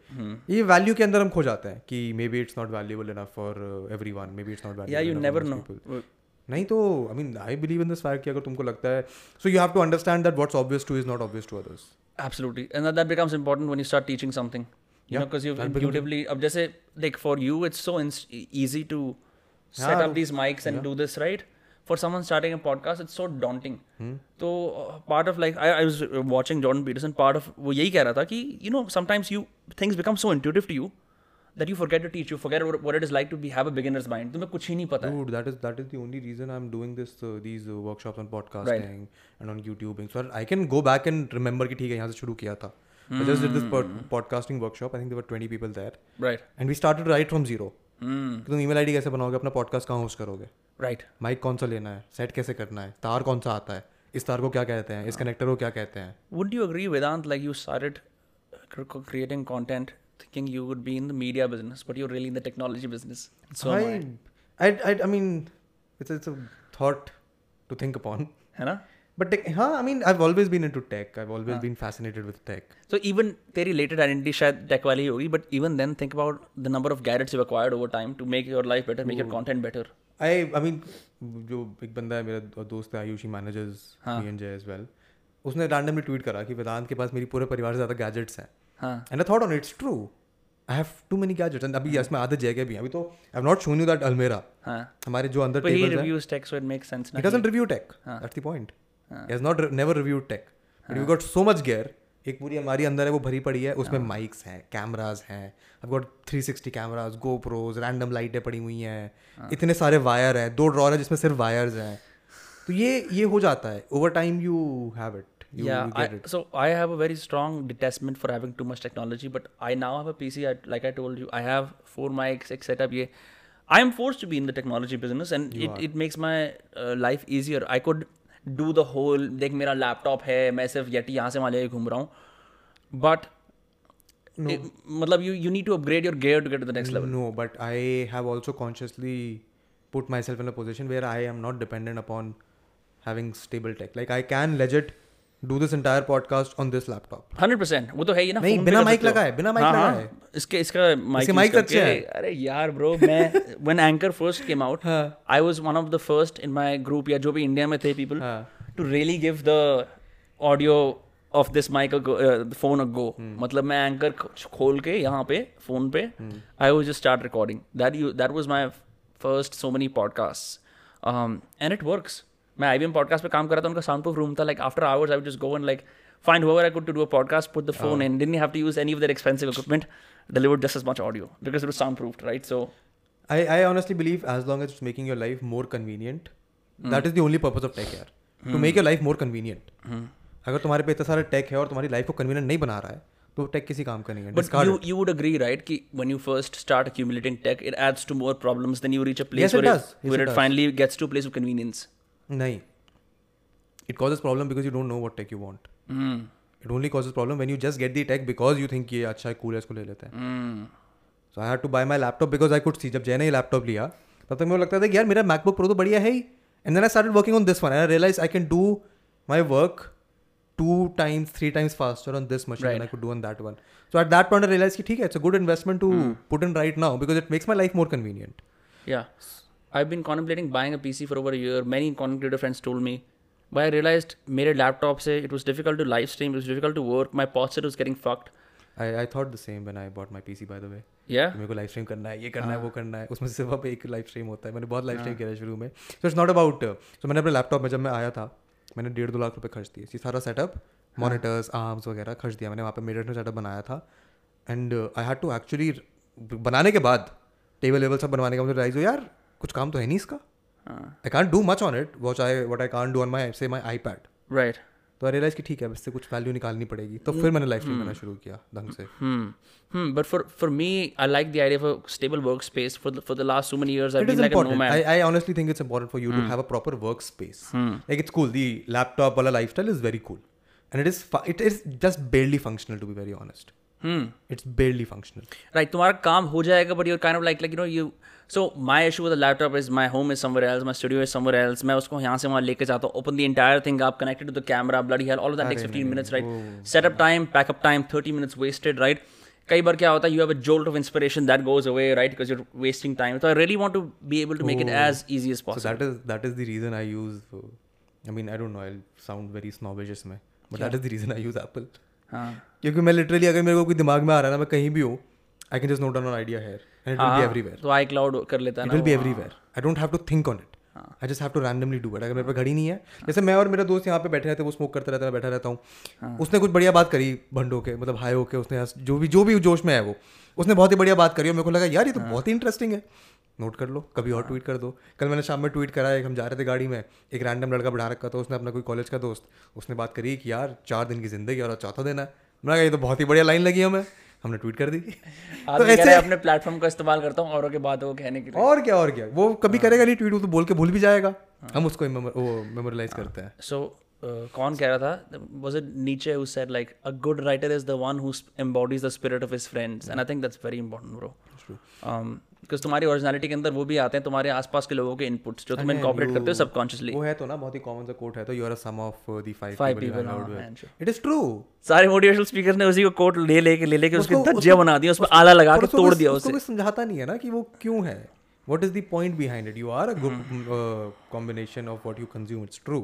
ये value के अंदर हम खो जाते हैं कि maybe it's not valuable enough for everyone maybe it's not या you valuable never know नहीं तो I mean I believe in this fact कि अगर तुमको लगता है so you have to understand that what's obvious to is not obvious to others Absolutely. And that, that becomes important when you start teaching something. You know, Yeah, because you've that becomes- intuitively, अब जैसे, like for you, it's so ins- easy to set Yeah. up these mics and do this, right? For someone starting a podcast, it's so daunting. Hmm. So, uh, part of like, I, I was uh, watching Jordan Peterson, part of, वो यही कह रहा था कि, you know, sometimes you, things become so intuitive to you that you forget to teach, you forget what, what it is like to be, have a beginner's mind. तुम्हें कुछ ही नहीं पता Dude, that is that is the only reason I'm doing this uh, these uh, workshops on podcasting right. and on YouTubing. So I can go back and remember कि ठीक है यहाँ से शुरू किया था. I just did this pod- podcasting workshop. I think there were 20 people there, Right. and we started right from zero. Mm. कि तुम ईमेल आईडी कैसे बनाओगे अपना पॉडकास्ट कहाँ होस्ट करोगे Right. माइक कौन सा लेना है सेट कैसे करना है तार कौन सा आता है इस तार को क्या कहते हैं इस कनेक्टर को क्या कहते हैं agree, Vedant, like you started cr- cr- creating content thinking you would be in the media business, but you're really in the technology business? So am I. I, I, I mean, it's, it's a thought to think upon. है ना? But tech, हाँ, I mean, I've always been into tech. I've always been fascinated with tech. So even तेरी latent identity शायद tech वाली ही होगी, but even then think about the number of gadgets you've acquired over time to make your life better, make your content better. I, I mean, जो एक बंदा है मेरा दो- दोस्त है Ayushi manages me and Jay as well उसने randomly tweet करा कि वेदांत के पास मेरी पूरे परिवार से ज़्यादा गैजेट्स हैं हाँ. and I thought on it's true I have too many gadgets and अभी इसमें आधे जगह भी हैं अभी तो I have not shown you that अलमेरा हाँ. हमारे जो अंदर But he टेबल्स हैं। reviews tech, so it makes sense. He ना doesn't review tech. That's the point. He has not re- never reviewed tech. But we've got so much gear. एक पूरी हमारी अंदर है वो भरी पड़ी है। उसमें माइक्स हैं कैमराज हैं। I've got 360 cameras GoPros random लाइटें पड़ी हुई हैं। इतने सारे वायर हैं। दो ड्रॉर है जिसमें सिर्फ़ वायर्स हैं। तो ये ये हो जाता है। Over time you have it You yeah, get I, it so I have a very strong detachment for having too much technology, but I now have a PC. I, like I told you, I have four mics, एक setup. ये, I am forced to be in the technology business, and it, it makes my uh, life easier. I could do the whole. देख मेरा laptop है, मैं सिर्फ Yeti यहाँ से वहाँ लेके घूम रहा हूँ, but it, मतलब you you need to upgrade your gear to get to the next level. No, but I have also consciously put myself in a position where I am not dependent upon having stable tech. Like I can legit do this entire podcast on this laptop. Hundred percent वो तो है ही ना नहीं, बिना mic सकते हो। बिना mic हाँ, हाँ। इसके इसका mic इसके mics अच्छे हैं। अरे यार ब्रो मैं when anchor first came out I was one of the first in my group या जो भी इंडिया में थे people हाँ। to really give the audio of this mic a go, uh, the phone a go मतलब मैं Anchor खोल के यहाँ पे फ़ोन पे I would just start recording that you that was my first so many podcasts um, and it works मैं I podcast पे काम कर रहा था उनका साउंड प्रूफ रूम था like after hours I just go and like find हुआ I could to do a podcast put the phone in didn't have to use any of the expensive equipment delivered just as much audio because it soundproof right so I I honestly believe as long as making your life more convenient that is the only purpose of tech care to make your life more convenient अगर तुम्हारे पे इतना सारा take है और तुम्हारी life को convenient नहीं बना रहा है तो टेक किसी काम का नहीं है but you would agree right कि when you first start accumulating tech it adds to more problems then you reach a place where it finally gets to place of convenience नहीं. It causes problem because you don't know what tech you want it only causes problem when you just get the tech because you think ये अच्छा cool है इसको ले लेते हैं. So I have to buy my laptop because I could see जब जैन ही laptop लिया तब तक मुझे लगता था कि यार मेरा मैकबुक प्रो तो बढ़िया है ही. And then I start working on this one I realise I can do my work two times three times faster on this machine I could do on that one so at that point I realise कि ठीक है it's a good investment to put in right now because it makes my life more convenient या I been contemplating buying a P C for over year many content creator friends told me buy I realise मेरे laptop से it was difficult to live stream it difficult to work my posture is getting fucked I I thought the same one I bought my P C by the way या मेरे को live stream करना है ये करना है वो करना है उसमें से अब एक लाइव स्ट्रीम होता है। मैंने बहुत लाइव स्ट्रीम किया है शुरू में। So it's not about so मैंने अपने लैपटॉप में जब मैं आया था मैंने डेढ़ दो लाख रुपये खर्च दिए। सारा सेटअप मोनिटर्स आर्म्स वगैरह खर्च दिया मैंने। वहाँ पर मेडिटर सेटअप बनाया था। And I had to actually बनाने के बाद टेबल वेबल सब बनवाने का मुझे राइज हो यार कुछ काम तो है नहीं इसका हाँ. I can't do much on it watch I what I can't do on my say my I pad Right. तो आई रियलाइज़ कि ठीक है इससे कुछ वैल्यू निकालनी पड़ेगी तो फिर मैंने स्ट्रीम करना शुरू किया ढंग से Hmm. Hmm. But for for me, I like the idea of a stable workspace. For the, for the last so many years, I've It is been like a important. nomad. I, I honestly think it's important for you to have a proper workspace. Like it's cool. The laptop wala lifestyle is very cool, and it is fu- it is just it's barely functional right तुम्हारा काम हो जाएगा but you're kind of like like you know you so my issue the laptop is my home is somewhere else my studio is somewhere else मैं उसको यहाँ से वहाँ लेके जाता हूँ। ओपन द इंटायर थिंग आप connected to the camera blood hell all that fifteen minutes right setup time pack up time thirty minutes wasted right कई बार क्या होता है you have a jolt of inspiration that goes away right because you're wasting time तो I really want to be able to make it as easy as possible that is that is the reason I use I mean I don't know I sound very snobbish में but that is the reason I use Apple क्योंकि मैं literally अगर मेरे को कोई दिमाग में आ रहा है ना मैं कहीं भी हूँ I can just note an idea here and it will be everywhere. तो आई क्लाउड कर लेता है It ना will be वो, हाँ। everywhere. I don't have to think on it. I just have to randomly do it. अगर मेरे पे घड़ी नहीं है जैसे मैं और मेरा दोस्त यहाँ पे बैठे रहते हैं वो स्मोक करते रहता है मैं बैठा रहता हूँ उसने कुछ बढ़िया बात करी भंडो के मतलब हाई होके उसने जो भी जो भी जोश में है वो उसने बहुत ही बढ़िया बात करी और मेरे को लगा यार ये तो बहुत ही इंटरेस्टिंग है नोट कर लो कभी और ट्वीट कर दो कल मैंने शाम में ट्वीट करा एक हम जा रहे थे गाड़ी में एक रैंडम लड़का बढ़ा रखा था उसने अपना कोई कॉलेज का दोस्त उसने बात करी कि यार चार दिन की ज़िंदगी और चौथा दिन है मैंने कहा ये तो बहुत ही बढ़िया लाइन लगी हमें। हमने ट्वीट कर दी। *laughs* तो है अपने प्लेटफॉर्म का इस्तेमाल करता हूँ औरों के बातों को कहने के लिए। और क्या और क्या। वो कभी करेगा नहीं ट्वीट वो तो बोल के भूल भी जाएगा। हम उसको वो मेमोरलाइज करते हैं। So, uh, कौन कह रहा था? वॉज़ इट नीचे उस said like a good writer is the one who embodies the spirit of his friends and I think that's very important important um, तुम्हारी ओरिजिनलिटी के अंदर वो भी आते हैं तुम्हारे आसपास के लोगों के इनपुट्स जो तुम इनकॉर्पोरेट करते हो सबकॉन्शियसली वो है तो ना बहुत ही कॉमन सा कोट है तो you are a sum of the five Five people you. It is true सारे मोटिवेशनल स्पीकर ने उसी को कोट ले लेके ले लेके उसके धज्जियाँ बना दिया उस पर आला लगा के तोड़ दिया उसे। कोई समझाता नहीं है ना कि वो क्यों है। Is the point behind it? You are a good uh, combination of what you consume. It's true.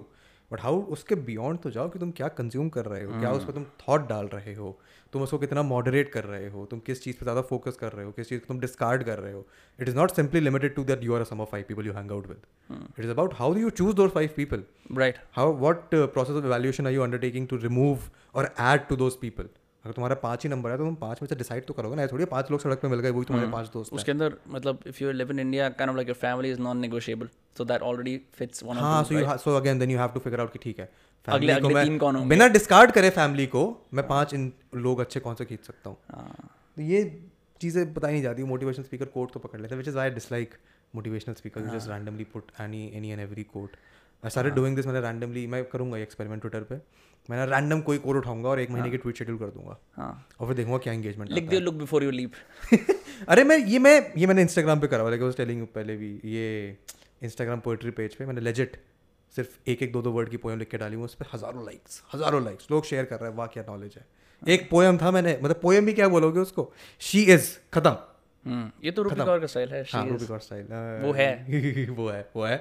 But how उसके बियॉन्ड तो जाओ कि तुम क्या कंज्यूम कर रहे हो क्या उस पर तुम थॉट डाल रहे हो। तुम उसको कितना मॉडरेट कर रहे हो तुम किस चीज़ पर ज़्यादा फोकस कर रहे हो किस चीज़ को तुम डिस्कार्ड कर रहे हो it is not simply limited to that you are sum of five people you hang out with it is about how do you choose those five people right how what process of valuation are you undertaking to remove और add to those people? अगर तुम्हारा पाँच ही number है तो तुम पाँच में से डिसाइड तो करोगे ना। थोड़ी है, पाँच लोग सड़क पे मिल गए वही तुम्हारे पाँच दोस्त उसके अंदर मतलब if you live in India kind of like your family is non negotiable so that already fits one हाँ so you so again then you have to figure out कि ठीक है अगले- को अगले मैं तीन कौन होंगे? बिना डिस्कार्ड करे फैमिली को मैं पाँच इन लोग अच्छे कौन से खींच सकता हूँ? हाँ। तो ये चीज़ें बताई नहीं जाती मोटिवेशनल स्पीकर कोट तो पकड़ लेते हैं which is I dislike motivational speaker you just randomly put any any and every quote I started doing this मैंने रैंडमली मैं करूँगा एक्सपेरिमेंट ट्विटर पे मैंने रैंडम कोई कोड उठाऊँगा और एक महीने की ट्वीट शेड्यूल कर दूँगा। हाँ। और फिर देखूँगा क्या एंगेजमेंट लिख दियो लुक बिफोर यू लीव अरे मैं ये मैं ये मैंने इंस्टाग्राम पे करा हुआ लाइक टेलिंग पहले भी ये इंस्टाग्राम पोएट्री पेज पे मैंने लेजिट सिर्फ़ एक एक दो दो वर्ड की पोएम लिख के डाली हूँ उस पर हज़ारों लाइक्स हज़ारों लाइक्स लोग शेयर कर रहे हैं वाह क्या नॉलेज है। एक पोएम था मैंने मतलब पोएम भी क्या बोलोगे उसको? शी इज़ खत्म। हम्म, ये तो रूपी कौर का स्टाइल है हाँ रूबी गॉड स्टाइल वो है। वो है वो है।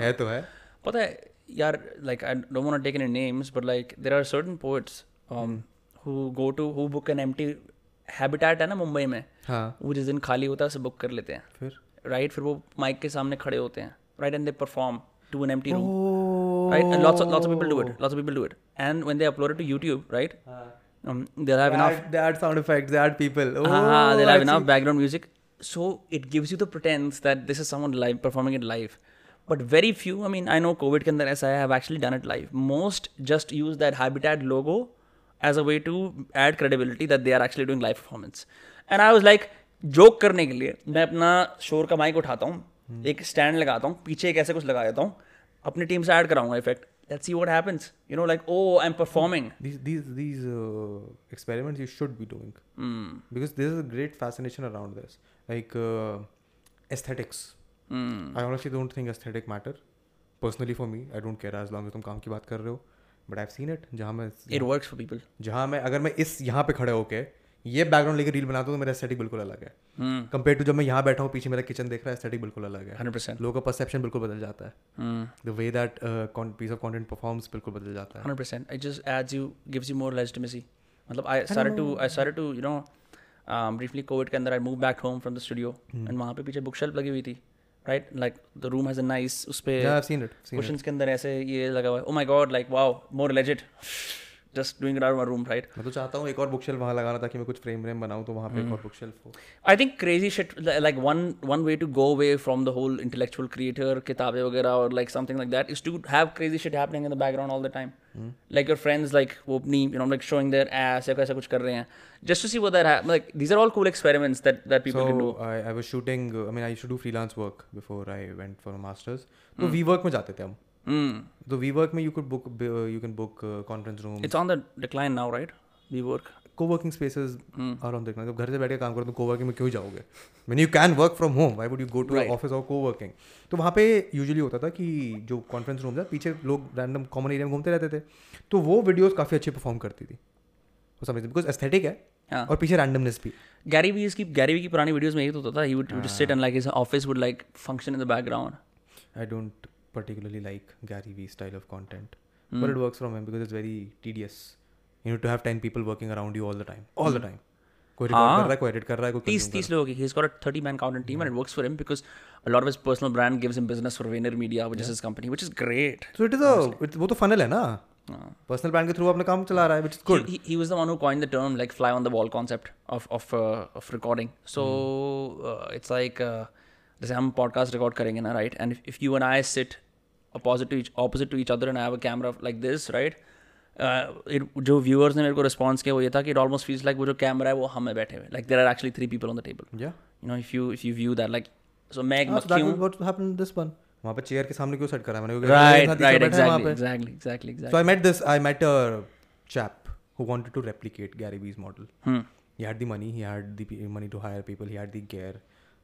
है तो है। पता है यार like I don't want to take any names but like there are certain poets who go to who book an empty habitat है ना मुंबई में हाँ वो जिस दिन खाली होता है उसे बुक कर लेते हैं फिर राइट फिर वो माइक के सामने खड़े होते हैं right and they perform to an empty room Oh. right and lots of lots of people do it lots of people do it and when they upload it to youtube right um, they'll have enough They add sound effects, they add people. Oh, Ah, they'll have I enough see. background music so it gives you the pretense that this is someone live performing it live But very few I mean I know Covid के अंदर ऐसा have actually done it life most just use that habitat logo as a way to add credibility that they are actually doing life performance and I was like joke करने के लिए मैं अपना शोर का माइक उठाता हूँ hmm. एक स्टैंड लगाता हूँ पीछे एक ऐसे कुछ लगा देता हूँ अपनी टीम से ऐड कराऊँगा effect let's see what happens you know like oh I am performing this this experiments you should be doing because this is a great fascination around this like aesthetics I honestly don't think aesthetic matter personally for me I don't care as long तुम काम की बात कर रहे हो. But I seen it जहाँ मैं it work for people जहाँ मैं अगर मैं इस यहाँ पे खड़े होकर ये बैकग्राउंड लेकर रील बनाता हूँ तो मेरा एस्थेटिक बिल्कुल अलग है. कंपेयर टू जब मैं यहाँ बैठा हूँ पीछे मेरा किचन देख रहा है एस्थेटिक बिल्कुल अलग है. लोगों का परसेप्शन बिल्कुल बदल जाता है. The way that piece of content performs बिल्कुल बदल जाता है. हंड्रेड द स्टूडियो एंड वहाँ पे पीछे बुक शेल्फ लगी हुई थी. Right like the room has nice उस पे क्वेश्चन के अंदर ऐसे ये लगा हुआ ओ my God like wow more legit just doing it out of my room right मैं तो चाहता हूँ एक और बुक शेल्फ वहाँ लगाना ताकि मैं कुछ फ्रेम व्रेम बनाऊँ तो वहाँ पे एक और बुक शेल्फ हो I think crazy shit li- like one one way to go away from the whole intellectual creator किताबें वगैरह or like something like that is to have crazy shit happening in the background all the time like your friends like वो अपनी you know like showing their ass या कैसा कुछ कर रहे हैं just to see what that ha- like these are all cool experiments that that people can do So I, I was shooting. Uh, I mean, I used to do freelance work before I went for a masters. तो WeWork में जाते थे हम mm. तो WeWork में you could book you can book conference room it's on the decline now right? We work coworking spaces are on देखना जब घर से बैठ के काम करो तो वर्किंग में क्यों जाओगे? मैंने you can work from home why would you go to Right. Office और को वर्किंग तो वहाँ पे यूजुअली होता था कि जो कॉन्फ्रेंस रूम था पीछे लोग रैंडम कॉमन एरिया में घूमते रहते थे तो वो वीडियोस काफ़ी अच्छे परफॉर्म करती थी। वो समझ बिकॉज़ एस्थेटिक है हाँ। और पीछे रैंडमनेस भी। Gary Vee की Gary Vee की पुरानी वीडियोस में यही तो होता था would, he would just sit and like his office would like function in the background. I don't particularly like Gary Vee style of content, but it works from him because it's very tedious. You need to have ten people working around you all the time, all the time. कोई record कर रहा है कोई edit कर रहा है कोई तीस तीस लोगों की he's got a 30 man content team and it works for him because a lot of his personal brand gives him business for Vayner Media which is his company which is great so it is a वो तो funnel है ना हाँ. Personal brand के through अपना काम चला रहा है which is good he, he, he was the one who coined the term like fly on the wall concept of of uh, of recording so uh, it's like uh, जैसे हम podcast record करेंगे ना right and if, if you and I sit opposite to each opposite to each other and I have a camera like this right uh, it, जो viewers ने मेरे को response किया वो ये था कि it almost feels like वो जो camera है वो हमें बैठे हुए like there are actually three people on the table या you know if you if you view that like so मैं एक सो मक्खी दैट हूँ व्हाट हैपेंड दिस वन वहाँ पे चेयर के सामने क्यों सेट करा है मैंने right right exactly exactly exactly exactly So I met this. I met a chap who wanted to replicate Gary Vee's model. hmm. He had the money. He had the money to hire people. He had the gear.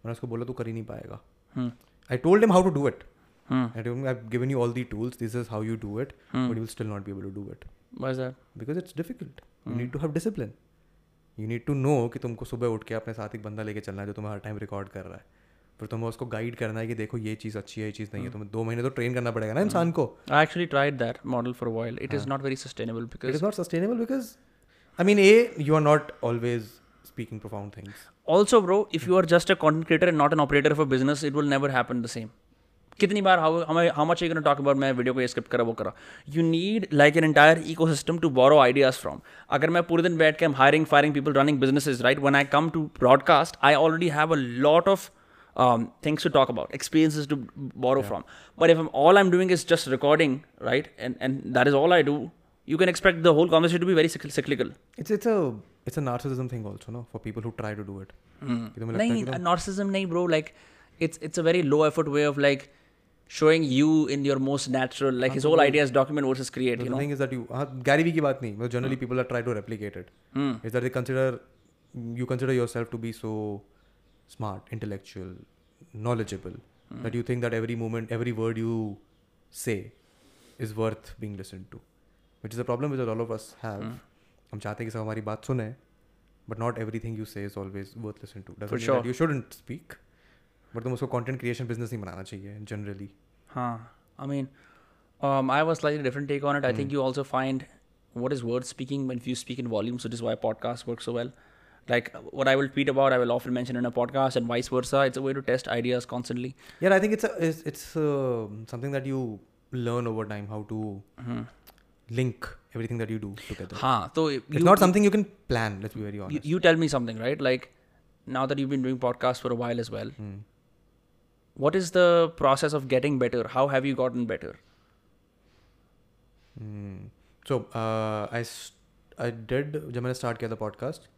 मैंने उसको बोला तू कर ही नहीं पाएगा. Hmm. I told him how to do it. Hmm. I told him I've given you all the tools. This is how you do it, Hmm. but you will still not be able to do it why is that because it's difficult. You Hmm. need to have discipline. You need to know कि तुमको सुबह उठ के अपने साथ एक बंदा लेके चलना है जो तुम्हें हर टाइम रिकॉर्ड कर रहा है फिर तुम्हें उसको गाइड करना है कि देखो ये चीज़ अच्छी है ये चीज़ Hmm. नहीं है तुम्हें दो महीने तो ट्रेन करना पड़ेगा ना इंसान को I actually tried that model for a while. It is not very sustainable it because is not sustainable because I mean a you are not always speaking profound things also, bro, if you are just a content creator and not an operator of a business, it will never happen the same. कितनी बार how हमें how much you talk about मैं video को ये script करा वो करा। You need like an entire ecosystem to borrow ideas from अगर मैं पूरे दिन बैठ के am hiring firing people running business is right one I come to broadcast I already have a lot of things to talk about experiences to borrow from but if am all I am doing is just recording right and and that is all I do you can expect the whole conversation to be very cyclical it's it's it's a thing also no for people who try to do it नहीं narcissism नहीं bro like it's it's a very low effort way of like showing you in your most natural like his whole idea is document versus create the you know thing is that you हाँ Gary Vee की बात नहीं मतलब generally people are try to replicate it Hmm. is that they consider you consider yourself to be so smart intellectual knowledgeable that you think that every moment every word you say is worth being listened to which is a problem which all of us have हम चाहते हैं कि सब हमारी बात सुने but not everything you say is always worth listening to doesn't For mean sure. that you shouldn't speak but तुम उसको content creation business नहीं बनाना चाहिए generally huh I mean um, I have a slightly different take on it I think you also find what is word speaking when you speak in volumes which is why podcasts work so well like what I will tweet about I will often mention in a podcast and vice versa it's a way to test ideas constantly Yeah, I think it's a, it's, it's uh, something that you learn over time how to link everything that you do together. हाँ तो It's not something you can plan. Let's be very honest. you tell me something right like now that you've been doing podcasts for a while as well Hmm what is the process of getting better how have you gotten better Hmm. So uh, I s- I did जब मैंने start किया था podcast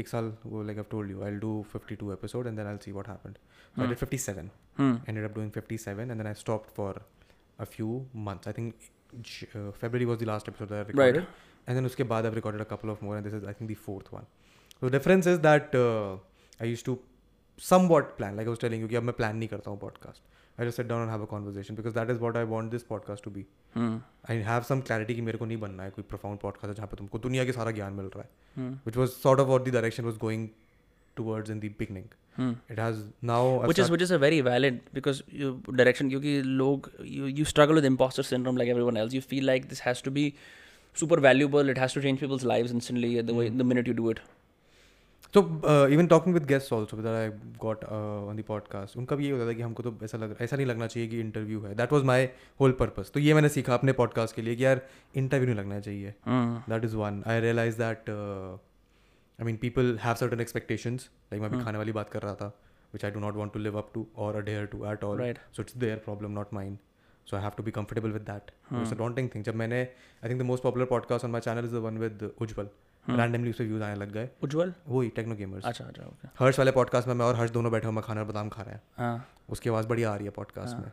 एक साल वो like I told you I do 52 episode and then I see what happened so I did 57 Hmm. ended up doing 57 and then I stopped for a few months. I think J- uh, February was the last episode that I recorded. And then uske baad I've recorded a couple of more and this is I think the fourth one. So the difference is that uh, I used to somewhat plan like I was telling you कि अब मैं plan नहीं करता हूँ podcast. I just sit down and have a conversation because that is what I want this podcast to be. Hmm. I have some clarity कि मेरे को नहीं बनना है कोई profound podcast है जहाँ पे तुमको दुनिया के सारा ज्ञान मिल रहा है Hmm. which was sort of what the direction was going towards in the beginning. Hmm. It has now I've which is start- which is a very valid because you direction क्योंकि लोग you you struggle with imposter syndrome like everyone else you feel like this has to be super valuable it has to change people's lives instantly the way the minute you do it So even talking with guest also also I got on uh, podcast उनका भी ये होता था कि हमको तो ऐसा लग ऐसा नहीं लगना चाहिए कि इंटरव्यू है। That was my whole purpose तो ये मैंने सीखा अपने पॉडकास्ट के लिए कि यार इंटरव्यू नहीं लगना चाहिए। Hmm. That is one I realize that I mean people have certain expectations like मैं अभी खाने वाली बात कर रहा था which I do not want to live up to और adhere to at all Right. So it's their problem not mind so I have to be comfortable with that it's a daunting thing जब मैंने I think the most popular podcast on my channel is the one with Ujjwal randomly उससे views आने लग गए। उज्जवल? वही techno gamers अच्छा अच्छा okay हर्ष वाले पॉडकास्ट में मैं और हर्ष दोनों बैठे हुए मखाना और बादाम खा रहे हैं। हाँ। उसकी आवाज़ बढ़िया आ रही है पॉडकास्ट में।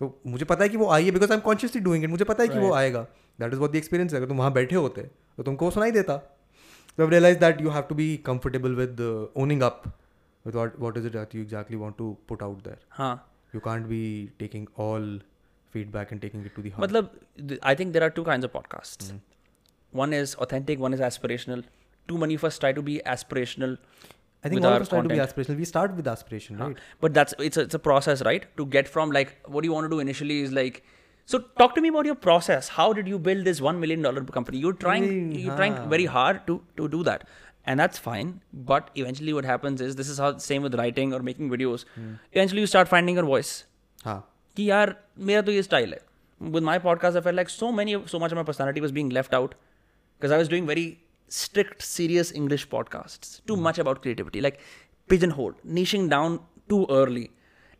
तो मुझे पता है कि वो आई है because I am consciously doing it मुझे पता है कि वो आएगा। That is what the experience है। अगर तुम वहाँ बैठे होते तो तुमको वो सुनाई देता। तो I realize that you have to be comfortable with owning up with what what is it that you exactly want to put out there हाँ। You can't be taking all feedback and taking it to the मतलब th- I think there are two kinds of podcasts. One is authentic, one is aspirational. Too many of us try to be aspirational. I think with all our of try to be content. Aspirational we start with aspiration right But that's it's a, it's a process, right? To get from like what you want to do initially is like. So talk to me about your process. How did you build this one million dollar company? You're trying Mm, you're trying very hard to to do that, and that's fine. But eventually, what happens is this is how same with writing or making videos. Eventually, you start finding your voice. हाँ कि यार मेरा तो ये style है with my podcast I felt like so many so much my personality was being left out Because I was doing very strict serious english podcasts too much about creativity like pigeonhole niching down too early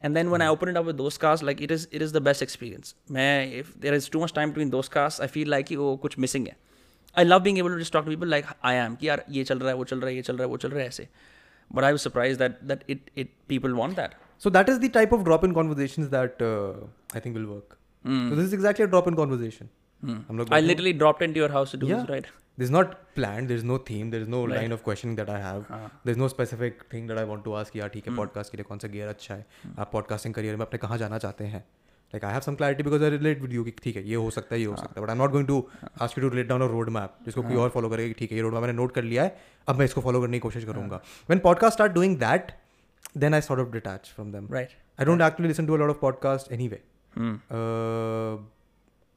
and then when i open it up with those casts like it is it is the best experience मैं if there is too much time between those casts i feel like कि वो कुछ missing है I love being able to just talk to people like I am कि यार ये चल रहा है वो चल रहा है ये चल रहा है वो चल रहा है ऐसे but I was surprised that that it it people want that So that is the type of drop-in conversations that uh, I think will work. So this is exactly a drop-in conversation. हम लोग I literally dropped into your house to do Yeah. this right There's not planned. There's no theme. There's no line of questioning that I have. There's no specific thing that I want to ask. यार ठीक है podcast के लिए कौन सा gear अच्छा है आप podcasting career में अपने कहाँ जाना चाहते हैं like I have some clarity because I relate with you कि ठीक है ये हो सकता है ये हो सकता है but I'm not going to ask you to relate down a road map जिसको कोई और follow करेगा कि ठीक है ये road map मैंने note कर लिया है अब मैं इसको follow करने की कोशिश करूँगा when podcasts start doing that then I sort of detach from them right I don't actually listen to a lot of podcasts anyway. Hmm.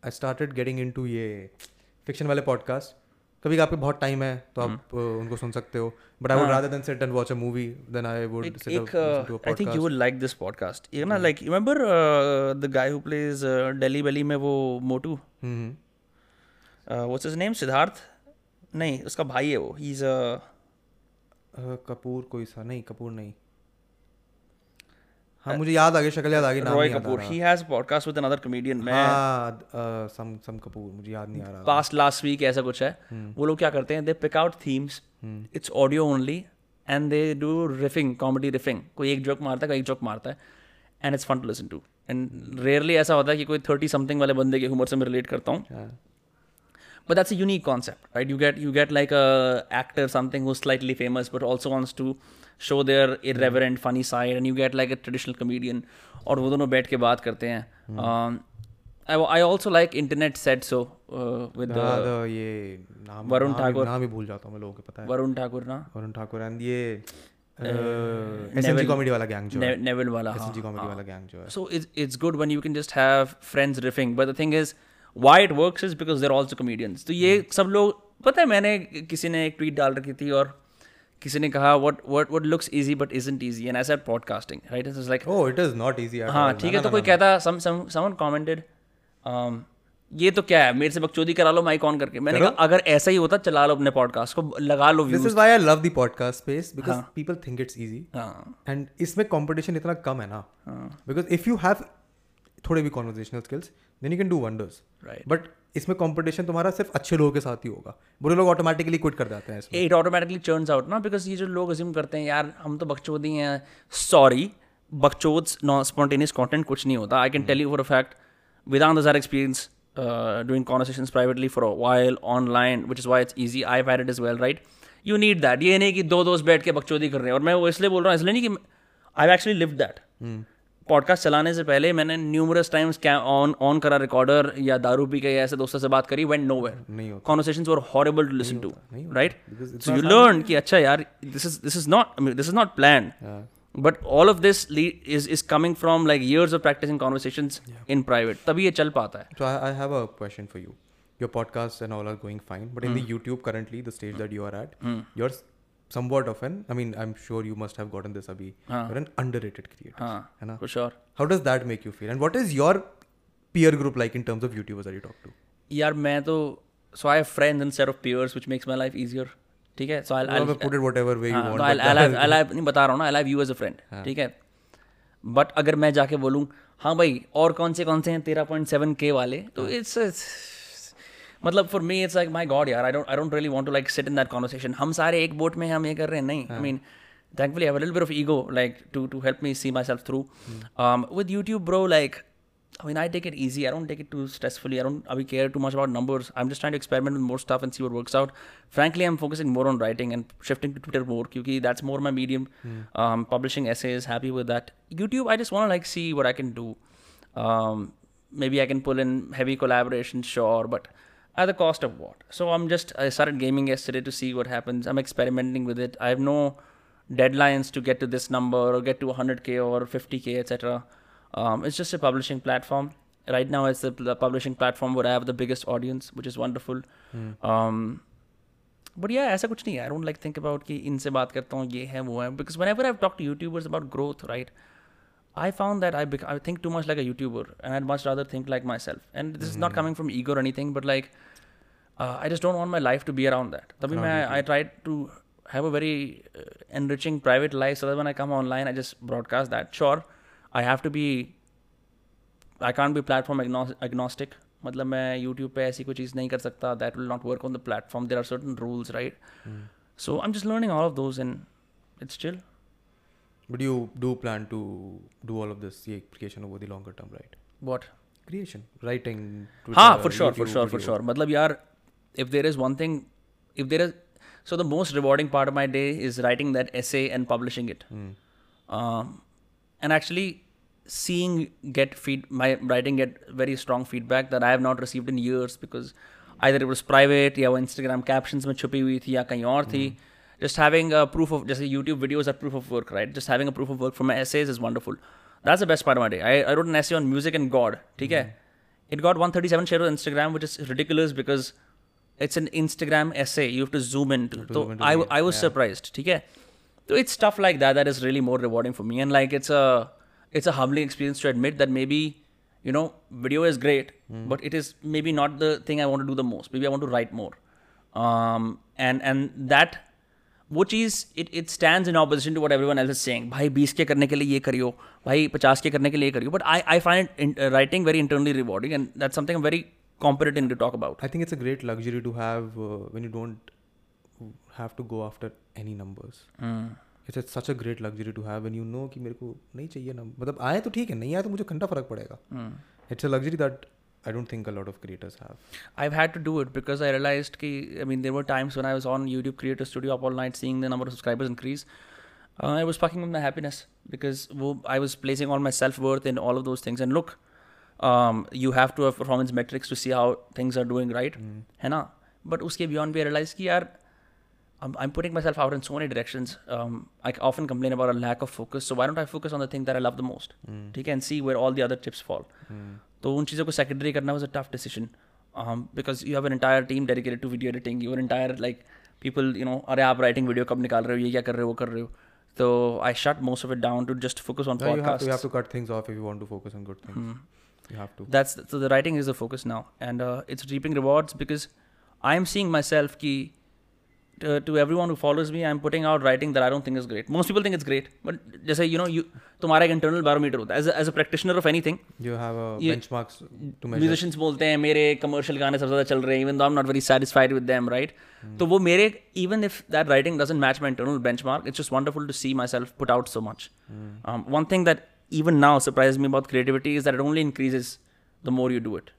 Uh, I started getting into ये fiction वाले podcast. कभी आपके बहुत time है तो Hmm. आप उनको सुन सकते हो। But I would rather then sit and watch a movie then I would sit I think you will like this podcast ये ना like remember the guy who plays Delhi Belly में वो मोटू हम्म, व्हाट्स हिज नेम सिद्धार्थ? नहीं उसका भाई है वो। ही इज़ कपूर कोई सा नहीं कपूर नहीं। हाँ मुझे याद आ गया शक्ल याद आ गई नाम Roy Kapur. He has podcast with another comedian मैं हाँ सम सम कपूर मुझे याद नहीं आ रहा। पास्ट लास्ट वीक ऐसा कुछ है। वो लोग क्या करते हैं they pick out themes it's audio only and they do riffing comedy riffing कोई एक जोक मारता है कोई एक जोक मारता है and it's fun to listen to and rarely ऐसा होता है कि कोई थर्टी समथिंग वाले बंदे के ह्यूमर से मैं रिलेट करता हूँ। हाँ। but that's a unique concept right you get you get like a actor something who's slightly famous but also wants to show their irreverent funny side and you get like a traditional comedian और वो दोनों बैठ के बात करते हैं um, I, I also like internet said so uh, with हाँ, the the ये नाम वरुण नाम ही- ठाकुर। नाम ही भूल जाता हूँ मैं लोगों को पता है वरुण ठाकुर ना वरुण ठाकुर एंड ये एस एन जी कॉमेडी वाला गैंग जो है ने, नेविल वाला एस हाँ एन जी कॉमेडी वाला गैंग जो है so it's it's good when you can just have friends riffing but the thing is why it work is because they're also comedians तो ये सब लोग पता है मैंने किसी ने एक ट्वीट डाल रखी थी और किसी ने कहा what what what looks easy but isn't easy and as at podcasting right is like oh it is not easy हाँ ठीक है तो कोई कहता समन कॉमेंटेड um, ये तो क्या है मेरे से बकचोदी करा लो माइक ऑन करके. मैंने कहा अगर ऐसा ही होता चला लो अपने पॉडकास्ट को लगा लो this is I love the podcast space because people think it's easy and इसमें कॉम्पिटिशन इतना कम है ना। बिकॉज़ इफ़ यू हैव थोड़े भी conversational skills then you can do wonders right but इसमें कंपटीशन तुम्हारा सिर्फ़ अच्छे लोगों के साथ ही होगा। बुरे लोग ऑटोमेटिकली क्विट कर जाते हैं इसमें। इट ऑटोमेटिकली टर्न्स आउट ना? बिकॉज़ ये जो लोग अज्यूम करते हैं यार हम तो बकचोदी हैं। सॉरी बकचोद नॉन स्पॉन्टेनियस कंटेंट कुछ नहीं होता। I can tell you for a fact without their experience doing conversations privately for while online which is why it's easy I had it is well right you need that ये नहीं कि दो दोस्त बैठ के बकचोदी कर रहे हैं। और मैं वो इसलिए बोल रहा हूँ इसलिए नहीं कि I actually live that podcast चलाने से पहले मैंने न्यूमरस टाइम्स ऑन ऑन करा रिकॉर्डर या दारू पी के या ऐसे दोस्तों से बात करी went nowhere conversation were horrible to listen to right you learn कि अच्छा यार this is this is not this is not plan but all of this is is coming from like years of practice in conversation in private तभी ये चल पाता है। I have a question for you your podcast and all are going fine but in the YouTube currently the stage that you are at your somewhat of an. I mean, I'm sure you must have gotten this, Abhi. हाँ. You're an underrated creator. हाँ है ना? for sure How does that make you feel? And what is your peer group like in terms of YouTubers that you talk to? यार मैं तो so I have friends instead of peers which makes my life easier ठीक है so I'll, You I'll have put it whatever way you हाँ, want. तो I'll, but I'll have, I'll have, नहीं बता रहा हूँ ना I have you as a friend ठीक है बट अगर मैं जाके बोलूँ हाँ भाई और कौन से कौन से हैं तेरह पॉइंट सेवन के वाले तो इट्स मतलब for me it's like my god यार I don't I don't really want to like sit in that conversation हम सारे एक बोट में हैं हम ये कर रहे हैं नहीं I mean thankfully I have a little bit of ego like to to help me see myself through. Um, with YouTube, bro, like I mean, I take it easy. I don't take it too stressfully. I don't I care too much about numbers. I'm just trying to experiment with more stuff and see what works out. Frankly, I'm focusing more on writing and shifting to Twitter more because that's more my medium. Um, publishing essays, happy with that. YouTube, I just want to like see what I can do. Um, maybe I can pull in heavy collaboration, sure, but at the cost of what? So I'm just I started gaming yesterday to see what happens. I'm experimenting with it. I have no deadlines to get to this number or get to 100k or 50k, etc. Um, it's just a publishing platform. Right now, it's the, the publishing platform where I have the biggest audience, which is wonderful. Um, but yeah, ऐसा कुछ नहीं है. I don't like think about कि इनसे बात करता हूँ ये है वो है because whenever I've talked to YouTubers about growth, right, I found that I bec- I think too much like a YouTuber and I'd much rather think like myself. And this is not coming from ego or anything, but like uh, I just don't want my life to be around that. तभी मैं I tried to have a very uh, enriching private life so that when I come online, I just broadcast that. Sure, I have to be I can't be platform agnos- agnostic. मतलब मैं YouTube पे ऐसी कोई चीज़ नहीं कर सकता that will not work on the platform. There are certain rules, right? So I'm just learning all of those and it's chill. But you do plan to do all of this the creation over the longer term, right? What? Creation, writing. हाँ Twitter, for sure YouTube, for sure for sure मतलब यार if there is one thing if there is so the most rewarding part of my day is writing that essay and publishing it mm. um, and actually seeing get feed my writing get very strong feedback that I have not received in years because either it was private या वो Instagram captions में छुपी हुई थी या कहीं और थी just having a proof of just YouTube videos are proof of work, right? Just having a proof of work for my essays is wonderful. That's the best part of my day. I, I wrote an essay on music and God. Okay. mm. It got 137 shares on Instagram, which is ridiculous because it's an Instagram essay. You have to zoom in. So I. I was yeah. surprised. Okay. So it's stuff like that that is really more rewarding for me. And like it's a it's a humbling experience to admit that maybe, you know, video is great, mm. but it is maybe not the thing I want to do the most. Maybe I want to write more. Um, and and that वो चीज़ it it stand in opposition to what everyone else saying भाई बीस के करने के लिए ये करियो भाई पचास के करने के लिए ये करियो but I I find writing very internally rewarding and that something very competent to talk about I think it's a great luxury to have when you don't have to go after any numbers. It's a, such a great luxury to have when you know कि मेरे को नहीं चाहिए ना मतलब आए तो ठीक है नहीं आए तो मुझे घंटा फ़र्क पड़ेगा। It's a luxury that I don't think a lot of creators have. I've had to do it because I realized ki, I mean, there were times when I was on YouTube Creator Studio up all night seeing the number of subscribers increase. Uh, I was fucking with my happiness because I was placing all my self worth in all of those things. And look, um, you have to have performance metrics to see how things are doing, right? Mm. But uske beyond, we realized that I'm, I'm putting myself out in so many directions. Um, I often complain about a lack of focus. So why don't I focus on the thing that I love the most? Mm. can see where all the other chips fall. Mm. तो उन चीज़ों को secondary करना a tough decision. Um, because you have an entire team dedicated to video editing. Your entire like people, you know, अरे आप writing video कब निकाल रहे हो ये क्या कर रहे हो वो कर रहे हो तो focus on Yeah, you have podcasts. to you have to cut things off if you want to focus on good things. You have to. That's so the writing is the focus now, and uh, it's reaping rewards because I'm seeing myself ki uh, to everyone who follows me, I'm putting out writing that I don't think is great. Most people think it's great, but जैसे you know you तुम्हारा एक internal barometer होता है as a, as a practitioner of anything. You have a ये- benchmarks to measure. Musicians बोलते हैं मेरे commercial गाने सबसे ज़्यादा चल रहे हैं even though I'm not very satisfied with them, right? तो वो मेरे even if that writing doesn't match my internal benchmark, it's just wonderful to see myself put out so much. Um, one thing that even now surprises me about creativity is that it only increases the more you do it.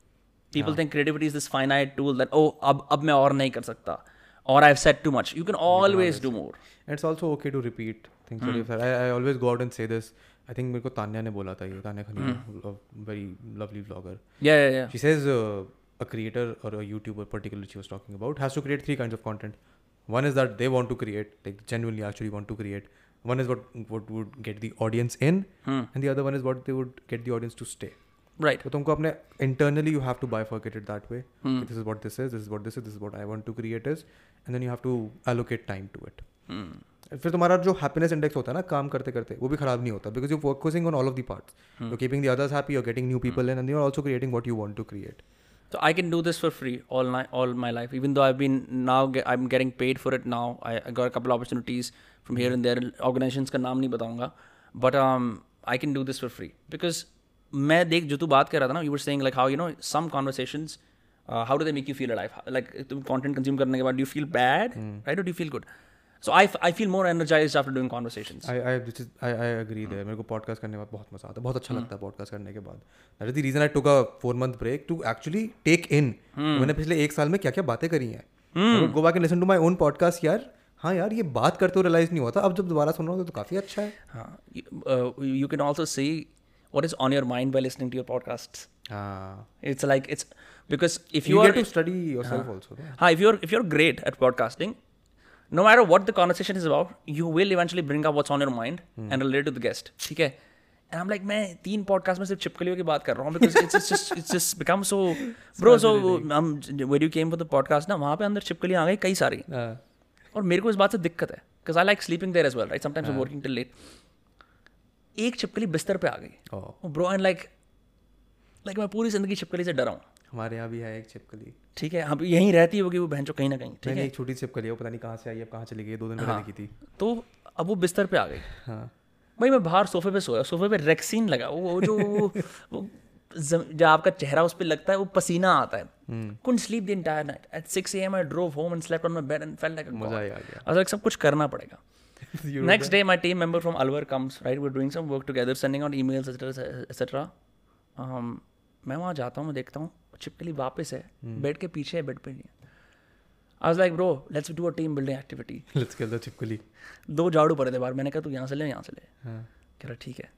People think creativity is this finite tool that oh अब अब मैं और नहीं कर सकता or I've said too much. You can always do more. And it's also okay to repeat things that Hmm. you've said. I, I always go out and say this. I think मेरे को तान्या ने बोला था ये तान्या खनी Hmm. a very lovely vlogger. Yeah, yeah, yeah. She says uh, a creator or a YouTuber, particularly she was talking about, has to create three kinds of content. One is that they want to create, like genuinely actually want to create. One is what what would get the audience in, Hmm. and the other one is what they would get the audience to stay. Right तुमको अपने internally you have to bifurcated that way this is what this is this is what this is this what I want to create is and then you have to allocate time to it फिर तुम्हारा जो happiness index होता है ना काम करते करते वो भी खराब नहीं होता because you focusing on all of the parts you keeping the others happy और getting new people and you are also creating what you want to create तो I can do this for free all my all my life even though I been now I am getting paid for it now I got couple opportunities from here and there organisations का नाम नहीं बताऊँगा. But I can do this for free because मैं देख जो तू बात कर रहा था ना, were saying like how you know some conversations, uh, how do they make you feel alive? Like तुम content कंज्यूम करने के बाद right, or do you feel good? So I, f- I feel more energized after doing conversations. I I this is I I agree there मेरे को podcast करने के बाद बहुत मज़ा आता है बहुत अच्छा लगता है पॉडकास्ट करने के बाद। That is the reason I took a four month break to actually take in मैंने पिछले एक साल में क्या क्या बातें करी हैं। Go back and listen to my own podcast यार। हाँ यार ये बात करते हो रियलाइज़ नहीं हुआ था। अब जब दोबारा सुन रहा हूँ तो काफ़ी अच्छा है। हाँ, you can also see what is on your mind by listening to your podcasts. हाँ It's like it's because if you, you are get to study yourself also no? Hi, if you're if you're great at podcasting, no matter what the conversation is about, you will eventually bring up what's on your mind and relate to the guest. ठीक है? And I'm like, मैं तीन podcast में सिर्फ चिपकलियों की बात कर रहा हूँ because it's, it's just it's just become so *laughs* bro. So हम when you came for the podcast ना वहाँ पे अंदर चिपकलियाँ आ गई कई सारी हाँ और मेरे को इस बात से दिक्कत है because I like sleeping there as well, right? Sometimes I'm working till late. एक चिपकली बिस्तर पे आ गई। ब्रो एंड लाइक लाइक मैं पूरी ज़िंदगी छिपकली से डरा हूँ। हमारे यहाँ भी है एक छिपकली। ठीक है अब यहीं रहती होगी वो बहन कहीं ना कहीं ठीक है? एक छोटी छिपकली है वो पता नहीं कहाँ से आई अब कहाँ चली गई दो दिन हाँ। पहले दिखी थी। तो अब वो बिस्तर पे आ गई। हाँ। भाई मैं बाहर सोफे पे सोया सोफे पे रेक्सीन लगा वो जो वो जब आपका चेहरा उस पर लगता है वो पसीना आता है। Couldn't sleep the entire night at 6 AM I drove home and slept on my bed and felt like मज़ा आ गया। सब कुछ करना पड़ेगा। *laughs* Next day, my team member from Alwar comes, right? We're doing some work together, sending out emails, etc. etc. Um, मैं वहाँ जाता हूँ मैं देखता हूँ छिपकली वापस है बेड के पीछे है बेड पे नहीं I was like bro let's do a team building activity let's kill the छिपकली दो झाड़ू पड़े थे बाहर मैंने कहा तू यहाँ से ले यहाँ से ले। हाँ। कह रहा ठीक है।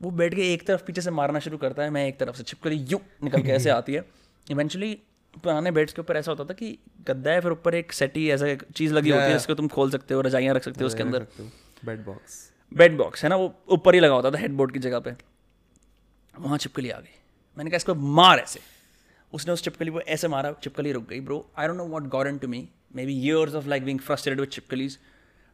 वो बेड के एक तरफ़ पीछे से मारना शुरू करता है मैं एक तरफ़ से छिपकली यू निकल के ऐसे *laughs* आती है। इवेंचुअली पुराने बेड्स के ऊपर ऐसा होता था कि गद्दा है फिर ऊपर एक सेटी ऐसा एक चीज़ लगी होती है जिसको तुम खोल सकते हो रजाइयाँ रख सकते हो उसके अंदर। बेड बॉक्स बेड बॉक्स है ना? वो ऊपर ही लगा होता था हेडबोर्ड की जगह पे। वहाँ चिपकली आ गई। मैंने कहा इसको मार ऐसे। उसने उस चिपकली को ऐसे मारा चिपकली रुक गई bro I don't know what got into me maybe years of like being frustrated with चिपकलीज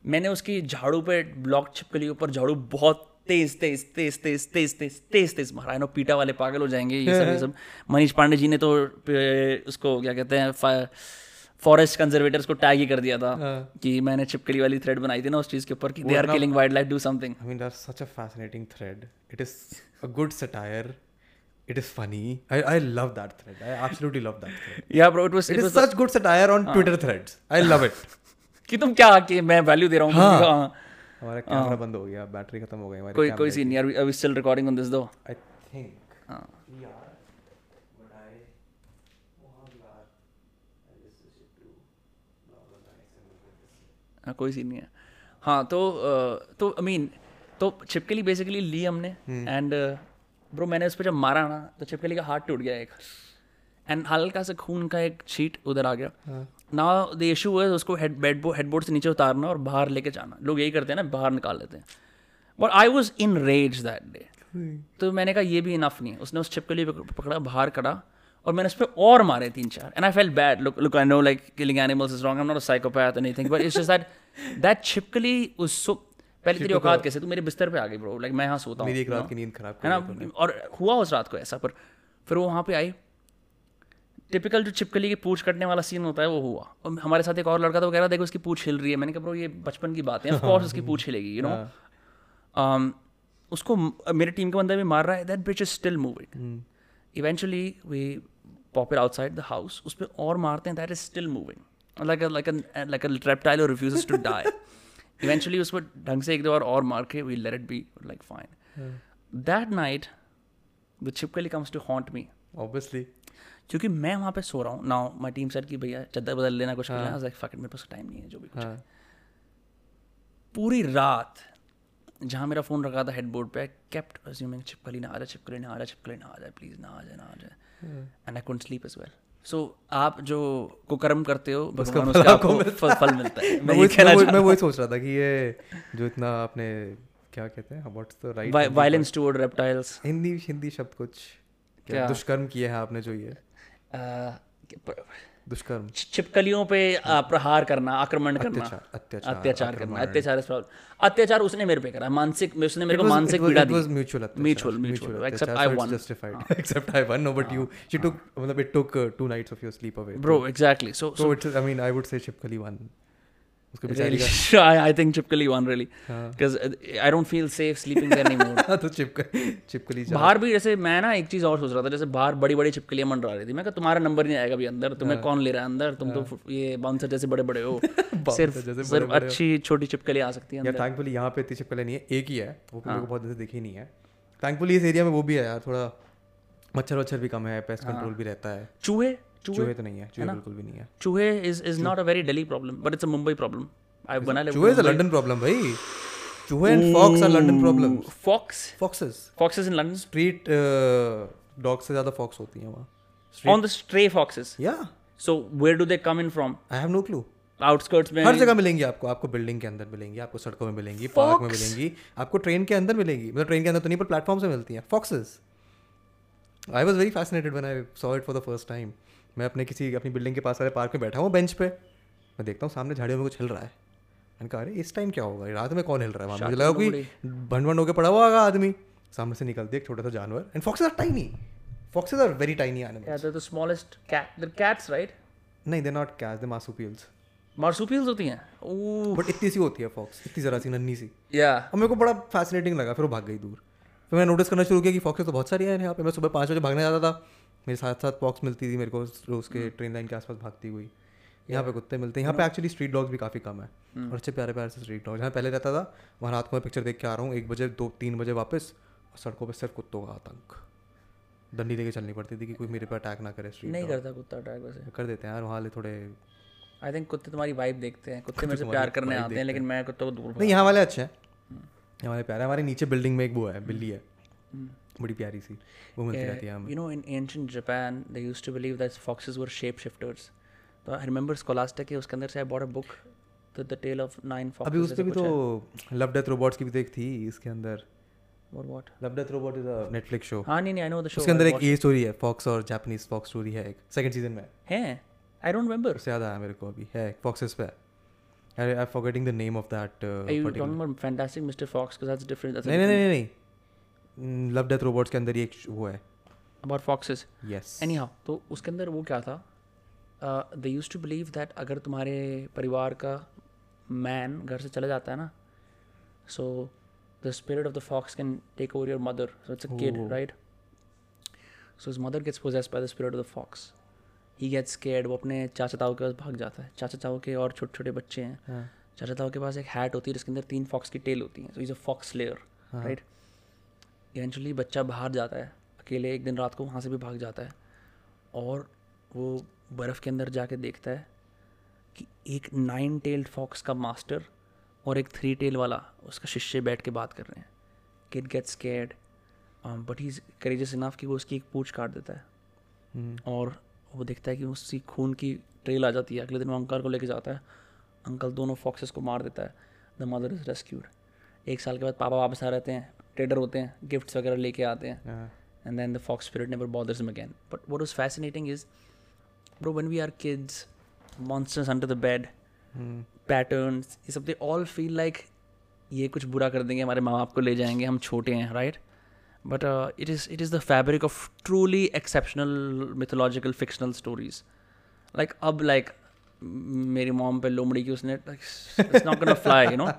मैंने उसकी झाड़ू पे ब्लॉक चिपकली ऊपर झाड़ू बहुत तेज तेज तेज तेज तेज तेज तेज तेज मारा है नो पीटा वाले पागल हो जाएँगे ये सब ये सब मनीष पांडे जी ने तो उसको क्या कहते हैं फॉरेस्ट कंजर्वेटर्स को टैग ही कर दिया था कि मैंने चिपकली वाली थ्रेड बनाई थी ना उस चीज़ के ऊपर कि they are killing wildlife do something I mean, that's such a fascinating thread. It is a good satire. It is funny. I, I love that thread. I absolutely love that thread. या bro it was It it is was such good satire on Twitter threads. I love it. *laughs* कि तुम क्या कि मैं value दे रहा हूँ हाँ। तुम हाँ। हमारा कैमरा बंद हो गया बैटरी खत्म हो गई हमारी कोई कोई scene are we still recording on this though I think हाँ। हाँ, कोई सीन नहीं है। हाँ तो तो आई मीन तो छिपकली बेसिकली ली हमने एंड ब्रो मैंने उस पर जब मारा ना तो छिपकली का हाथ टूट गया एक। एंड हल्का सा खून का एक छीट उधर आ गया। ना द इशू है उसको हेड बेड हेडबोर्ड से नीचे उतारना और बाहर लेके जाना। लोग यही करते हैं ना बाहर निकाल लेते हैं। But I was in rage that day तो मैंने कहा ये भी इनफ नहीं है। उसने उस छिपकली को पकड़ा बाहर करा और मैंने उस पर और मारे तीन चार। And I fell bad look look I know like killing animals is wrong I am not a psychopath anything but it's just that that छिपकली उस पहले तेरी औकात कैसे? तू मेरे बिस्तर पे आ गई ब्रो लाइक मैं यहाँ सोता हूँ मेरी एक रात की नींद खराब है ना? और हुआ उस रात को ऐसा पर फिर वो वहाँ पे आई। टिपिकल जो छिपकली की पूछ कटने वाला सीन होता है वो हुआ। और हमारे साथ एक और लड़का था वो कह रहा देखो उसकी पूछ हिल रही है। मैंने कहा ब्रो ये बचपन की बात है। ऑफ़ कोर्स उसकी पूछ हिलेगी यू नो um, उसको मेरे टीम का बंदा भी मार रहा है that bitch is still moving eventually we pop it outside the house उस पर और मारते हैं that is still moving like like like a reptile और रिफ्यूजेस टू डाई इवेंचुअली उस पर ढंग से एक दो बार और मार के we let it be like fine that night the छिपकली comes to haunt me obviously क्योंकि मैं वहाँ पे सो रहा हूँ। नाउ माई टीम सेट की भैया चद्दर बदल लेना कुछ करना। लाइक फक मेरे पास टाइम नहीं है जो भी कुछ हाँ। पूरी रात जहाँ मेरा फ़ोन रखा था हेडबोर्ड पे केप्ट अज्यूमिंग छिपकली ना आ जाए छिपकली ना आ जाए छिपकली ना आ जाए प्लीज़ ना आ जाए ना आ जाए and I couldn't sleep as well so आप जो कुकर्म करते हो भगवान उसका आपको फल, फल मिलता है। *laughs* मैं वही मैं वही- मैं वही सोच रहा था कि ये जो इतना आपने क्या कहते हैं what's the right violence toward reptiles Hindi Hindi शब्द कुछ क्या? दुष्कर्म किया है आपने जो ये? दुष्कर्म। छिपकलियों पे प्रहार करना आक्रमण करना। अत्याचार करना अत्याचार अत्याचार उसने मेरे पे करा मानसिक उसने मेरे को मानसिक पीड़ा दी। Mutual mutual except I won justified except I won no but you she took मतलब it took two nights of your sleep away bro exactly so so it's I mean I would say छिपकली one उसके बेचारी का *laughs* think Chipkali won really. हाँ। Because I don't feel safe sleeping there *laughs* हाँ, तो चिपकली चिपकली जा। बाहर भी जैसे मैं ना एक चीज़ और सोच रहा था जैसे बाहर बड़ी बड़ी छिपकलियाँ मंडरा रही थी। मैं कहा तुम्हारा नंबर नहीं आएगा अभी अंदर तुम्हें कौन ले रहा है अंदर? तुम तो ये बाउंसर जैसे बड़े बड़े हो *laughs* सिर्फ़ सिर्फ़ अच्छी छोटी छिपकली आ सकती है यार अंदर। थैंकफुली यहाँ पे इतनी छिपकली नहीं है। एक ही है। वो मेरे हाँ। को बहुत दिन से दिखी नहीं है। थैंकफुली इस एरिया में वो भी है यार थोड़ा मच्छर वच्छर भी कम है पेस्ट कंट्रोल भी रहता है। चूहे? चूहे? तो नहीं है चूहे बिल्कुल भी नहीं है। चूहे is is not a very Delhi problem but it's a Mumbai problem I बना ले चूहे इज़ अ लंदन प्रॉब्लम भाई। चूहे and foxes are London problem foxes foxes foxes in London street dog uh, से ज़्यादा फॉक्स होती हैं वहाँ। ऑन द स्ट्रे फॉक्सेस या so where do they come in from I have no clue outskirts में हर जगह मिलेंगी आपको। आपको बिल्डिंग के अंदर मिलेंगी आपको सड़कों में मिलेंगी पार्क में मिलेंगी आपको ट्रेन के अंदर मिलेंगी। मतलब ट्रेन के अंदर तो नहीं पर प्लेटफॉर्म से मिलती हैं। Foxes I was very fascinated when I saw it for the first time मैं अपने किसी अपनी बिल्डिंग के पास वाले पार्क में बैठा हूँ बेंच पे। मैं देखता हूँ सामने झाड़ियों में कुछ हिल रहा है। मैंने कहा अरे इस टाइम क्या होगा? रात में कौन हिल रहा है? वहाँ मुझे लगा कोई भंड भंड होकर पड़ा हुआ होगा आदमी। सामने से निकलती है एक छोटा सा जानवर। And foxes are tiny foxes are very tiny animal Yeah, they're the smallest cat. They're cats, right? नहीं they not cats they marsupials Marsupials होती हैं. बट इतनी सी होती है फॉक्स इतनी जरा सी नन्ही सी। Yeah. और मेरे को बड़ा फैसिनेटिंग लगा फिर वो भाग गई दूर। फिर मैं नोटिस करना शुरू किया कि फॉक्सेस तो बहुत सारी हैं यहाँ पे। मैं सुबह पाँच बजे भागने जाता था। मेरे साथ साथ फॉक्स मिलती थी मेरे को रोज के ट्रेन लाइन के आसपास भागती हुई। यहाँ पे कुत्ते मिलते हैं। यहाँ पे एक्चुअली स्ट्रीट डॉग्स भी काफ़ी कम है। और अच्छे प्यारे प्यारे से स्ट्रीट डॉग जहाँ पहले रहता था वहाँ रात को मैं पिक्चर देख के आ रहा हूँ। एक बजे दो तीन बजे वापस और सड़कों पे सिर्फ़ कुत्तों का आतंक। डंडी लेके चलनी पड़ती थी कि कोई मेरे पे अटैक ना करे स्ट्रीट नहीं करता कुत्ता अटैक वैसे। कर देते हैं यार वहाँ थोड़े आई थिंक कुत्ते तुम्हारी वाइब देखते हैं। कुत्ते मेरे से प्यार करने आते हैं लेकिन मैं कुत्तों को दूर नहीं यहाँ वाले अच्छे हैं। यहाँ वाले प्यारे हमारे नीचे बिल्डिंग में एक वो है बिल्ली है। बड़ी प्यारी सी वो मिलती रहती है हमें you know in ancient Japan they used to believe that foxes were shapeshifters तो I remember Scholastic के उसके अंदर से I bought a book the, the tale of nine foxes अभी उस पे ऐसा भी है। तो लव डेथ रोबोट्स की भी तो एक थी इसके अंदर What what Love Death Robot is a Netflix show हाँ नहीं नहीं I know the show उसके अंदर I एक ये स्टोरी है फॉक्स और जापानीज फॉक्स स्टोरी है एक सेकंड सीज़न में. है I don't remember उससे याद आया मेरे को अभी है फॉक्सेस पे I I forgetting the name of that Are you talking about Fantastic Mr. Fox because that's different that's a नहीं नहीं नहीं नहीं लव डेथ रोबोट्स के अंदर ही एक वो है। About foxes. यस anyhow तो उसके अंदर वो क्या था? They use to believe that अगर तुम्हारे परिवार का मैन घर से चला जाता है ना so the spirit of the fox can take over your mother so it's a kid. Right so his mother gets possessed by the spirit of the fox he gets scared वो अपने चाचा ताऊ के पास भाग जाता है। चाचा ताऊ के और छोटे छोटे बच्चे हैं। हाँ। चाचा ताऊ के पास एक हैट होती है जिसके अंदर तीन फॉक्स की टेल होती है। So is a fox lair. Right eventually बच्चा बाहर जाता है अकेले एक दिन रात को वहाँ से भी भाग जाता है और वो बर्फ़ के अंदर जाके देखता है कि एक नाइन टेल्ड फॉक्स का मास्टर और एक थ्री टेल वाला उसका शिष्य बैठ के बात कर रहे हैं। Kid gets scared but he courageous enough कि वो उसकी एक पूछ काट देता है। हम्म, और वो देखता है कि उसकी खून की ट्रेल आ जाती है। अगले दिन वो अंकल को लेके जाता है। अंकल दोनों फॉक्सेस को मार देता है। द मदर इज़ रेस्क्यूड एक साल के बाद पापा वापस आ रहते हैं। ट्रेडर होते हैं गिफ्ट्स वगैरह लेके आते हैं। And then the fox spirit never bothers again but what is fascinating is bro when we are kids monsters under the bed pattern ये सब दे ऑल फील लाइक ये कुछ बुरा कर देंगे हमारे माँ बाप को ले जाएँगे हम छोटे हैं right but it is it is the fabric of truly exceptional mythological fictional stories like अब लाइक मेरी मॉम पे लोमड़ी की उसने fly you know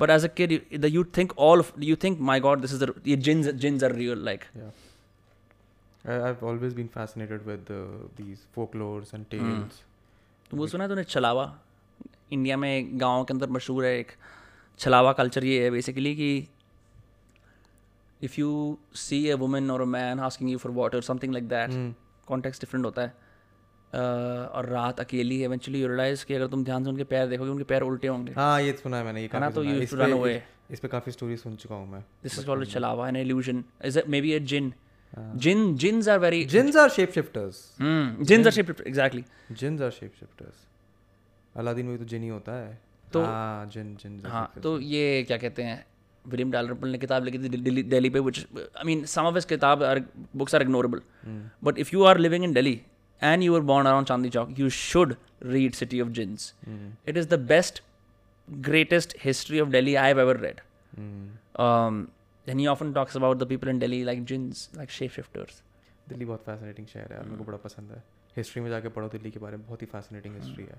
but as a kid you, the, you think all of you think my god this is the jinns jinns are real like Yeah. I, I've always been fascinated with uh, these folklores and Hmm. tales. तो वो सुना है तूने छलावा India में गाँव के अंदर मशहूर है एक छलावा कल्चर ये है बेसिकली कि if you see a woman और a man asking you for water something like that Hmm. Context different होता है uh, और रात अकेली इवेंचुअली यू रियलाइज़ कि अगर तुम ध्यान से उनके पैर देखोगे उनके पैर उल्टे होंगे। हाँ ये सुना है मैंने ये है ना? तो है। यू टू रन अवे इस- पे काफ़ी स्टोरी सुन चुका हूँ मैं दिस इज़ कॉल्ड छलावा an illusion. is it? Maybe a jinn. हाँ. jinn jinns are very Jinns are shapeshifters. hmm, jinns are shaped exactly. Jinns are shapeshifters. Aladdin में तो जिन ही होता है। तो- हाँ जिन जिन हाँ तो ये क्या कहते हैं? विलियम डालरपल ने किताब लिखी थी दिल्ली दिल्ली पे which I mean some of his किताब are books are ignorable but if you are living in Delhi and you are born around Chandni Chowk you should read City of Jinns it is the best greatest history of Delhi I've ever read. Um, and he often talks about the people in Delhi like jinns, like shapeshifters. Delhi बहुत fascinating शहर है यार मेरे को बड़ा पसंद है। History में जाके पढ़ो दिल्ली के बारे में बहुत ही फैसिनेटिंग हिस्ट्री है।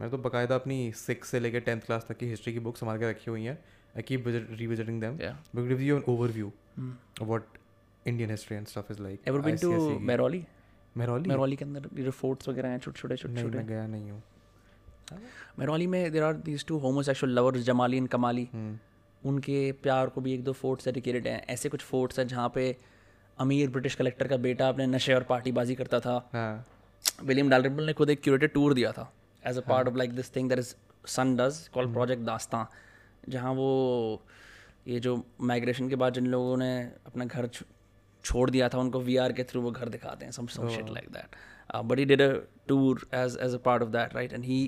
मैंने तो बकायदा अपनी सिक्स से लेकर टेंथ क्लास तक की हिस्ट्री की बुक संभाल के रखी हुई हैं। I keep revisiting them Yeah. Because gives you an overview Hmm. Of what Indian history and stuff is like Ever been to Mehrauli? Mehrauli Mehrauli के अंदर ये जो फोर्ट्स वगैरह हैं छोटे छोटे छोटे छोटे मैं गया नहीं हूँ। मेहरौली में there are these two homosexual lovers Jamali and Kamali उनके प्यार को भी एक दो फोर्ट्स डेडिकेटेड हैं। ऐसे कुछ फोर्ट्स हैं जहाँ पे अमीर ब्रिटिश कलेक्टर का बेटा अपने नशे और पार्टीबाजी करता था। हाँ। विलियम डालरबल ने खुद एक क्यूरेटेड टूर दिया था। As a part of like this thing that is son does called project Dastaan जहाँ वो ये जो माइग्रेशन के बाद जिन लोगों ने अपना घर छोड़ दिया था उनको वीआर के थ्रू वो घर दिखाते हैं some some shit like that but he did a tour as as a part of that right and he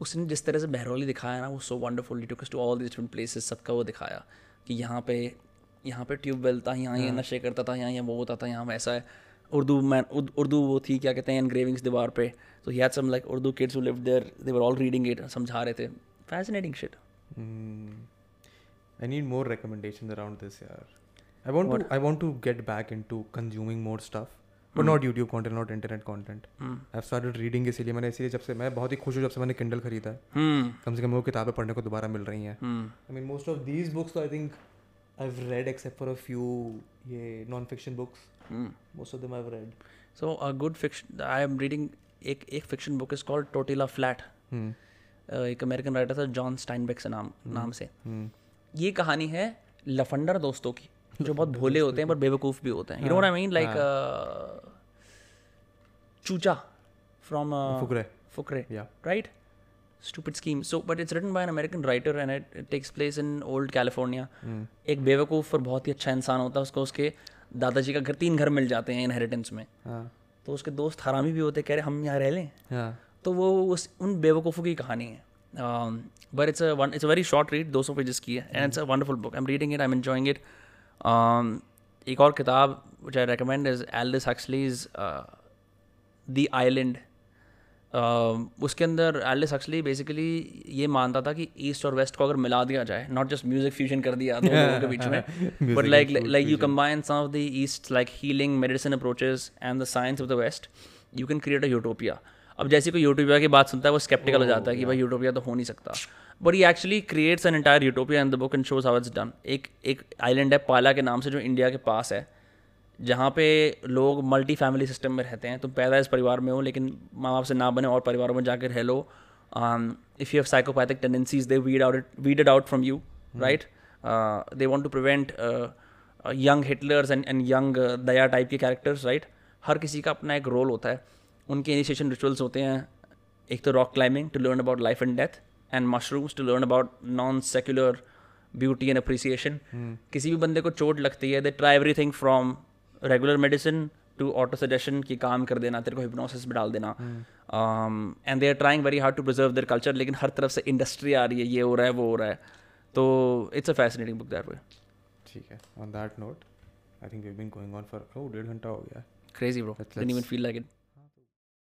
उसने जिस तरह से बहरौली दिखाया ना वो so wonderful to to all this different places सबका वो दिखाया कि यहाँ पे यहाँ पे ट्यूबवेल था यहाँ ये नशे करता था यहाँ ये वो होता था यहाँ वैसा है। उर्दू मैन उर्दू वो थी क्या कहते हैं एनग्रेविंग्स दीवार पे। तो he some like Urdu kids who lived there they were all reading it समझा रहे थे। Fascinating shit Hmm. I need more recommendations around this year. I want what? to I want to get back into consuming more stuff, but not YouTube content, not internet content. I've started reading इसीलिए मैंने इसीलिए जब से मैं बहुत ही खुश हूँ जब से मैंने Kindle खरीदा है हम्म कम से कम वो किताबें पढ़ने को दोबारा मिल रही हैं हम्म I mean most of these books I think I've read except for a few ये non-fiction books. Hmm Most of them I've read. So a good fiction. I am reading एक एक fiction book is called Tortilla Flat. Hmm. Uh, एक American writer था John Steinbeck से नाम नाम से Hmm. ये कहानी है लफंडर दोस्तों की जो बहुत भोले होते हैं पर बेवकूफ़ भी होते हैं you know I mean like Choocha from Fukrey. Fukrey Yeah. right? Stupid scheme. So, but it's written by an American writer and it, it takes place in old California. Hmm. एक बेवकूफ़ और बहुत ही अच्छा इंसान होता है उसको उसके दादाजी का घर तीन घर मिल जाते हैं इनहेरिटेंस में हाँ तो उसके दोस्त हरामी भी होते हैं, कह रहे हम यहाँ रह लें हाँ तो वो उस उन बेवकूफ़ों की कहानी है but it's it's very short read दो सौ पेजेस की है and it's a wonderful book I am reading it I am enjoying it एक और किताब which I recommend is Aldous Huxley's The Island उसके अंदर एल्डिस हक्सली बेसिकली ये मानता था कि ईस्ट और वेस्ट को अगर मिला दिया जाए नॉट जस्ट म्यूज़िक फ्यूजन कर दिया दो लोगों के बीच में but like like you combine some of the east like healing medicine approaches and the science of the west you can create a utopia अब जैसे कोई यूटोपिया की बात सुनता है वो स्केप्टिकल हो जाता है कि भाई यूटोपिया तो हो नहीं सकता। But he actually creates an entire utopia in the book and shows how it's done एक एक आइलैंड है पाला के नाम से जो इंडिया के पास है जहाँ पे लोग मल्टी फैमिली सिस्टम में रहते हैं तुम पैदा इस परिवार में हो लेकिन माँ बाप से ना बने और परिवारों में जाकर रह लो if you have psychopathic tendencies they weed out weed out from you right they want to prevent young Hitlers and and young Daya type के कैरेक्टर्स राइट हर किसी का अपना एक रोल होता है। उनके इनिशिएशन रिचुअल्स होते हैं एक तो rock climbing to learn about life and death and mushrooms to learn about non secular beauty and appreciation किसी भी बंदे को चोट लगती है they try everything from regular medicine to autosuggestion की काम कर देना तेरे को हिप्नोसिस में डाल देना। And they are trying very hard to preserve their culture लेकिन हर तरफ़ से इंडस्ट्री आ रही है ये हो रहा है वो हो रहा है। तो it's a fascinating book that way ठीक है on that note I think we been going on for oh डेढ़ घंटा हो गया। Crazy bro didn't even feel like it